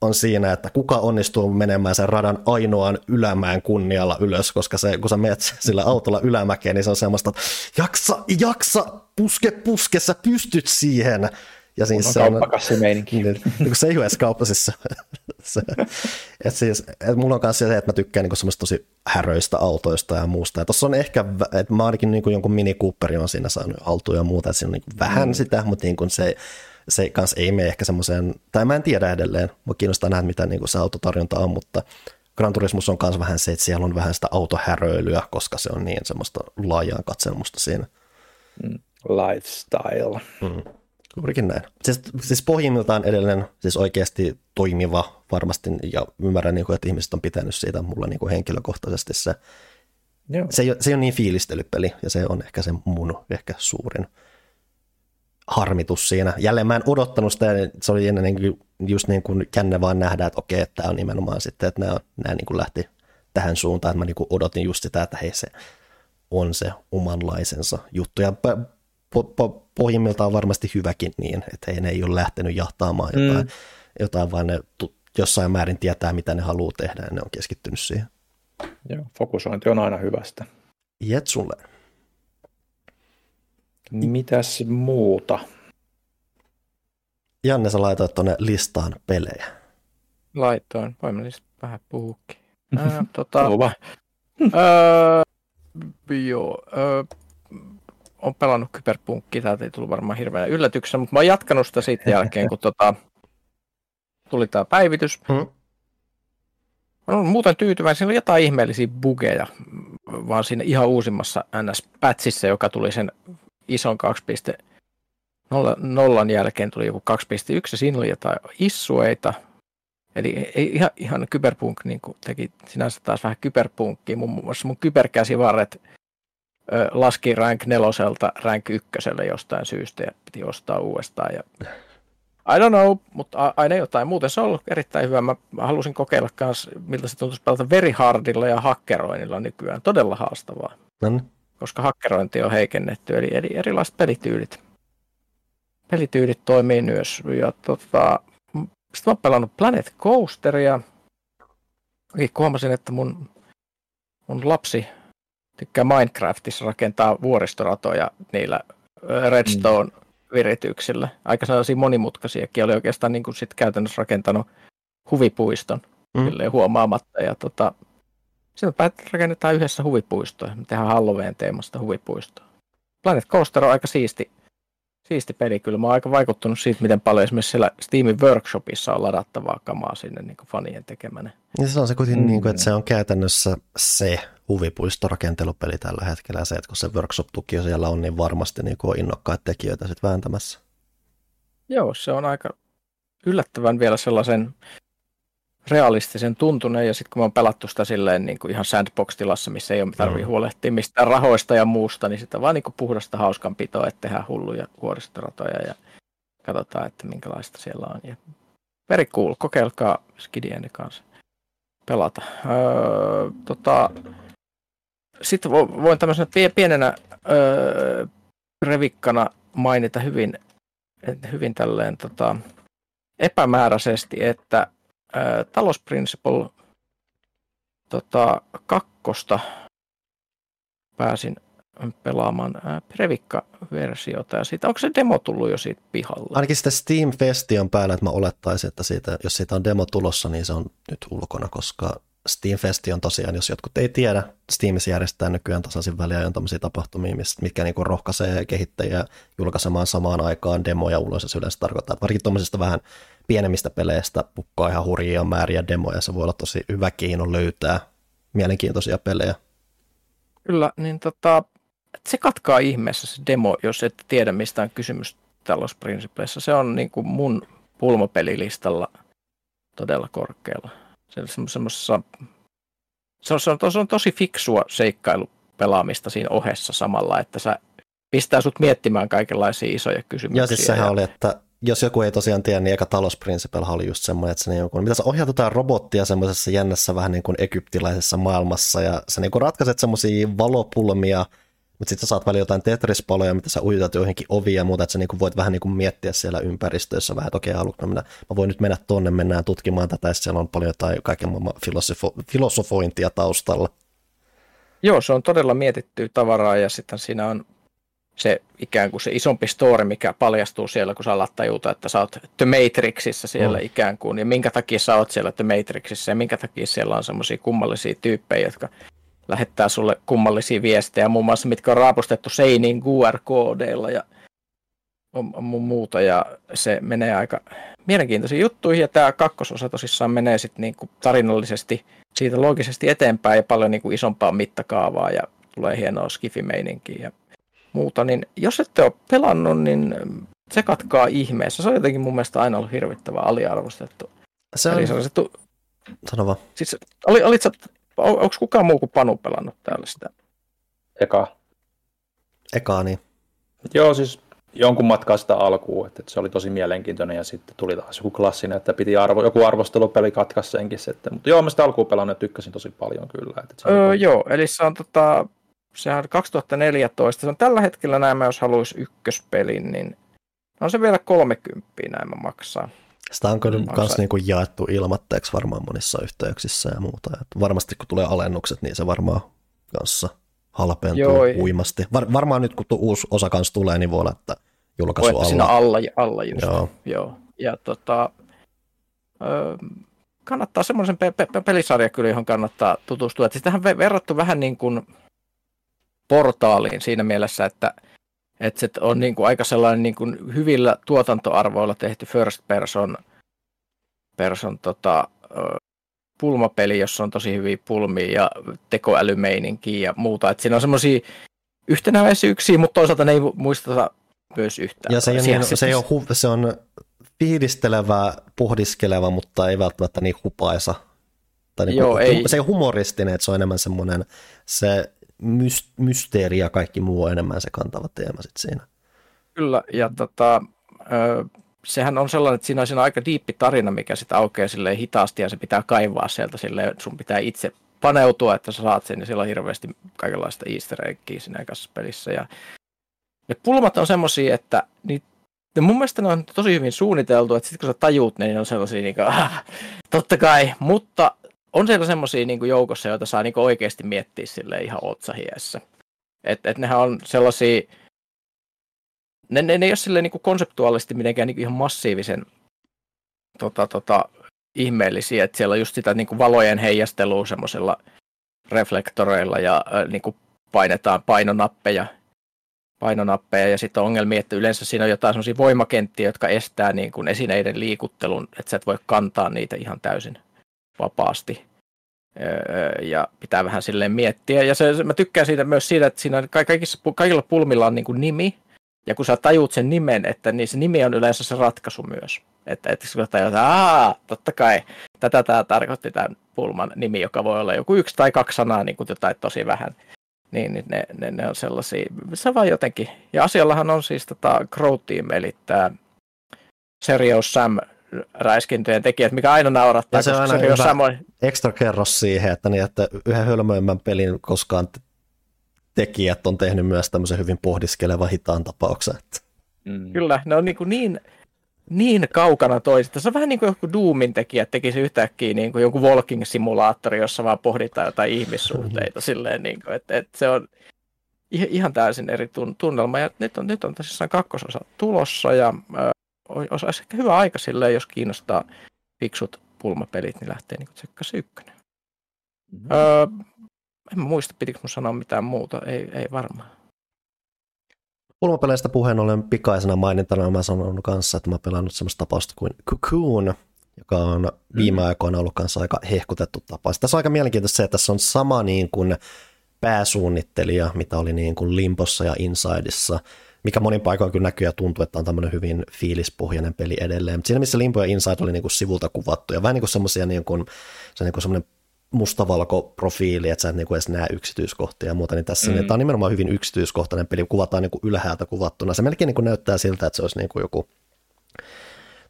on siinä, että kuka onnistuu menemään sen radan ainoan ylämään kunnialla ylös, koska se, kun sä menet sillä autolla ylämäkeen, niin se on semmoista, että jaksa, jaksa, puske, puske, sä pystyt siihen. Ja siis se on. Niin, niin se ei ole edes kauppa, siis se, se et siis, et mulla on myös se, että mä tykkään niin semmoista tosi häröistä autoista ja muusta. Ja tossa on ehkä, että mä ainakin niin jonkun Mini Cooperin on siinä saanut haltuun ja muuta, että siinä on niin vähän mm. sitä, mutta niin se se kans ei mene ehkä semmoiseen, tai mä en tiedä edelleen, mua kiinnostaa nähdä, mitä niin se autotarjonta on, mutta Gran Turismus on myös vähän se, että siellä on vähän sitä autohäröilyä, koska se on niin semmoista laajaa katselmusta siinä. Mm, lifestyle. Mm. Juurikin näin. Siis, siis pohjimmiltaan edelleen siis oikeasti toimiva varmasti, ja ymmärrän, niin kuin, että ihmiset on pitänyt siitä mulla niin kuin henkilökohtaisesti se. Joo. Se, ei, se ei ole niin fiilistelypeli, ja se on ehkä se mun ehkä suurin harmitus siinä. Jälleen mä en odottanut sitä, se oli ennen niin just niin kuin känne vaan nähdä, että okei, että tämä on nimenomaan sitten, että nämä, nämä niin kuin lähti tähän suuntaan, että mä niin kuin odotin just sitä, että hei se on se omanlaisensa juttu. Ja po, po, pohjimmiltaan varmasti hyväkin niin, että hei, ne ei ole lähtenyt jahtaamaan jotain, mm. jotain vaan ne jossain määrin tietää, mitä ne haluaa tehdä ja ne on keskittynyt siihen. Joo, fokusointi on aina hyvästä. Jetsulle. Mitäs muuta? Janne, sä laitoit tuonne listaan pelejä. Laitoin. Voimme vähän puhukin. Ää, tota, ää, joo, ää, on pelannut kyberpunkkia, täältä ei tullut varmaan hirveän yllätyksenä, mutta mä oon jatkanut sitä sitten jälkeen, kun tota, tuli tämä päivitys. Hmm. Mä olen muuten tyytyväinen, siinä oli jotain ihmeellisiä bugeja, vaan siinä ihan uusimmassa NS-pätsissä, joka tuli sen ison 2.0 jälkeen tuli joku 2.1 ja siinä oli jotain issueita. Eli ei ihan, ihan kyberpunk niin teki sinänsä taas vähän kyberpunkkia. Muun muassa mun kyberkäsivarret ö, laski rank neloselta rank ykköselle jostain syystä ja piti ostaa uudestaan. Ja I don't know, mutta aina jotain. Muuten se on ollut erittäin hyvä. Mä halusin kokeilla myös, miltä se tuntuisi pelata very hardilla ja hakkeroinnilla nykyään. Todella haastavaa. Niin koska hakkerointi on heikennetty, eli, eli erilaiset pelityylit. Pelityylit toimii myös. Ja tota, sitten mä oon pelannut Planet Coasteria. Huomasin, että mun, mun lapsi tykkää Minecraftissa rakentaa vuoristoratoja niillä redstone-virityksillä. Aika sellaisia monimutkaisiakin. Oli oikeastaan niin kuin sit käytännössä rakentanut huvipuiston mm. huomaamatta. Ja tota, sitten me rakennetaan yhdessä huvipuistoa. Me tehdään Halloween teemasta huvipuistoa. Planet Coaster on aika siisti, siisti peli. Kyllä mä oon aika vaikuttunut siitä, miten paljon esimerkiksi siellä Steamin workshopissa on ladattavaa kamaa sinne niin kuin fanien tekemänä. Ja se on se kuitenkin, mm. niin kuin, että se on käytännössä se huvipuistorakentelupeli tällä hetkellä. Se, että kun se workshop-tuki siellä on, niin varmasti niin kuin on innokkaat tekijöitä sitten vääntämässä. Joo, se on aika yllättävän vielä sellaisen realistisen tuntuneen, ja sitten kun mä oon pelattu sitä silleen niin kuin ihan sandbox-tilassa, missä ei ole tarvitse mm. huolehtia mistään rahoista ja muusta, niin sitä vaan niin kuin puhdasta hauskanpitoa, että tehdään hulluja vuoristoratoja ja katsotaan, että minkälaista siellä on. Ja very cool, kokeilkaa Skidienne kanssa pelata. Öö, tota, sitten voin tämmöisenä pienenä öö, revikkana mainita hyvin hyvin tälleen tota, epämääräisesti, että Talos Principle tota, kakkosta pääsin pelaamaan Previkka-versiota. Ja siitä, onko se demo tullut jo siitä pihalla? Ainakin sitten Steam Festi on päällä, että mä olettaisin, että siitä, jos siitä on demo tulossa, niin se on nyt ulkona, koska Steam Festi on tosiaan, jos jotkut ei tiedä, Steamissa järjestää nykyään tasaisin väliajoin tämmöisiä tapahtumia, mitkä niinku rohkaisee kehittäjiä julkaisemaan samaan aikaan demoja ulos, ja se yleensä tarkoittaa, että varsinkin tuommoisista vähän pienemmistä peleistä pukkaa ihan hurjia määriä demoja, se voi olla tosi hyvä keino löytää mielenkiintoisia pelejä. Kyllä, niin tota, se katkaa ihmeessä se demo, jos et tiedä mistä on kysymys Talos Principlessa. Se on niin kuin mun pulmapelilistalla todella korkealla. Se on, semmoisessa, se on, se on, se on tosi fiksua seikkailupelaamista siinä ohessa samalla, että sä pistää sut miettimään kaikenlaisia isoja kysymyksiä. Ja siis sehän ja... oli, että jos joku ei tosiaan tiedä, niin eka Talos Principle oli just semmoinen, että se niin kuin, mitä sä ohjaat jotain robottia semmoisessa jännässä vähän niin kuin egyptiläisessä maailmassa ja sä niin kuin ratkaiset semmoisia valopulmia, mutta sitten sä saat välillä jotain Tetris-paloja, mitä sä ujutat joihinkin oviin ja muuta, että sä niinku voit vähän niinku miettiä siellä ympäristössä vähän, että okei, okay, mä, mä voin nyt mennä tonne, mennään tutkimaan tätä, ja siellä on paljon jotain kaiken maailman filosofo- filosofointia taustalla. Joo, se on todella mietittyä tavaraa, ja sitten siinä on se ikään kuin se isompi story, mikä paljastuu siellä, kun sä alat tajuta, että sä oot The Matrixissa siellä mm. ikään kuin, ja minkä takia sä oot siellä The Matrixissa, ja minkä takia siellä on semmoisia kummallisia tyyppejä, jotka lähettää sulle kummallisia viestejä, muun muassa mitkä on raapustettu seiniin QR-koodeilla ja muuta, ja se menee aika mielenkiintoisiin juttuihin, ja tämä kakkososa tosissaan menee sitten niinku tarinallisesti siitä loogisesti eteenpäin ja paljon niinku isompaa mittakaavaa, ja tulee hienoa skifimeininkiä ja muuta, niin jos ette ole pelannut, niin se katkaa ihmeessä. Se on jotenkin mun mielestä aina ollut hirvittävän aliarvostettu. Se on... Eli se on se tu... Sano vaan. Siis, oli, olit sä on, onko kukaan muu kuin Panu pelannut täällä sitä? Eka. Eka, niin. Joo, siis jonkun matkaa sitä alkuun, että, että se oli tosi mielenkiintoinen ja sitten tuli taas joku klassinen, että piti arvo, joku arvostelupeli katkaisi senkin sitten. Mutta joo, mä sitä alkuun pelannut ja tykkäsin tosi paljon kyllä. Että se öö, joo, eli se on tota, sehän on 2014, se on tällä hetkellä näin, jos haluaisi ykköspelin, niin on se vielä 30 näin mä maksaa. Sitä on kyllä myös niin kuin jaettu ilmatteeksi varmaan monissa yhteyksissä ja muuta. Et varmasti kun tulee alennukset, niin se varmaan kanssa halpentuu Joo, uimasti. Var, varmaan nyt kun uusi osa kanssa tulee, niin voi olla, että julkaisu alla. Siinä alla, alla just. Joo. Joo. Ja tota, ö, kannattaa semmoisen pe- pe- pelisarja kyllä, johon kannattaa tutustua. Että tähän verrattu vähän niin kuin portaaliin siinä mielessä, että että se on niin kuin aika sellainen niin kuin hyvillä tuotantoarvoilla tehty first person, person tota, pulmapeli, jossa on tosi hyviä pulmia ja tekoälymeininkiä ja muuta. Et siinä on semmoisia yhtenäväisyyksiä, mutta toisaalta ne ei muisteta myös yhtään. Ja se, ei, niin, se, ei ole, hu- se on fiilistelevä, pohdiskeleva, mutta ei välttämättä niin hupaisa. Tai niin Joo, kuin, ei. Se ei ole humoristinen, että se on enemmän semmoinen, se mysteeri ja kaikki muu on enemmän se kantava teema sit siinä. Kyllä, ja tota, sehän on sellainen, että siinä on, siinä aika diippi tarina, mikä sitten aukeaa sille hitaasti ja se pitää kaivaa sieltä sille, sun pitää itse paneutua, että sä saat sen, ja siellä on hirveästi kaikenlaista easter eggia siinä ekassa pelissä. Ja ne pulmat on semmoisia, että niitä ja mun mielestä ne on tosi hyvin suunniteltu, että sitten kun sä tajuut ne, niin on sellaisia niin kuin, ah, totta kai, mutta on siellä semmoisia niin joukossa, joita saa niin oikeasti miettiä sille ihan otsahiessä. Että et nehän on sellaisia, ne, ne, ne ei ole silleen niin konseptuaalisesti mitenkään niin ihan massiivisen tota, tota, ihmeellisiä, että siellä on just sitä niin valojen heijastelua semmoisella reflektoreilla ja äh, niin painetaan painonappeja, painonappeja ja sitten on ongelmia, että yleensä siinä on jotain semmoisia voimakenttiä, jotka estää niin kuin esineiden liikuttelun, että sä et voi kantaa niitä ihan täysin vapaasti. Ja pitää vähän silleen miettiä. Ja se, mä tykkään siitä myös siitä, että siinä kaikissa, kaikilla pulmilla on niin kuin nimi. Ja kun sä tajuut sen nimen, että niin se nimi on yleensä se ratkaisu myös. Että, että kun tajut, että totta kai, tätä tämä tarkoitti tämän pulman nimi, joka voi olla joku yksi tai kaksi sanaa, niin kuin jotain tosi vähän. Niin, niin ne, ne, ne, on sellaisia, se vaan jotenkin. Ja asiallahan on siis tota Crow Team, eli tämä Serious Sam räiskintöjen tekijät, mikä aina naurattaa, ja se on aina se hyvä samoin. ekstra kerros siihen, että, niin, että yhden hölmöimmän pelin koskaan tekijät on tehnyt myös tämmöisen hyvin pohdiskelevan hitaan tapauksen. Että. Mm. Kyllä, ne on niin, kuin niin, niin kaukana toisista. Se on vähän niin kuin joku Doomin tekijä tekisi yhtäkkiä niin kuin joku walking-simulaattori, jossa vaan pohditaan jotain ihmissuhteita. silleen, niin kuin, että, että se on ihan täysin eri tunnelma. Ja nyt on, nyt on tosissaan kakkososa tulossa ja ö, olisi ehkä hyvä aika silleen, jos kiinnostaa fiksut pulmapelit, niin lähtee niin tsekkaisi ykkönen. Mm-hmm. Öö, en muista, pitikö mun sanoa mitään muuta, ei, ei varmaan. Pulmapeleistä puheen ollen pikaisena mainintana mä sanon kanssa, että mä pelannut semmoista tapausta kuin Cocoon, joka on viime mm. aikoina ollut kanssa aika hehkutettu tapaus. Tässä on aika mielenkiintoista se, että tässä on sama niin kuin pääsuunnittelija, mitä oli niin kuin Limpossa ja Insideissa, mikä monin paikoin kyllä näkyy ja tuntuu, että on tämmöinen hyvin fiilispohjainen peli edelleen. Mutta siinä missä Limpo ja Inside oli niin kuin sivulta kuvattu ja vähän niin kuin semmoisia niin kuin, se niin kuin semmoinen mustavalko profiili, että sä et niinku edes näe yksityiskohtia ja muuta, niin tässä mm. niin, tämä on nimenomaan hyvin yksityiskohtainen peli, kuvataan niinku ylhäältä kuvattuna. Se melkein niinku näyttää siltä, että se olisi niinku joku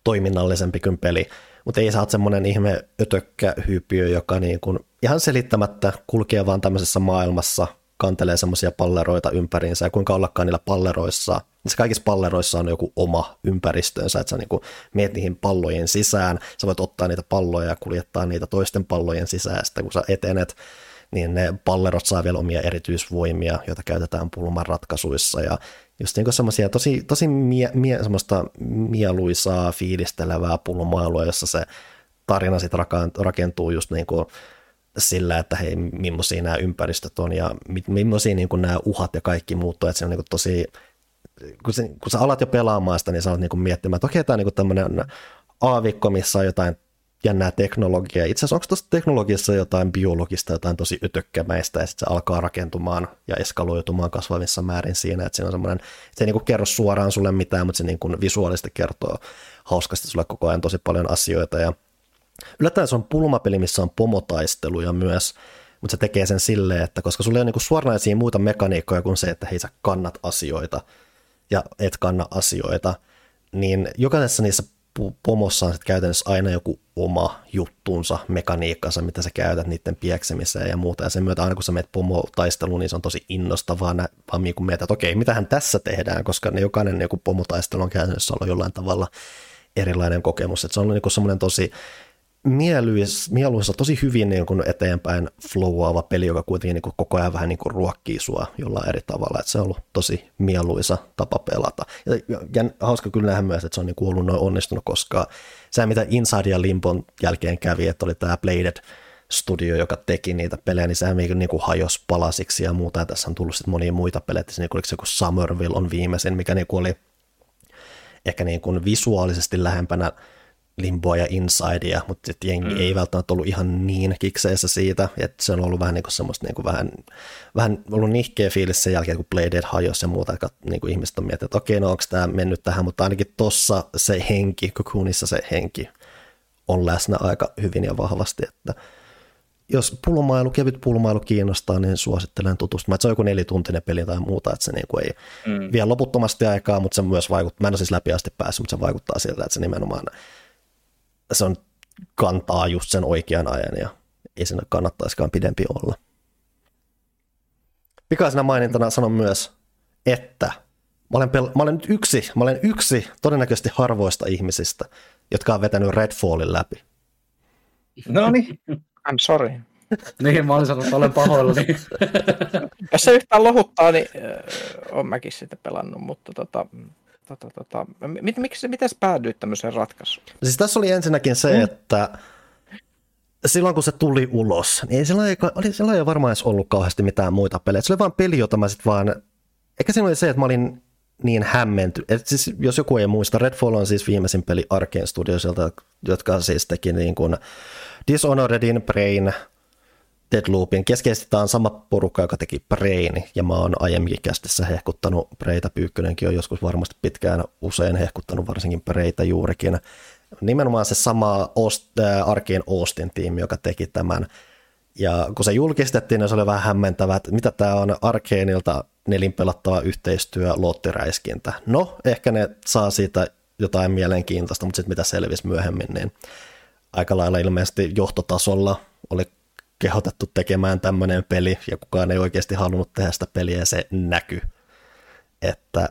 toiminnallisempi kuin peli, mutta ei sä oot semmoinen ihme ötökkähyypiö, joka niinku ihan selittämättä kulkee vaan tämmöisessä maailmassa, kantelee semmoisia palleroita ympäriinsä ja kuinka ollakaan niillä palleroissa, se kaikissa palleroissa on joku oma ympäristönsä, että sä niin meet niihin pallojen sisään, sä voit ottaa niitä palloja ja kuljettaa niitä toisten pallojen sisään, sitten kun sä etenet, niin ne pallerot saa vielä omia erityisvoimia, joita käytetään pulman ratkaisuissa ja just niin semmoisia tosi, tosi mie, mie, semmoista mieluisaa, fiilistelevää pulmailua, jossa se tarina sitten rakentuu just niin kuin sillä, että hei, millaisia nämä ympäristöt on ja millaisia niin kuin nämä uhat ja kaikki muuttuu, että se on niin kuin tosi, kun, se, kun sä alat jo pelaamaan sitä, niin sä alat niin kuin miettimään, että okei, tämä on niin tämmöinen aavikko, missä on jotain jännää teknologiaa. Itse asiassa onko tuossa teknologiassa jotain biologista, jotain tosi ytökkämäistä, ja sitten se alkaa rakentumaan ja eskaloitumaan kasvavissa määrin siinä, että siinä on semmoinen, se ei niin kuin kerro suoraan sulle mitään, mutta se niin kuin visuaalisesti kertoo hauskasti sulle koko ajan tosi paljon asioita, ja Yllättäen se on pulmapeli, missä on pomotaisteluja myös, mutta se tekee sen silleen, että koska sulla ei ole niinku suoranaisia muita mekaniikkoja kuin se, että hei sä kannat asioita ja et kanna asioita, niin jokaisessa niissä pomossa on sitten käytännössä aina joku oma juttuunsa, mekaniikkansa, mitä sä käytät niiden pieksemiseen ja muuta. Ja sen myötä aina kun sä menet pomotaisteluun, niin se on tosi innostavaa, vaan niin kun mietit, että okei, mitähän tässä tehdään, koska ne jokainen joku pomotaistelu on käytännössä ollut jollain tavalla erilainen kokemus. Että se on niin semmoinen tosi mieluisa, mieluisa tosi hyvin niin kuin eteenpäin flowava peli, joka kuitenkin niin kuin koko ajan vähän niin kuin ruokkii sua jollain eri tavalla. Että se on ollut tosi mieluisa tapa pelata. Ja, ja hauska kyllä nähdä myös, että se on niin kuin ollut noin onnistunut, koska se mitä Inside ja Limpon jälkeen kävi, että oli tämä Bladed studio, joka teki niitä pelejä, niin sehän niin kuin hajosi palasiksi ja muuta. Ja tässä on tullut sitten monia muita pelejä, niin oliko se joku Summerville on viimeisin, mikä niin kuin oli ehkä niin kuin visuaalisesti lähempänä Limboa ja Insidea, mutta sitten jengi mm. ei välttämättä ollut ihan niin kikseessä siitä, että se on ollut vähän niin kuin semmoista niin kuin vähän, vähän ollut nihkeä fiilis sen jälkeen, kun Playdead hajosi ja muuta, että niin kuin ihmiset on miettinyt, että okei, no onko tämä mennyt tähän, mutta ainakin tossa se henki, Cocoonissa se henki on läsnä aika hyvin ja vahvasti, että jos pulmailu, kevyt pulmailu kiinnostaa, niin suosittelen tutustumaan. Se on joku nelituntinen peli tai muuta, että se niin kuin ei mm. vie loputtomasti aikaa, mutta se myös vaikuttaa, mä en ole siis läpi asti päässyt, mutta se vaikuttaa siltä, että se nimenomaan se on, kantaa just sen oikean ajan ja ei siinä kannattaisikaan pidempi olla. Pikaisena mainintana sanon myös, että mä olen, pel- mä olen nyt yksi, mä olen yksi todennäköisesti harvoista ihmisistä, jotka on vetänyt Redfallin läpi. No niin. I'm sorry. niin, mä olin sanonut, että olen pahoillani. Jos se yhtään lohuttaa, niin äh, on mäkin sitä pelannut, mutta tota, tota, tota, mit, miksi, miten päädyit tämmöiseen ratkaisuun? Siis tässä oli ensinnäkin se, mm. että silloin kun se tuli ulos, niin ei sillä ei, oli, sillä ei varmaan edes ollut kauheasti mitään muita pelejä. Se oli vaan peli, jota mä sitten vaan, eikä siinä oli se, että mä olin niin hämmenty. Et siis, jos joku ei muista, Redfall on siis viimeisin peli Arkane Studiosilta, jotka siis teki niin kuin Dishonoredin, Brain, Deadloopin. Keskeisesti tämä on sama porukka, joka teki Brain, ja mä oon aiemminkin kästissä hehkuttanut Preitä. Pyykkönenkin on joskus varmasti pitkään usein hehkuttanut varsinkin Preitä juurikin. Nimenomaan se sama Ost, äh, Arkeen Austin tiimi, joka teki tämän. Ja kun se julkistettiin, niin se oli vähän hämmentävää, että mitä tämä on Arkeenilta nelinpelattava yhteistyö, lottiräiskintä. No, ehkä ne saa siitä jotain mielenkiintoista, mutta sitten mitä selvisi myöhemmin, niin aika lailla ilmeisesti johtotasolla oli kehotettu tekemään tämmöinen peli, ja kukaan ei oikeasti halunnut tehdä sitä peliä, ja se näkyy. Että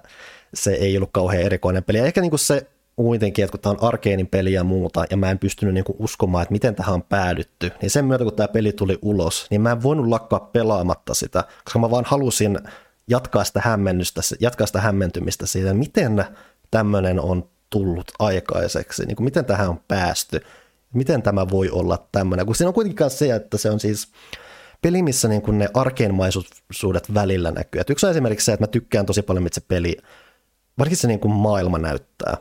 se ei ollut kauhean erikoinen peli. Ja ehkä niin kuin se kuitenkin, että kun tämä on arkeenin peli ja muuta, ja mä en pystynyt niin kuin uskomaan, että miten tähän on päädytty, niin sen myötä, kun tämä peli tuli ulos, niin mä en voinut lakkaa pelaamatta sitä, koska mä vaan halusin jatkaa sitä hämmennystä, jatkaa sitä hämmentymistä siitä, miten tämmöinen on tullut aikaiseksi, niin kuin miten tähän on päästy, miten tämä voi olla tämmöinen, kun siinä on kuitenkin se, että se on siis peli, missä niin kuin ne arkeenmaisuudet välillä näkyy. Et yksi on esimerkiksi se, että mä tykkään tosi paljon, mitä se peli, varsinkin se niin kuin maailma näyttää.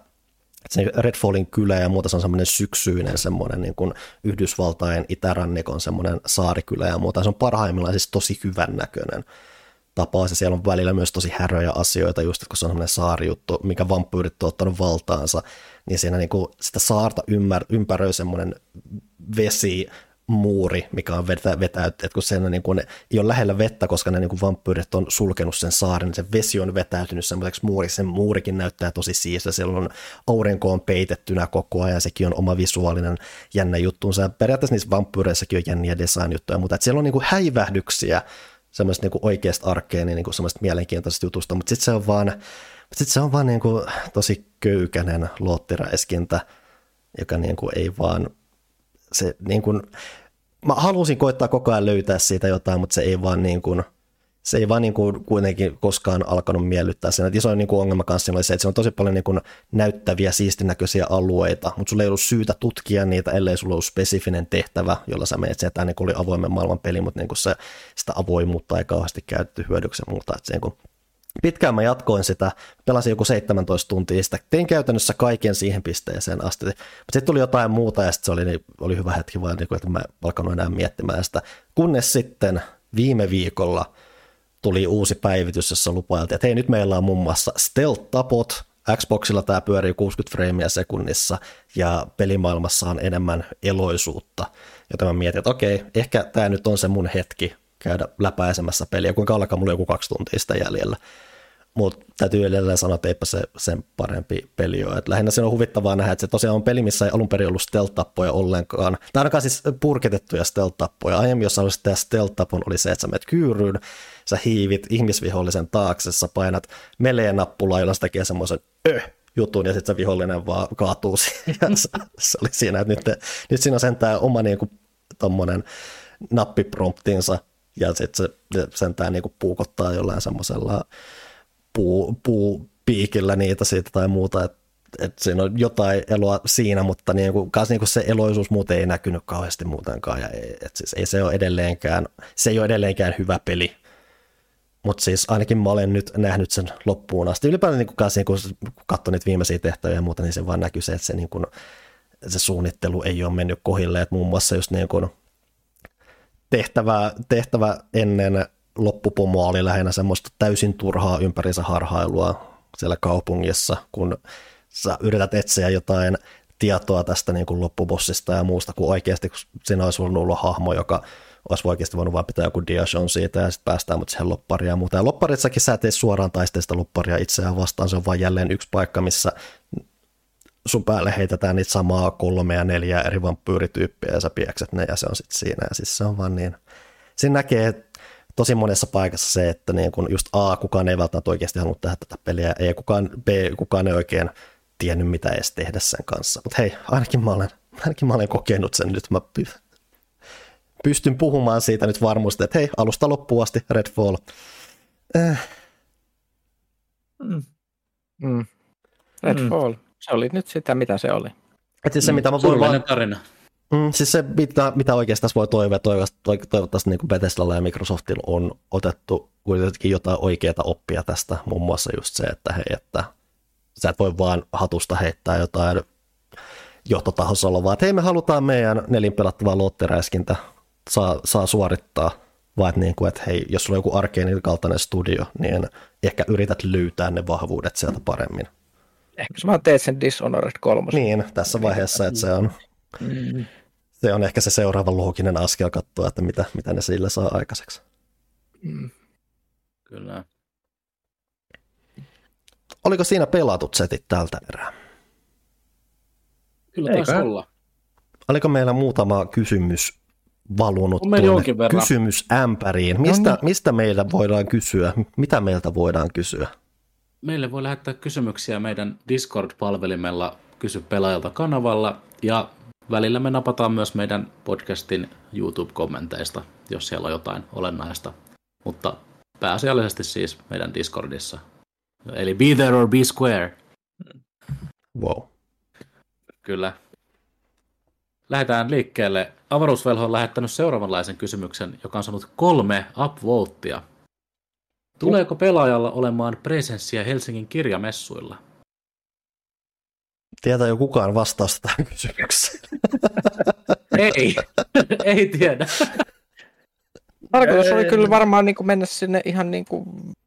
Et se Redfallin kylä ja muuta se on semmoinen syksyinen semmoinen niin kuin Yhdysvaltain itärannikon semmoinen saarikylä ja muuta. Se on parhaimmillaan siis tosi hyvän näköinen tapaus ja siellä on välillä myös tosi häröjä asioita, just kun se on semmoinen saarijuttu, mikä vampyyrit on ottanut valtaansa, niin siinä niin kuin sitä saarta ymmär, ympäröi semmoinen vesi, muuri, mikä on vetä, vetä että kun sen niin kuin, ei ole lähellä vettä, koska ne niin kuin vampyyrit on sulkenut sen saaren, niin se vesi on vetäytynyt semmoiseksi muuriksi. Sen muurikin näyttää tosi siistiä, siellä on aurinko on peitettynä koko ajan, sekin on oma visuaalinen jännä juttuunsa. Periaatteessa niissä vampyyreissä on jänniä design-juttuja, mutta että siellä on niin kuin häivähdyksiä semmoista niin oikeasta arkeen, niin kuin semmoista mielenkiintoisesta jutusta, mutta sitten se on vaan, sit se on vaan niin kuin tosi köykäinen loottiräiskintä, joka niin kuin ei vaan, se niin kuin, mä halusin koittaa koko ajan löytää siitä jotain, mutta se ei vaan niin kuin, se ei vaan niin kuin kuitenkin koskaan alkanut miellyttää siinä. Isoin niin kuin ongelma kanssa oli se, että se on tosi paljon niin kuin näyttäviä, siistinäköisiä alueita, mutta sulla ei ollut syytä tutkia niitä, ellei sulla ollut spesifinen tehtävä, jolla sä menet sieltä, niin kuin oli avoimen maailman peli, mutta niin kuin se, sitä avoimuutta ei kauheasti käytetty hyödyksi muuta. Että se niin kuin pitkään mä jatkoin sitä, pelasin joku 17 tuntia sitä, tein käytännössä kaiken siihen pisteeseen asti, mutta sitten tuli jotain muuta ja sitten se oli, niin, oli hyvä hetki vaan, niin kuin, että mä alkanut enää miettimään sitä, kunnes sitten viime viikolla tuli uusi päivitys, jossa lupailtiin, että hei nyt meillä on muun muassa stealth-tapot, Xboxilla tämä pyörii 60 freimiä sekunnissa ja pelimaailmassa on enemmän eloisuutta, joten mä mietin, että okei, ehkä tämä nyt on se mun hetki käydä läpäisemässä peliä, kuinka alkaa mulla joku kaksi tuntia sitä jäljellä. Mutta täytyy edelleen sanoa, että eipä se sen parempi peli ole. Et lähinnä se on huvittavaa nähdä, että se tosiaan on peli, missä ei alun perin ollut stealth-tappoja ollenkaan. Tai ainakaan siis purkitettuja stealth-tappoja. Aiemmin, jos olisi tämä stealth-tapon, oli se, että sä menet kyyryyn, sä hiivit ihmisvihollisen taakse, sä painat melee-nappulaa, jolla se tekee semmoisen öh, jutun ja sitten se vihollinen vaan kaatuu siihen. se, se oli siinä, että nyt, nyt siinä on sentään oma niinku, tommonen nappipromptinsa, ja sitten se sentään niinku puukottaa jollain semmoisella puu, puupiikillä niitä siitä tai muuta, että et siinä on jotain eloa siinä, mutta niinku, kans niinku se eloisuus muuten ei näkynyt kauheasti muutenkaan, ja ei, et siis ei se ole edelleenkään, se ei ole edelleenkään hyvä peli, mutta siis ainakin mä olen nyt nähnyt sen loppuun asti. Ylipäätään niin kanssa, niin kun katsoin niitä viimeisiä tehtäviä ja muuta, niin se vaan näkyy se, että se, niin kun, se suunnittelu ei ole mennyt kohille. Et muun muassa just niin kun tehtävä, tehtävä ennen loppupomoa oli lähinnä semmoista täysin turhaa ympärinsä harhailua siellä kaupungissa, kun sä yrität etsiä jotain tietoa tästä niin kuin loppubossista ja muusta, kun oikeasti kun siinä olisi ollut hahmo, joka olisi oikeasti voinut vaan pitää joku diashon siitä ja sitten päästään mutta siihen loppariin ja muuta. Ja lopparissakin sä et suoraan taisteista lopparia itseään vastaan, se on vain jälleen yksi paikka, missä sun päälle heitetään niitä samaa kolmea ja neljää eri vampyyrityyppiä ja sä piekset ne ja se on sitten siinä. Ja siis se on vaan niin, siinä näkee tosi monessa paikassa se, että niin kun just A, kukaan ei välttämättä oikeasti halunnut tehdä tätä peliä, ei kukaan, B, kukaan ei oikein tiennyt mitä edes tehdä sen kanssa. Mutta hei, ainakin mä, olen, ainakin mä olen kokenut sen nyt, mä pystyn puhumaan siitä nyt varmuasti, että hei, alusta loppuun asti Redfall. Äh. Mm. Mm. Redfall. Mm. Se oli nyt sitä, mitä se oli. Et siis se, mm. mitä mä voin vaan... tarina. Mm, siis se, mitä, mitä oikeastaan voi toivoa, toivottavasti, toivottavasti niin Bethesdalla ja Microsoftilla on otettu kuitenkin jotain oikeaa oppia tästä, muun muassa just se, että hei, että sä et voi vaan hatusta heittää jotain johtotahossa vaan, että hei me halutaan meidän nelinpelattavaa luottiräiskintä saa, saa suorittaa, vaan että, niin kuin, että hei, jos sulla on joku arkeenin kaltainen studio, niin ehkä yrität löytää ne vahvuudet sieltä paremmin. Ehkä sä vaan teet sen Dishonored 3. Niin, tässä vaiheessa, että se on, mm. se on ehkä se seuraava looginen askel katsoa, että mitä, mitä ne sillä saa aikaiseksi. Mm. Kyllä. Oliko siinä pelatut setit tältä erää? Kyllä taisi olla. Oliko meillä muutama kysymys valunut tuonne kysymysämpäriin. Mistä, no niin. mistä meillä voidaan kysyä? Mitä meiltä voidaan kysyä? Meille voi lähettää kysymyksiä meidän Discord-palvelimella Kysy pelaajalta kanavalla ja välillä me napataan myös meidän podcastin YouTube-kommenteista, jos siellä on jotain olennaista. Mutta pääasiallisesti siis meidän Discordissa. Eli be there or be square. Wow. Kyllä. Lähdetään liikkeelle. Avaruusvelho on lähettänyt seuraavanlaisen kysymyksen, joka on saanut kolme upvotea. Tuleeko pelaajalla olemaan presenssiä Helsingin kirjamessuilla? Tietää jo kukaan vastausta tähän kysymykseen. Ei, ei tiedä. Tarkoitus oli kyllä varmaan niin kuin mennä sinne ihan niin kuin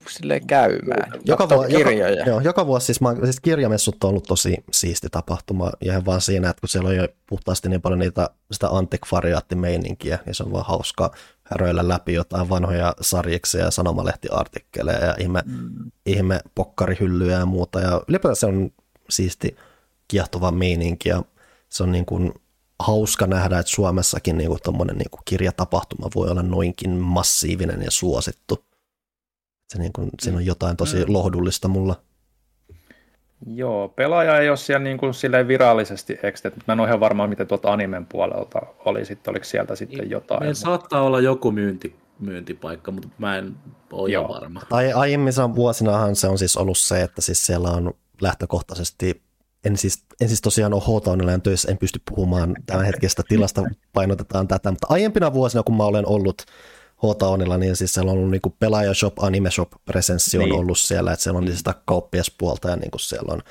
silleen käymään. Joka, vuo, joka, joo, joka vuosi siis, mä, siis kirjamessut on ollut tosi siisti tapahtuma. Ja ihan vaan siinä, että kun siellä on jo puhtaasti niin paljon niitä, sitä antikvariaattimeininkiä, niin se on vaan hauska häröillä läpi jotain vanhoja sarjiksia ja sanomalehtiartikkeleja ja ihme, mm. ihme pokkarihyllyjä ja muuta. Ja ylipäätään se on siisti kiehtova meininki ja se on niin kuin hauska nähdä, että Suomessakin niin kuin niin kuin kirjatapahtuma voi olla noinkin massiivinen ja suosittu. Se niin kuin, siinä on jotain tosi Mm. lohdullista mulla. Joo, pelaaja ei ole siellä niin kuin silleen virallisesti extet, mutta mä en ole ihan varma, miten tuolta animen puolelta oli sitten, oliko sieltä sitten jotain. Meillä saattaa olla joku myynti, myyntipaikka, mutta mä en ole ihan Joo. varma. Ai, aiemmissa vuosinahan se on siis ollut se, että siis siellä on lähtökohtaisesti, en siis, en siis tosiaan ole H-Townilla töissä, en pysty puhumaan tämän hetkestä tilasta, painotetaan tätä, mutta aiempina vuosina, kun mä olen ollut H-Townilla, niin siis siellä on ollut niinku pelaajashop, anime shop presenssi on Niin. ollut siellä, että siellä on sitä kauppiaspuolta ja niinku siellä on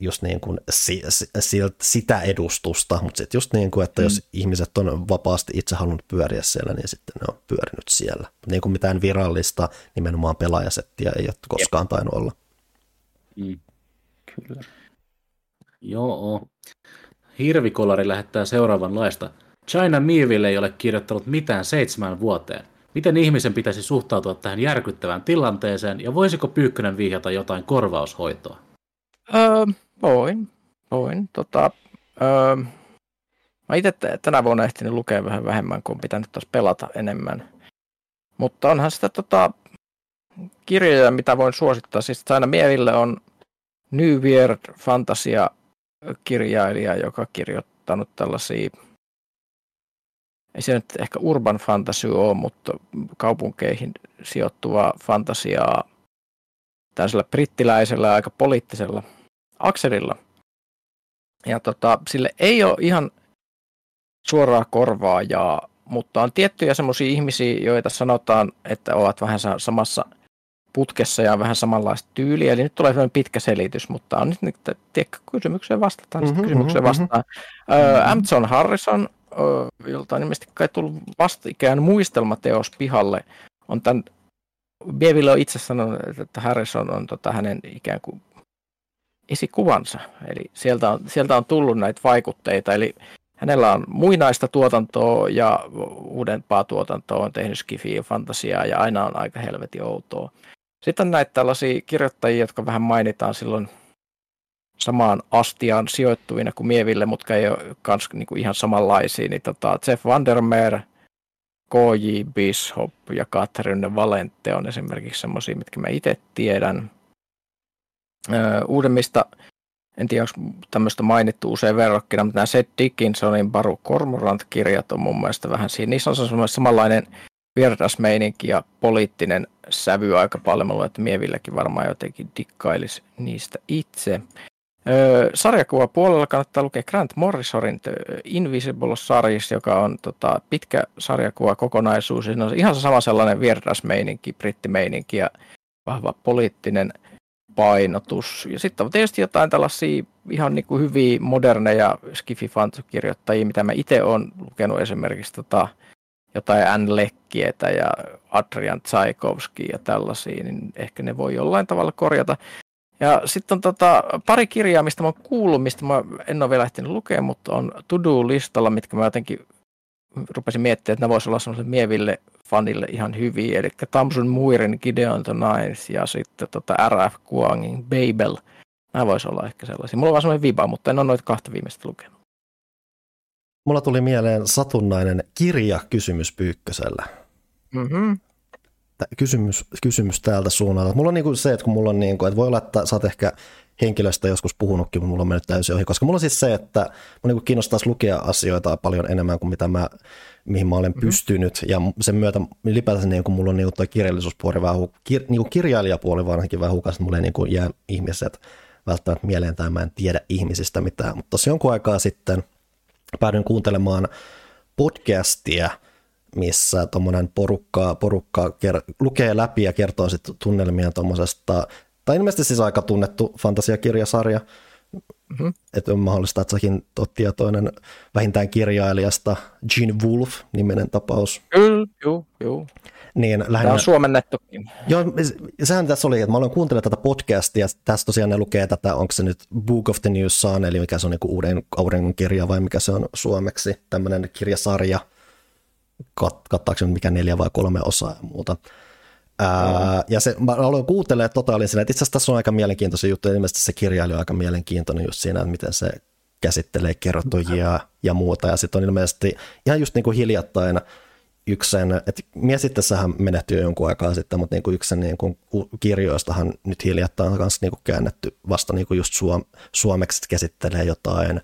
just niin kuin si, si, silt- sitä edustusta, mutta sitten just niin kuin, että jos ihmiset on vapaasti itse halunnut pyöriä siellä, niin sitten ne on pyörinyt siellä. Niin kuin mitään virallista nimenomaan pelaajasettiä ei ole koskaan tainnut olla. Mm. Kyllä. Joo. Hirvikolari lähettää seuraavanlaista. China Mieville ei ole kirjoittanut mitään seitsemän vuoteen. Miten ihmisen pitäisi suhtautua tähän järkyttävään tilanteeseen ja voisiko Pyykkönen vihjata jotain korvaushoitoa? Öö, voin, voin. Tota, öö, mä itse tänä vuonna ehtinyt lukea vähän vähemmän, kun on pitänyt taas pelata enemmän. Mutta onhan sitä tota, kirjoja, mitä voin suosittaa. Siis aina Mieville on New Weird Fantasia-kirjailija, joka kirjoittanut tällaisia, ei se nyt ehkä urban fantasy ole, mutta kaupunkeihin sijoittuvaa fantasiaa tällaisella brittiläisellä aika poliittisella akselilla. Ja tota, sille ei ole ihan suoraa korvaajaa, mutta on tiettyjä semmoisia ihmisiä, joita sanotaan, että ovat vähän sa- samassa putkessa ja vähän samanlaista tyyliä. Eli nyt tulee sellainen pitkä selitys, mutta on nyt, tiedätkö, kysymykseen vastataan, Mhm, mm-hmm, kysymykseen mhm, vastaan. Mm-hmm. Amazon Harrison, jolta on ilmeisesti kai tullut vastikään muistelmateos pihalle, on tämän Bieville on itse sanonut, että Harrison on tota, hänen ikään kuin esikuvansa. Eli sieltä on, sieltä on tullut näitä vaikutteita. Eli hänellä on muinaista tuotantoa ja uudempaa tuotantoa, on tehnyt skifiä ja fantasiaa ja aina on aika helvetin outoa. Sitten on näitä tällaisia kirjoittajia, jotka vähän mainitaan silloin samaan astiaan sijoittuvina kuin Mieville, mutta ei ole kans niinku ihan samanlaisia. Niin tota Jeff Vandermeer, K.J. Bishop ja Catherine Valente on esimerkiksi semmoisia, mitkä mä itse tiedän. Öö, uudemmista, en tiedä onko tämmöistä mainittu usein verrokkina, mutta nämä Seth Dickinsonin Baru Cormorant-kirjat on mun mielestä vähän siinä. Niissä on samanlainen vierdasmeininki ja poliittinen sävy aika paljon. Mä luulen, että Mievillekin varmaan jotenkin dikkailisi niistä itse. Öö, sarjakuva puolella kannattaa lukea Grant Morrisonin Invisible Series, joka on tota, pitkä sarjakuva kokonaisuus. Siinä on ihan sama sellainen vierdasmeininki, brittimeininki ja vahva poliittinen painotus. Ja sitten on tietysti jotain tällaisia ihan niin kuin hyviä moderneja skifi mitä mä itse olen lukenut esimerkiksi tota, jotain Anne Lekkietä ja Adrian Tchaikovsky ja tällaisia, niin ehkä ne voi jollain tavalla korjata. Ja sitten on tota, pari kirjaa, mistä mä oon kuullut, mistä mä en ole vielä ehtinyt lukea, mutta on to-do-listalla, mitkä mä jotenkin rupesin miettimään, että ne voisi olla semmoiselle mieville fanille ihan hyviä. Eli Tamsun Muirin Gideon the Ninth ja sitten tota R.F. Kuangin Babel. Nämä voisi olla ehkä sellaisia. Mulla on vaan semmoinen viba, mutta en ole noita kahta viimeistä lukenut. Mulla tuli mieleen satunnainen kirja kysymys Pyykkösellä. Mm-hmm. kysymys, kysymys täältä suunnalta. Mulla on niin kuin se, että kun mulla on niin kuin, että voi olla, että sä oot ehkä henkilöstä joskus puhunutkin, mutta mulla on mennyt täysin ohi, koska mulla on siis se, että mä niin kiinnostaisi lukea asioita paljon enemmän kuin mitä mä, mihin mä olen mm-hmm. pystynyt, ja sen myötä ylipäätään niin kuin mulla on niin kuin kirjallisuuspuoli vähän, kir, niin kuin kirjailijapuoli varsinkin vähän hukas, että mulla ei niin kuin jää ihmiset välttämättä mieleen tai mä en tiedä ihmisistä mitään, mutta tosi jonkun aikaa sitten päädyin kuuntelemaan podcastia, missä tuommoinen porukka, porukka ker- lukee läpi ja kertoo sitten tunnelmia tuommoisesta tai ilmeisesti siis aika tunnettu fantasiakirjasarja. Mm-hmm. Että on mahdollista, että säkin oot tietoinen vähintään kirjailijasta Gene Wolf niminen tapaus. Kyllä, joo, joo. Niin, lähinnä... Tämä on suomennettukin. Joo, sehän tässä oli, että mä olen kuuntelemaan tätä podcastia, ja tässä tosiaan ne lukee tätä, onko se nyt Book of the New Sun, eli mikä se on niin uuden auringon kirja, vai mikä se on suomeksi, tämmöinen kirjasarja, Kat, kattaako mikä neljä vai kolme osaa ja muuta. Ää, ja se, mä aloin kuuntelemaan totaalin siinä, että itse asiassa tässä on aika mielenkiintoisia juttuja, ilmeisesti se kirjailija on aika mielenkiintoinen just siinä, että miten se käsittelee kertojia ja muuta, ja sitten on ilmeisesti ihan just niin kuin hiljattain yksi sen, että mies itsessähän menehtyi jo jonkun aikaa sitten, mutta niin kuin yksi sen niin kuin kirjoistahan nyt hiljattain on kanssa niin kuin käännetty vasta niin kuin just suom- suomeksi, käsittelee jotain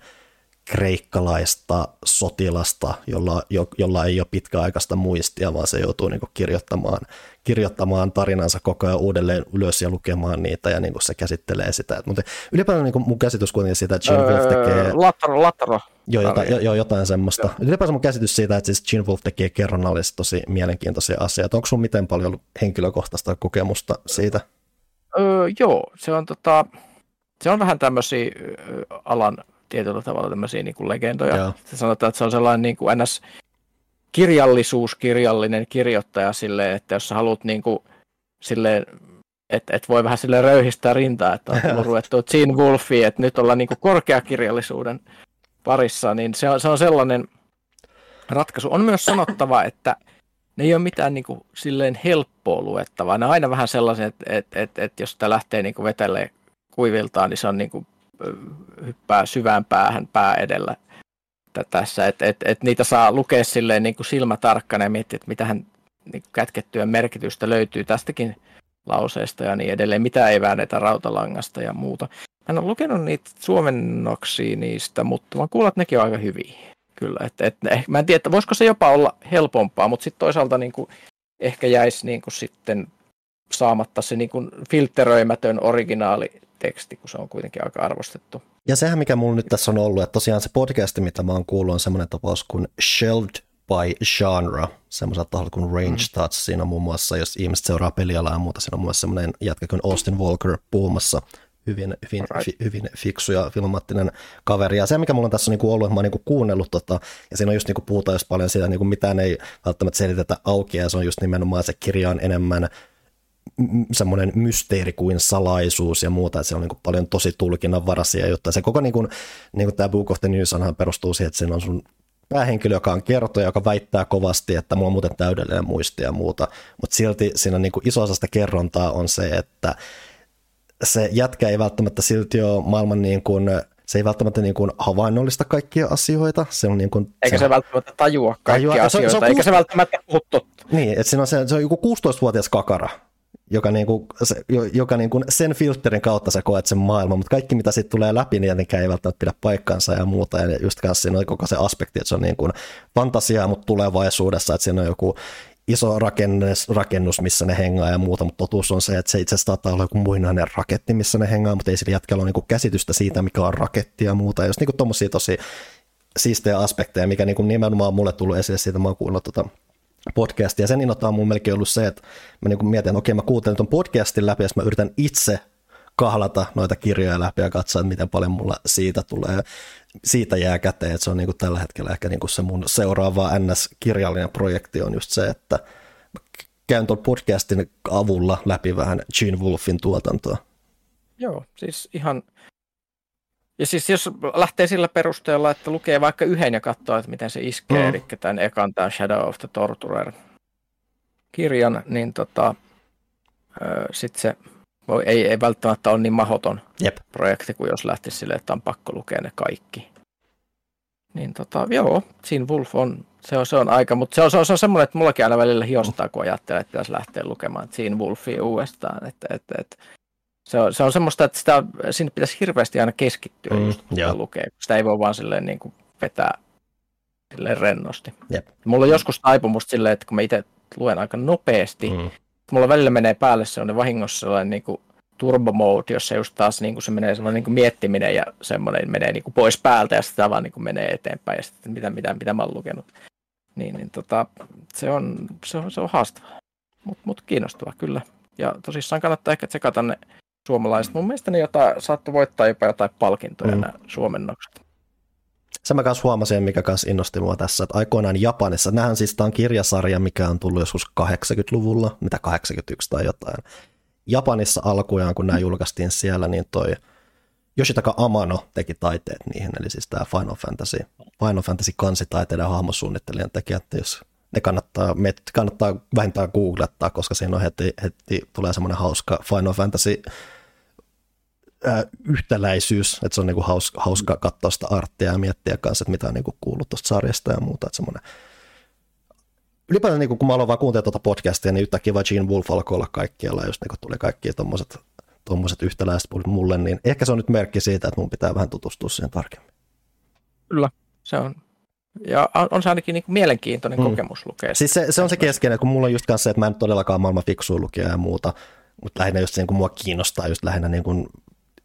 kreikkalaista sotilasta, jolla, jo, jolla ei ole pitkäaikaista muistia, vaan se joutuu niin kirjoittamaan, kirjoittamaan tarinansa koko ajan uudelleen ylös ja lukemaan niitä, ja niin se käsittelee sitä. Mutta ylipäätään niin mun käsitys kuitenkin siitä, että Gene Wolf tekee... Öö, latro, latro. Joo, jota, jo, jo, jotain semmoista. Joo. Ylipäänsä mun käsitys siitä, että siis Gene Wolf tekee kerronnallisesti tosi mielenkiintoisia asioita. Onko sun miten paljon henkilökohtaista kokemusta siitä? Öö, joo, se on, tota, se on vähän tämmöisiä alan tietyllä tavalla tämmöisiä niin kuin legendoja. Joo. Se sanotaan, että se on sellainen niin kuin ns. kirjallisuuskirjallinen kirjoittaja silleen, että jos sä haluat niin kuin, silleen, että et voi vähän sille röyhistää rintaa, että on tullut ruvettu Gene Wolfi, että nyt ollaan niin kuin korkeakirjallisuuden parissa, niin se on, se on sellainen ratkaisu. On myös sanottava, että ne ei ole mitään niin kuin, silleen helppoa luettavaa. Ne on aina vähän sellaisia, että, että, että, että jos sitä lähtee niin kuin vetelee kuiviltaan, niin se on niin kuin hyppää syvään päähän pää edellä tässä, että et, et niitä saa lukea silleen niin kuin silmätarkkana ja miettiä, että mitähän niin kätkettyä merkitystä löytyy tästäkin lauseesta ja niin edelleen, mitä ei väännetä rautalangasta ja muuta. En ole lukenut niitä suomennoksia niistä, mutta mä kuulen, että nekin on aika hyviä. Kyllä, että, et, eh, mä en tiedä, että voisiko se jopa olla helpompaa, mutta sitten toisaalta niin kuin, ehkä jäisi niin kuin sitten saamatta se niin kuin filteröimätön originaali teksti, kun se on kuitenkin aika arvostettu. Ja sehän, mikä mulla nyt tässä on ollut, että tosiaan se podcast, mitä mä oon kuullut, on semmoinen tapaus kuin Shelved by Genre, semmoiselta taholta kuin Range mm. Touch. Siinä on muun muassa, jos ihmiset seuraa pelialaa ja muuta, siinä on muun muassa semmoinen jätkä kuin Austin Walker puhumassa hyvin, hyvin, right. fi, hyvin fiksu ja filmaattinen kaveri. Ja se, mikä mulla on tässä niinku ollut, että mä oon niinku kuunnellut, tota, ja siinä on just niinku puhutaan just paljon siitä, niinku mitään ei välttämättä selitetä auki, ja se on just nimenomaan se kirja on enemmän semmoinen mysteeri kuin salaisuus ja muuta, että se on niin paljon tosi tulkinnanvaraisia juttuja. Se koko niin kuin, niin kuin tämä Book of the News perustuu siihen, että siinä on sun päähenkilö, joka on kertoja, joka väittää kovasti, että mulla on muuten täydellinen muisti ja muuta, mutta silti siinä niin kuin iso osasta kerrontaa on se, että se jätkä ei välttämättä silti ole maailman niin kuin, se ei välttämättä niin kuin havainnollista kaikkia asioita. Se on niin kuin, eikä se, se välttämättä tajua kaikkia tajua, asioita, se on, se on eikä kuusi... se välttämättä puhu totta. Niin, että siinä on se, se on joku 16-vuotias kakara, joka, niin kuin, se, joka niin kuin sen filterin kautta sä koet sen maailman, mutta kaikki mitä sitten tulee läpi, niin tietenkään ei välttämättä pidä paikkansa ja muuta. Ja just siinä on koko se aspekti, että se on niin kuin fantasiaa, mutta tulevaisuudessa, että siinä on joku iso rakennus, rakennus, missä ne hengaa ja muuta, mutta totuus on se, että se itse asiassa olla joku muinainen raketti, missä ne hengaa, mutta ei sillä jätkällä ole niin käsitystä siitä, mikä on raketti ja muuta. Ja just niin tuommoisia tosi siistejä aspekteja, mikä niin kuin nimenomaan mulle tullut esille siitä, mä oon kuunnellut tota podcastia. Ja sen innoittaa mun melkein ollut se, että mä niin mietin, että okei mä kuuntelen ton podcastin läpi ja mä yritän itse kahlata noita kirjoja läpi ja katsoa, että miten paljon mulla siitä tulee, siitä jää käteen, että se on niin kuin tällä hetkellä ehkä niin kuin se mun seuraava NS-kirjallinen projekti on just se, että käyn tuon podcastin avulla läpi vähän Gene Wolfin tuotantoa. Joo, siis ihan ja siis jos lähtee sillä perusteella, että lukee vaikka yhden ja katsoo, että miten se iskee, mm. eli tämän ekan tämän Shadow of the Torturer kirjan, niin tota, sitten se voi, ei, ei välttämättä ole niin mahoton Jep. projekti kuin jos lähtisi sille, että on pakko lukea ne kaikki. niin tota, joo, siinä Wolf on, se on, se on aika, mutta se on, se on, se on semmoinen, että mullakin aina välillä hiostaa, kun ajattelee, että pitäisi lähteä lukemaan siinä Wolfia uudestaan, että, että, että se on, se on semmoista, että sitä, sinne pitäisi hirveästi aina keskittyä, mm, just, kun lukee. Sitä ei voi vaan silleen niin kuin vetää silleen rennosti. Jep. Mulla on joskus taipumusta silleen, että kun mä itse luen aika nopeasti, mm. mulla välillä menee päälle se on vahingossa sellainen niin kuin turbo mode, jossa just taas niin kuin se menee semmoinen niin kuin miettiminen ja semmoinen menee niin kuin pois päältä ja sitä vaan niin kuin menee eteenpäin ja sitten mitä, mitä, mitä mä oon lukenut. Niin, niin tota, se, on, se, on, se on haastavaa, mutta mut kiinnostava kyllä. Ja tosissaan kannattaa ehkä tsekata ne suomalaiset. Mun mielestä ne jotain, saattoi voittaa jopa jotain palkintoja mm. nämä suomennokset. Se mä kanssa huomasin, mikä kanssa innosti mua tässä, että aikoinaan Japanissa, nähän siis tämä on kirjasarja, mikä on tullut joskus 80-luvulla, mitä 81 tai jotain. Japanissa alkujaan, kun nämä julkaistiin siellä, niin toi Yoshitaka Amano teki taiteet niihin, eli siis tämä Final Fantasy, Final Fantasy kansitaiteiden hahmosuunnittelijan tekijät, jos ne kannattaa, me kannattaa vähintään googlettaa, koska siinä on heti, heti tulee semmoinen hauska Final Fantasy äh, yhtäläisyys, että se on niinku hauska, hauska katsoa sitä arttia ja miettiä kanssa, että mitä on niinku kuullut tuosta sarjasta ja muuta, että semmoinen ylipäätään niin kun mä aloin vaan kuuntelemaan tuota podcastia, niin yhtäkkiä vaan Gene Wolf alkoi olla kaikkialla, just niin kun tuli kaikki tuommoiset tuommoiset yhtäläiset mulle, niin ehkä se on nyt merkki siitä, että mun pitää vähän tutustua siihen tarkemmin. Kyllä, se on. Ja on se ainakin niin kuin mielenkiintoinen mm. kokemus lukea. Siis se, se on se keskeinen, kun mulla on just kanssa se, että mä en todellakaan maailman fiksuun lukija ja muuta, mutta lähinnä just se, niin kuin mua kiinnostaa just lähinnä niin kuin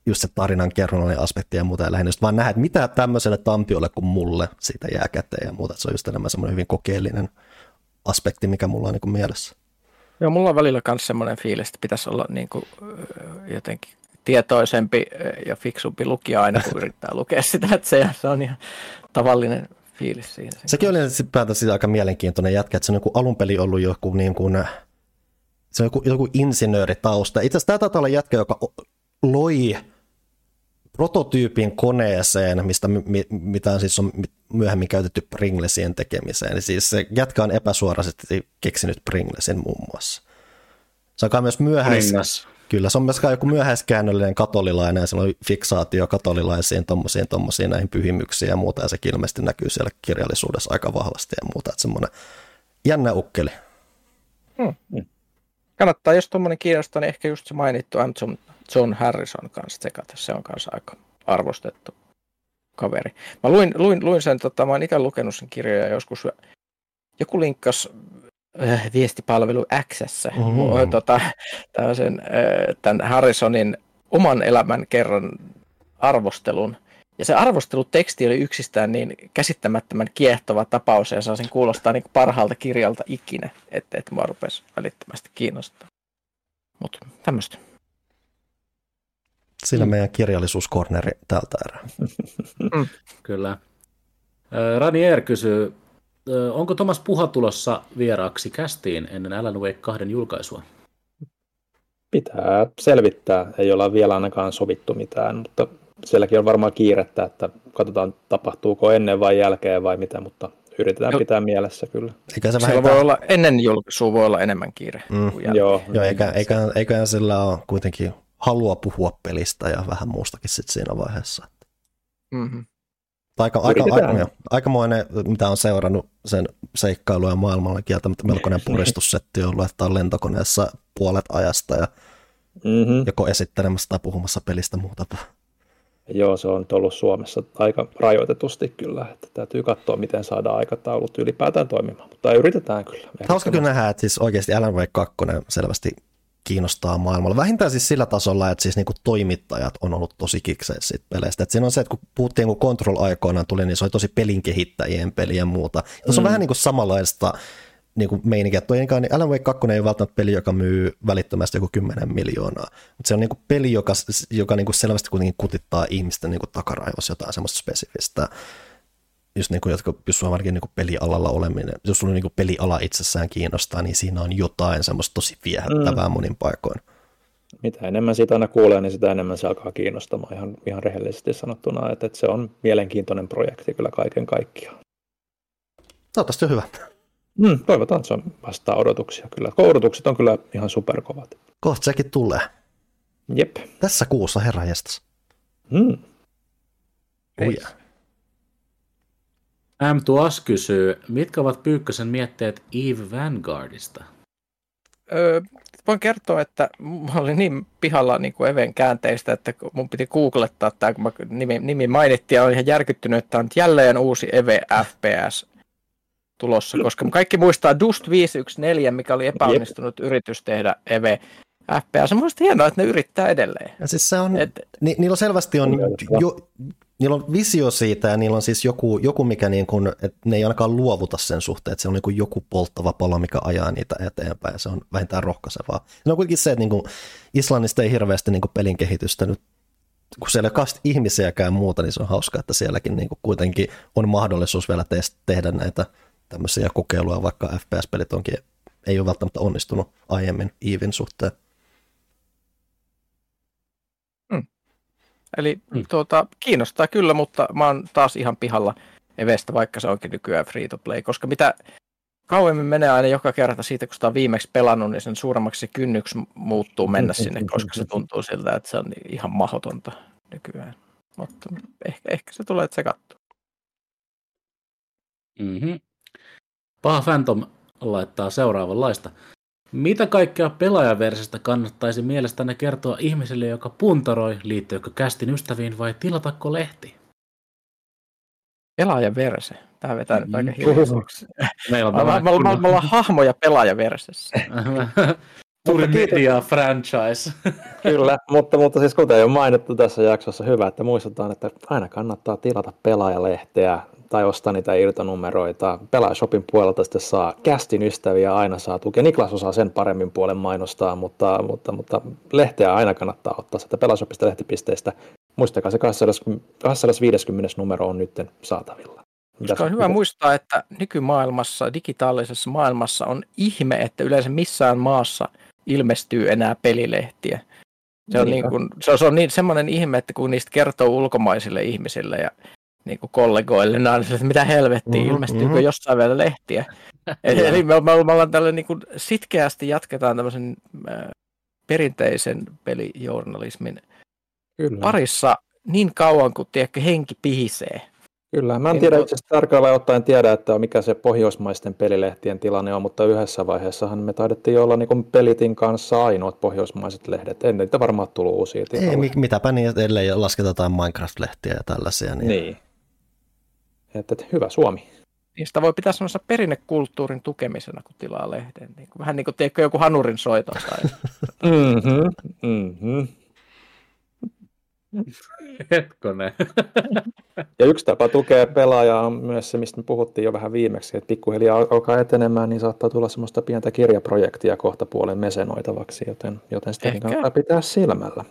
just se tarinan kerronnallinen aspekti ja muuta, ja lähinnä just vaan nähdä, että mitä tämmöiselle tampiolle kuin mulle siitä jää käteen ja muuta, että se on just enemmän semmoinen hyvin kokeellinen aspekti, mikä mulla on niin kuin mielessä. Joo, mulla on välillä myös semmoinen fiilis, että pitäisi olla niin kuin, jotenkin tietoisempi ja fiksumpi lukija aina, kun yrittää lukea sitä, että se, se on ihan tavallinen fiilis siinä. Sekin oli päätössä aika mielenkiintoinen jätkä, että se on niin alun peli ollut joku, niin kuin, se on joku, joku insinööritausta. Itse asiassa tämä taitaa olla jätkä, joka loi prototyypin koneeseen, mistä, mitä siis on myöhemmin käytetty Pringlesien tekemiseen. Eli siis se jätkä on epäsuorasti keksinyt Pringlesin muun muassa. Se on myös myöhäis... Pringles. Kyllä, se on myös joku myöhäiskäännöllinen katolilainen ja sillä on fiksaatio katolilaisiin tommosiin, tommosiin näihin pyhimyksiin ja muuta, ja se ilmeisesti näkyy siellä kirjallisuudessa aika vahvasti ja muuta, että semmoinen jännä ukkeli. Hmm. Kannattaa, jos tuommoinen kiinnostaa, niin ehkä just se mainittu John, John Harrison kanssa tsekata, se on kanssa aika arvostettu kaveri. Mä luin, luin, luin sen, tota, mä oon itse lukenut sen kirjoja joskus, joku linkkas äh, viestipalvelu Xssä, mm-hmm. tota, äh, tämän Harrisonin oman elämän kerran arvostelun. Ja se arvosteluteksti oli yksistään niin käsittämättömän kiehtova tapaus, ja saa sen kuulostaa niin parhaalta kirjalta ikinä, että et mua rupesi välittömästi kiinnostaa. Mutta tämmöistä. Siinä mm. meidän kirjallisuuskorneri tältä erää. Mm. Kyllä. Ranier kysyy, onko Thomas Puha tulossa vieraaksi kästiin ennen Alan Wake 2 julkaisua? Pitää selvittää. Ei olla vielä ainakaan sovittu mitään, mutta sielläkin on varmaan kiirettä, että katsotaan tapahtuuko ennen vai jälkeen vai mitä, mutta yritetään jo. pitää mielessä kyllä. Eikä se vähintään... voi olla, ennen julkaisua voi olla enemmän kiire mm. kuin Joo, Joo eikä, eikä, eikä sillä ole kuitenkin halua puhua pelistä ja vähän muustakin sit siinä vaiheessa. Mm-hmm. Aika, aika, aika, aikamoinen, mitä on seurannut sen seikkailuja maailmalla, kieltämättä melkoinen puristussetti on ollut, että on lentokoneessa puolet ajasta ja mm-hmm. joko esittelemässä tai puhumassa pelistä muuta. Joo, se on ollut Suomessa aika rajoitetusti kyllä, että täytyy katsoa, miten saadaan aikataulut ylipäätään toimimaan, mutta yritetään kyllä. Hauska kyllä nähdä, että siis oikeasti Alan Wake 2 selvästi kiinnostaa maailmalla. Vähintään siis sillä tasolla, että siis niinku toimittajat on ollut tosi kikseissä siitä peleistä. Et siinä on se, että kun puhuttiin, kun Control aikoinaan tuli, niin se oli tosi pelin kehittäjien peli ja muuta. Ja se on mm. vähän niin kuin samanlaista niin kuin meininkiä. Toinkaan, niin Alan Wake 2 ei ole välttämättä peli, joka myy välittömästi joku 10 miljoonaa, mutta se on niin kuin peli, joka, joka niin kuin selvästi kuitenkin kutittaa ihmisten niin kuin takaraivossa jotain semmoista spesifistä just niin kuin, jotka, jos sulla niin kuin pelialalla oleminen, jos sulla niin kuin peliala itsessään kiinnostaa, niin siinä on jotain semmoista tosi viehättävää mm. monin paikoin. Mitä enemmän siitä aina kuulee, niin sitä enemmän se alkaa kiinnostamaan ihan, ihan rehellisesti sanottuna, että, että se on mielenkiintoinen projekti kyllä kaiken kaikkiaan. Toivottavasti on hyvä. Mm, toivotaan, että se vastaa odotuksia kyllä. Odotukset on kyllä ihan superkovat. Kohta sekin tulee. Jep. Tässä kuussa, herra jestas. Mm. Oh yeah. M. Tuas kysyy, mitkä ovat Pyykkösen mietteet Eve Vanguardista? Öö, voin kertoa, että mä olin niin pihalla niin kuin Even käänteistä, että mun piti googlettaa tämä, kun mä nimi, nimi mainittiin, ja olin ihan järkyttynyt, että on jälleen uusi Eve FPS tulossa, koska kaikki muistaa Dust 514, mikä oli epäonnistunut Jep. yritys tehdä Eve FPS. On mielestäni hienoa, että ne yrittää edelleen. Ja siis se on, Et, ni, niillä selvästi on jo, niillä on visio siitä ja niillä on siis joku, joku mikä niin kuin, että ne ei ainakaan luovuta sen suhteen, että se on niin kuin joku polttava palo, mikä ajaa niitä eteenpäin ja se on vähintään rohkaisevaa. Se on kuitenkin se, että niin kuin Islannista ei hirveästi niin kuin pelin kehitystä nyt kun siellä ei ole ihmisiäkään muuta, niin se on hauska, että sielläkin niin kuin kuitenkin on mahdollisuus vielä tehdä näitä tämmöisiä kokeiluja, vaikka FPS-pelit onkin, ei ole välttämättä onnistunut aiemmin Eevin suhteen. Eli mm. tuota, kiinnostaa kyllä, mutta mä oon taas ihan pihalla Evestä, vaikka se onkin nykyään free to play, koska mitä kauemmin menee aina joka kerta siitä, kun sitä on viimeksi pelannut, niin sen suuremmaksi se kynnyksi muuttuu mennä sinne, koska se tuntuu siltä, että se on ihan mahdotonta nykyään. Mutta ehkä, ehkä se tulee, että se katsoo. Mm-hmm. Paha Phantom laittaa seuraavanlaista. Mitä kaikkea pelaajaversista kannattaisi mielestänne kertoa ihmiselle, joka puntaroi, liittyykö kästin ystäviin vai tilatako lehti? Pelaajaverse. Tämä vetää nyt aika mm. hiljaiseksi. Meillä on me, me ollaan hahmoja pelaajaversessä. Tuli media franchise. Kyllä, mutta, mutta siis kuten jo mainittu tässä jaksossa, hyvä, että muistetaan, että aina kannattaa tilata pelaajalehteä tai ostaa niitä irtonumeroita. Pelaajashopin puolelta sitten saa kästin ystäviä, aina saa tukea. Niklas osaa sen paremmin puolen mainostaa, mutta, mutta, mutta lehteä aina kannattaa ottaa sieltä pelaajashopista lehtipisteistä. Muistakaa se 250 numero on nyt saatavilla. Koska on hyvä muistaa, että nykymaailmassa, digitaalisessa maailmassa on ihme, että yleensä missään maassa ilmestyy enää pelilehtiä. Se on, niin kuin, se on, se on niin, semmoinen ihme, että kun niistä kertoo ulkomaisille ihmisille ja niin kuin kollegoille, niin että mitä helvettiä, mm-hmm. ilmestyykö mm-hmm. jossain vielä lehtiä. eli, eli me, me, me ollaan tällä niin kuin sitkeästi jatketaan tämmöisen äh, perinteisen pelijournalismin Kyllä. parissa niin kauan kuin tiedätkö, henki pihisee. Kyllä, mä en tiedä itse asiassa tarkalleen ottaen tiedä, että mikä se pohjoismaisten pelilehtien tilanne on, mutta yhdessä vaiheessahan me taidettiin olla niin Pelitin kanssa ainoat pohjoismaiset lehdet. En niitä varmaan tullut uusia tilalle. Ei, mitäpä niin, ellei lasketa jotain Minecraft-lehtiä ja tällaisia. Niin, niin. Että, että hyvä Suomi. Niistä voi pitää sellaisen perinnekulttuurin tukemisena, kun tilaa lehden. Niin kuin, vähän niin kuin teekö joku hanurin soito. Tai... mm-hmm, mm-hmm. Hetkone. ja yksi tapa tukea pelaajaa on myös se, mistä me puhuttiin jo vähän viimeksi, että pikkuhiljaa alkaa etenemään, niin saattaa tulla semmoista pientä kirjaprojektia kohta puolen mesenoitavaksi, joten, joten sitä niin kannattaa pitää silmällä.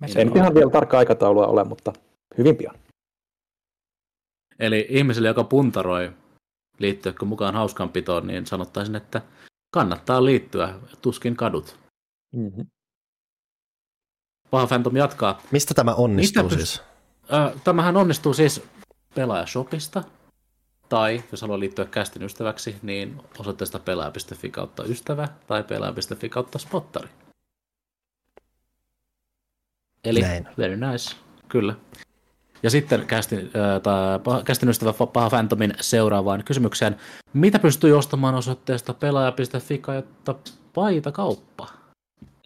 Mesenoita. En ihan vielä tarkka aikataulua ole, mutta hyvin pian. Eli ihmiselle, joka puntaroi liittyäkö mukaan hauskanpitoon, niin sanottaisin, että kannattaa liittyä, tuskin kadut. Mm-hmm. Paha Phantom jatkaa. Mistä tämä onnistuu Mistä siis? Äh, tämähän onnistuu siis pelaajashopista, tai jos haluaa liittyä kästin ystäväksi, niin osoitteesta pelaaja.fi kautta ystävä tai pelaaja.fi kautta spottari. Eli Näin. very nice, kyllä. Ja sitten kästin, äh, kästin ystävä Paha Phantomin seuraavaan kysymykseen. Mitä pystyy ostamaan osoitteesta pelaaja.fi kautta paita kauppa?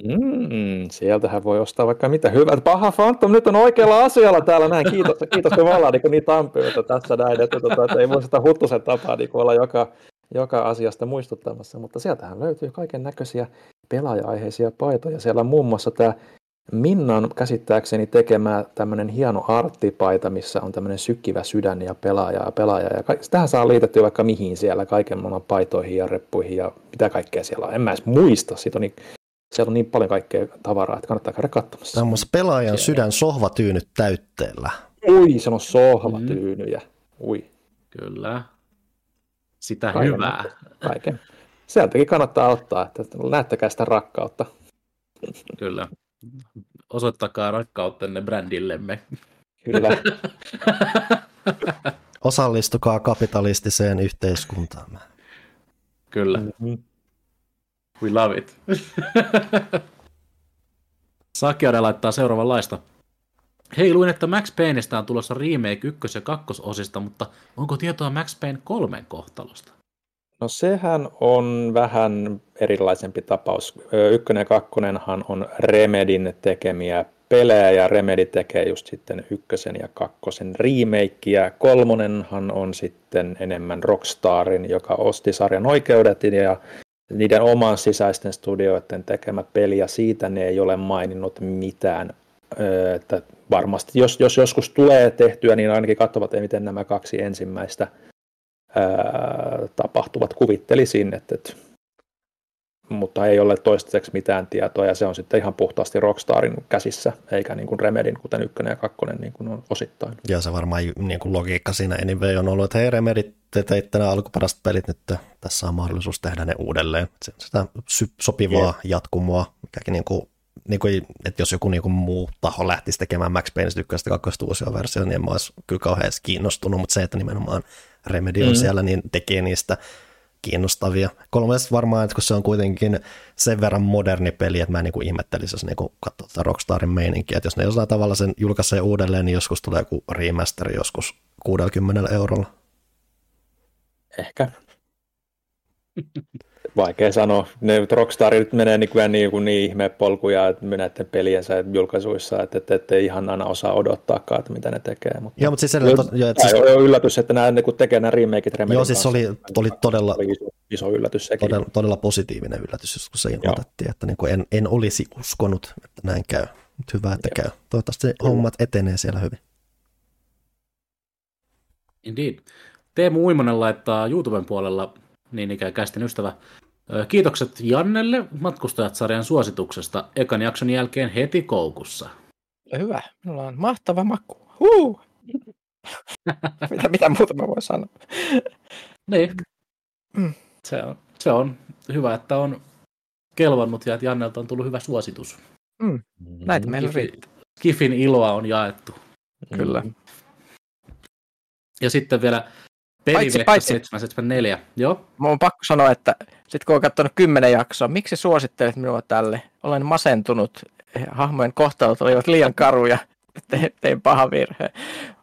Mm, sieltähän voi ostaa vaikka mitä hyvät. Paha Phantom nyt on oikealla asialla täällä näin. Kiitos, kiitos ollaan niin, niin tampioita tässä näin, että, tota, että ei voi sitä huttusen tapaa niin olla joka, joka asiasta muistuttamassa. Mutta sieltähän löytyy kaiken näköisiä pelaaja-aiheisia paitoja. Siellä on muun muassa tämä Minnan käsittääkseni tekemään tämmöinen hieno arttipaita, missä on tämmöinen sykkivä sydän ja pelaaja ja pelaaja. Ja tähän saa liitettyä vaikka mihin siellä, kaiken maailman paitoihin ja reppuihin ja mitä kaikkea siellä on. En mä edes muista, siitä on niin, siellä on niin paljon kaikkea tavaraa, että kannattaa käydä katsomassa. Tämä on pelaajan siellä. sydän sohvatyynyt täytteellä. Ui, se on sohvatyynyjä. Mm. Ui. Kyllä. Sitä kaiken hyvää. Kaiken. Sieltäkin kannattaa ottaa, että näyttäkää sitä rakkautta. Kyllä osoittakaa rakkauttenne brändillemme. Kyllä. Osallistukaa kapitalistiseen yhteiskuntaan. Kyllä. Mm-hmm. We love it. Sakiade laittaa seuraavanlaista. Hei, luin, että Max Payneistä on tulossa remake ykkös- ja kakkososista, mutta onko tietoa Max Payne kolmen kohtalosta? No sehän on vähän erilaisempi tapaus. Ykkönen ja kakkonenhan on Remedin tekemiä pelejä ja Remedy tekee just sitten ykkösen ja kakkosen remakeä. Kolmonenhan on sitten enemmän Rockstarin, joka osti sarjan oikeudet ja niiden oman sisäisten studioiden tekemä peli ja siitä ne ei ole maininnut mitään. Että varmasti jos, jos joskus tulee tehtyä, niin ainakin katsovat, miten nämä kaksi ensimmäistä ää, tapahtuvat. Kuvittelisin, että, että mutta ei ole toistaiseksi mitään tietoa, ja se on sitten ihan puhtaasti Rockstarin käsissä, eikä niin kuin Remedin, kuten ykkönen ja kakkonen niin kuin on osittain. Ja se varmaan niin kuin logiikka siinä anyway on ollut, että hei Remedit, te teitte nämä alkuperäiset pelit, nyt tässä on mahdollisuus tehdä ne uudelleen. Se on sitä sopivaa yeah. jatkumoa, mikäkin niin kuin, niin kuin, että jos joku niin kuin muu taho lähtisi tekemään Max Payne 1 ja 2 uusia versio, niin en mä olisi kyllä kauhean kiinnostunut, mutta se, että nimenomaan Remedy on mm. siellä, niin tekee niistä kiinnostavia. Kolmas varmaan, että kun se on kuitenkin sen verran moderni peli, että mä en niin kuin ihmettelisi, jos niin katsotaan Rockstarin meininkiä, että jos ne jollain tavalla sen julkaisee uudelleen, niin joskus tulee joku remasteri joskus 60 eurolla. Ehkä. Vaikea sanoa. Ne Rockstarit menee niin, kuin niin, kuin niin ihme polkuja että näiden peliensä julkaisuissa, että, että, että ei ihan aina osaa odottaakaan, että mitä ne tekee. Mutta Joo, mutta siis se oli, jo, siis... on yllätys, että nämä kun tekee nämä remakeit Joo, siis se oli, oli todella, oli iso, iso yllätys sekin. Todella, todella positiivinen yllätys, kun se ilmoitettiin, että niin kuin en, en olisi uskonut, että näin käy. Mutta hyvä, että Joo. käy. Toivottavasti hommat etenee siellä hyvin. Indeed. Teemu Uimonen laittaa YouTuben puolella niin ikään kästin ystävä Kiitokset Jannelle matkustajat-sarjan suosituksesta ekan jakson jälkeen heti koukussa. Hyvä, minulla on mahtava maku. Huu! mitä, mitä muuta mä voin sanoa? niin. Mm. Se, on, se on hyvä, että on kelvannut ja että Jannelta on tullut hyvä suositus. Mm. Näitä meillä riittää. Kifin iloa on jaettu. Kyllä. Ja sitten vielä Peliviekka paitsi, 774, joo. Mä on pakko sanoa, että sit kun on katsonut kymmenen jaksoa, miksi suosittelet minua tälle? Olen masentunut, hahmojen kohtalot olivat liian karuja, Te, tein paha virhe.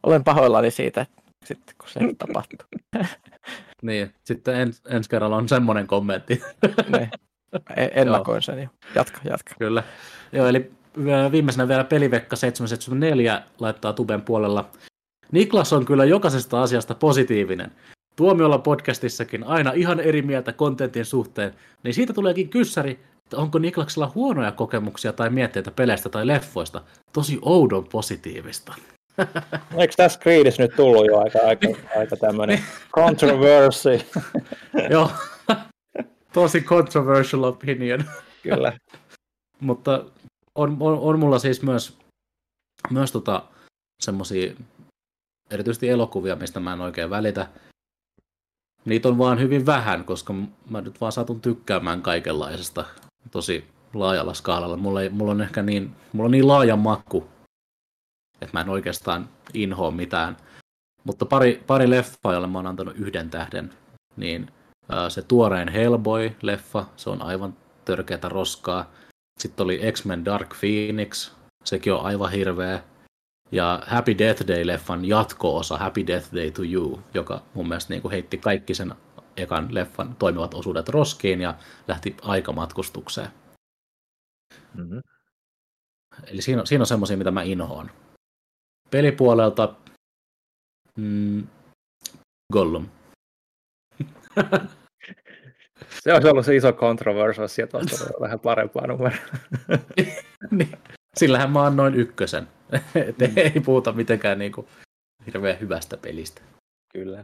Olen pahoillani siitä, sitten kun se tapahtuu. niin, sitten ens, ensi kerralla on semmoinen kommentti. niin. E, ennakoin sen jo. Jatka, jatka. Kyllä. Joo, eli viimeisenä vielä pelivekka 774 laittaa tuben puolella Niklas on kyllä jokaisesta asiasta positiivinen. Tuomiolla podcastissakin aina ihan eri mieltä kontentin suhteen, niin siitä tuleekin kyssäri, että onko Niklaksella huonoja kokemuksia tai mietteitä peleistä tai leffoista. Tosi oudon positiivista. Eikö tässä Creedissä nyt tullut jo aika, aika, aika tämmöinen controversy? Joo, tosi controversial opinion. Kyllä. Mutta on, on, on mulla siis myös, myös tota, semmoisia erityisesti elokuvia, mistä mä en oikein välitä. Niitä on vaan hyvin vähän, koska mä nyt vaan satun tykkäämään kaikenlaisesta tosi laajalla skaalalla. Mulla, ei, mulla on ehkä niin, mulla on niin laaja makku, että mä en oikeastaan inhoa mitään. Mutta pari, pari leffaa, jolle mä oon antanut yhden tähden, niin ää, se tuorein Hellboy-leffa, se on aivan törkeätä roskaa. Sitten oli X-Men Dark Phoenix, sekin on aivan hirveä ja Happy Death Day-leffan jatko-osa Happy Death Day to You, joka mun mielestä niin kuin heitti kaikki sen ekan leffan toimivat osuudet roskiin ja lähti aikamatkustukseen. Mm-hmm. Eli siinä on, siinä on semmoisia, mitä mä inhoan. Pelipuolelta mm, Gollum. Se olisi ollut se iso kontroversi, että tuosta vähän parempaa numeroa. niin. Sillähän mä annoin ykkösen. Et mm. ei puhuta mitenkään niinku hirveän hyvästä pelistä. Kyllä.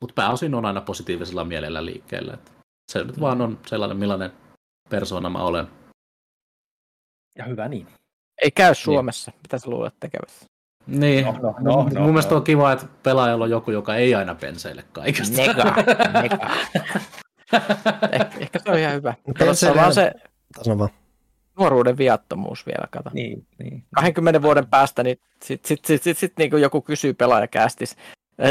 Mutta pääosin on aina positiivisella mielellä liikkeellä. Et se nyt vaan on sellainen, millainen persoona mä olen. Ja hyvä niin. Ei käy niin. Suomessa. Niin. Mitä sä luulet tekevässä? Niin. No, no, no, Mun no, mielestä no. on kiva, että pelaajalla on joku, joka ei aina penseile kaikesta. Nega, nega. eh, ehkä se on ihan hyvä. Se on vaan se... Sano vaan nuoruuden viattomuus vielä, kato. Niin, niin. 20 vuoden päästä, niin sitten sit, sit, sit, sit, niin joku kysyy pelaajakästis,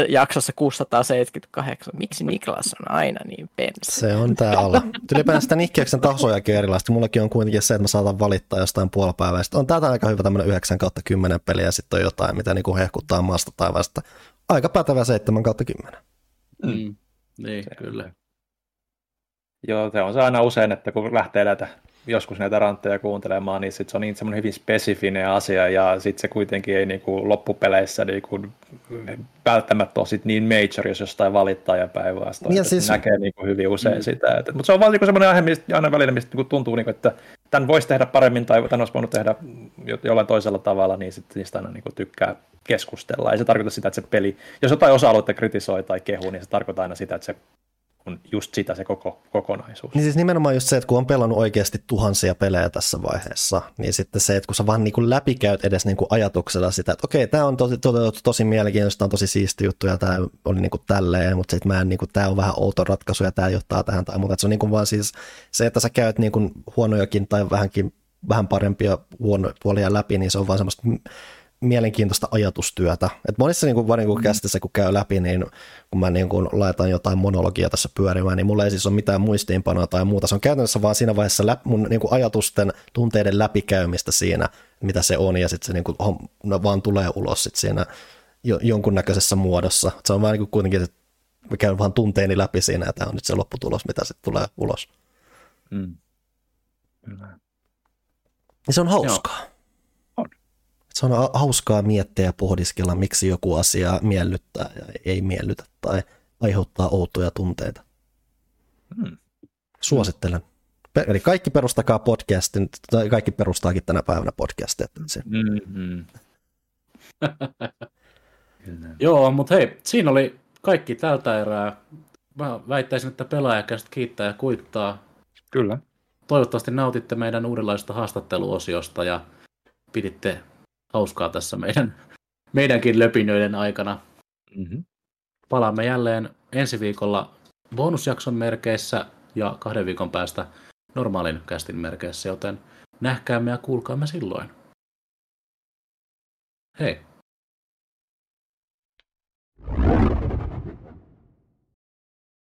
jaksossa 678. Miksi Niklas on aina niin pensi? Se on tää alla. Ylipäänsä sitä Nikkiäksen tasojakin erilaista. Mullakin on kuitenkin se, että mä saatan valittaa jostain puolipäiväistä. On tätä aika hyvä tämmöinen 9 kautta 10 peliä ja sitten on jotain, mitä niinku hehkuttaa maasta taivaasta. Aika pätevä 7 kautta 10. Mm. Niin, se, kyllä. Joo, se on se aina usein, että kun lähtee näitä, joskus näitä rantteja kuuntelemaan, niin sit se on niin semmoinen hyvin spesifinen asia, ja sitten se kuitenkin ei niin kuin loppupeleissä niin kuin välttämättä ole sit niin major, jos jostain valittaa ja päinvastoin. Ja siis... Näkee niin kuin hyvin usein mm. sitä. Mutta se on vaan niin semmoinen aihe, mistä aina välillä, mistä niin tuntuu, niin kuin, että tämän voisi tehdä paremmin tai tämän olisi voinut tehdä jollain toisella tavalla, niin sitten niistä aina niin kuin tykkää keskustella. Ei se tarkoita sitä, että se peli, jos jotain osa-aluetta kritisoi tai kehuu, niin se tarkoittaa aina sitä, että se on just sitä se koko kokonaisuus. Niin siis nimenomaan just se, että kun on pelannut oikeasti tuhansia pelejä tässä vaiheessa, niin sitten se, että kun sä vaan niin kuin läpikäyt edes niin kuin ajatuksella sitä, että okei, tämä on tosi, tosi, tosi mielenkiintoista, on tosi siisti juttu ja tämä oli niin kuin tälleen, mutta sitten mä en, niin kuin, tämä on vähän outo ratkaisu ja tämä johtaa tähän tai muuta. Se on niin kuin vaan siis se, että sä käyt niin kuin huonojakin tai vähänkin vähän parempia huonoja puolia läpi, niin se on vaan semmoista mielenkiintoista ajatustyötä. Et monissa niin kuin, vaan niin kuin kästissä, kun käy läpi, niin kun mä niin kuin laitan jotain monologia tässä pyörimään, niin mulla ei siis ole mitään muistiinpanoa tai muuta. Se on käytännössä vaan siinä vaiheessa läp, mun niin kuin ajatusten, tunteiden läpikäymistä siinä, mitä se on, ja sitten se niin kuin, no, vaan tulee ulos sit siinä jo, jonkunnäköisessä muodossa. Se on vaan niin kuin kuitenkin, että mä käyn vaan tunteeni läpi siinä, ja tämä on nyt se lopputulos, mitä sitten tulee ulos. Mm. Kyllä. Niin se on hauskaa. Joo se on hauskaa miettiä ja pohdiskella, miksi joku asia miellyttää ja ei miellytä tai aiheuttaa outoja tunteita. Hmm. Suosittelen. Eli kaikki perustakaa podcastin, tai kaikki perustaakin tänä päivänä podcastia. Mm-hmm. Joo, mutta hei, siinä oli kaikki tältä erää. Mä väittäisin, että pelaajakästä kiittää ja kuittaa. Kyllä. Toivottavasti nautitte meidän uudenlaista haastatteluosiosta ja piditte hauskaa tässä meidän, meidänkin löpinöiden aikana. Mm-hmm. Palaamme jälleen ensi viikolla bonusjakson merkeissä ja kahden viikon päästä normaalin kästin merkeissä, joten nähkäämme ja kuulkaamme silloin. Hei!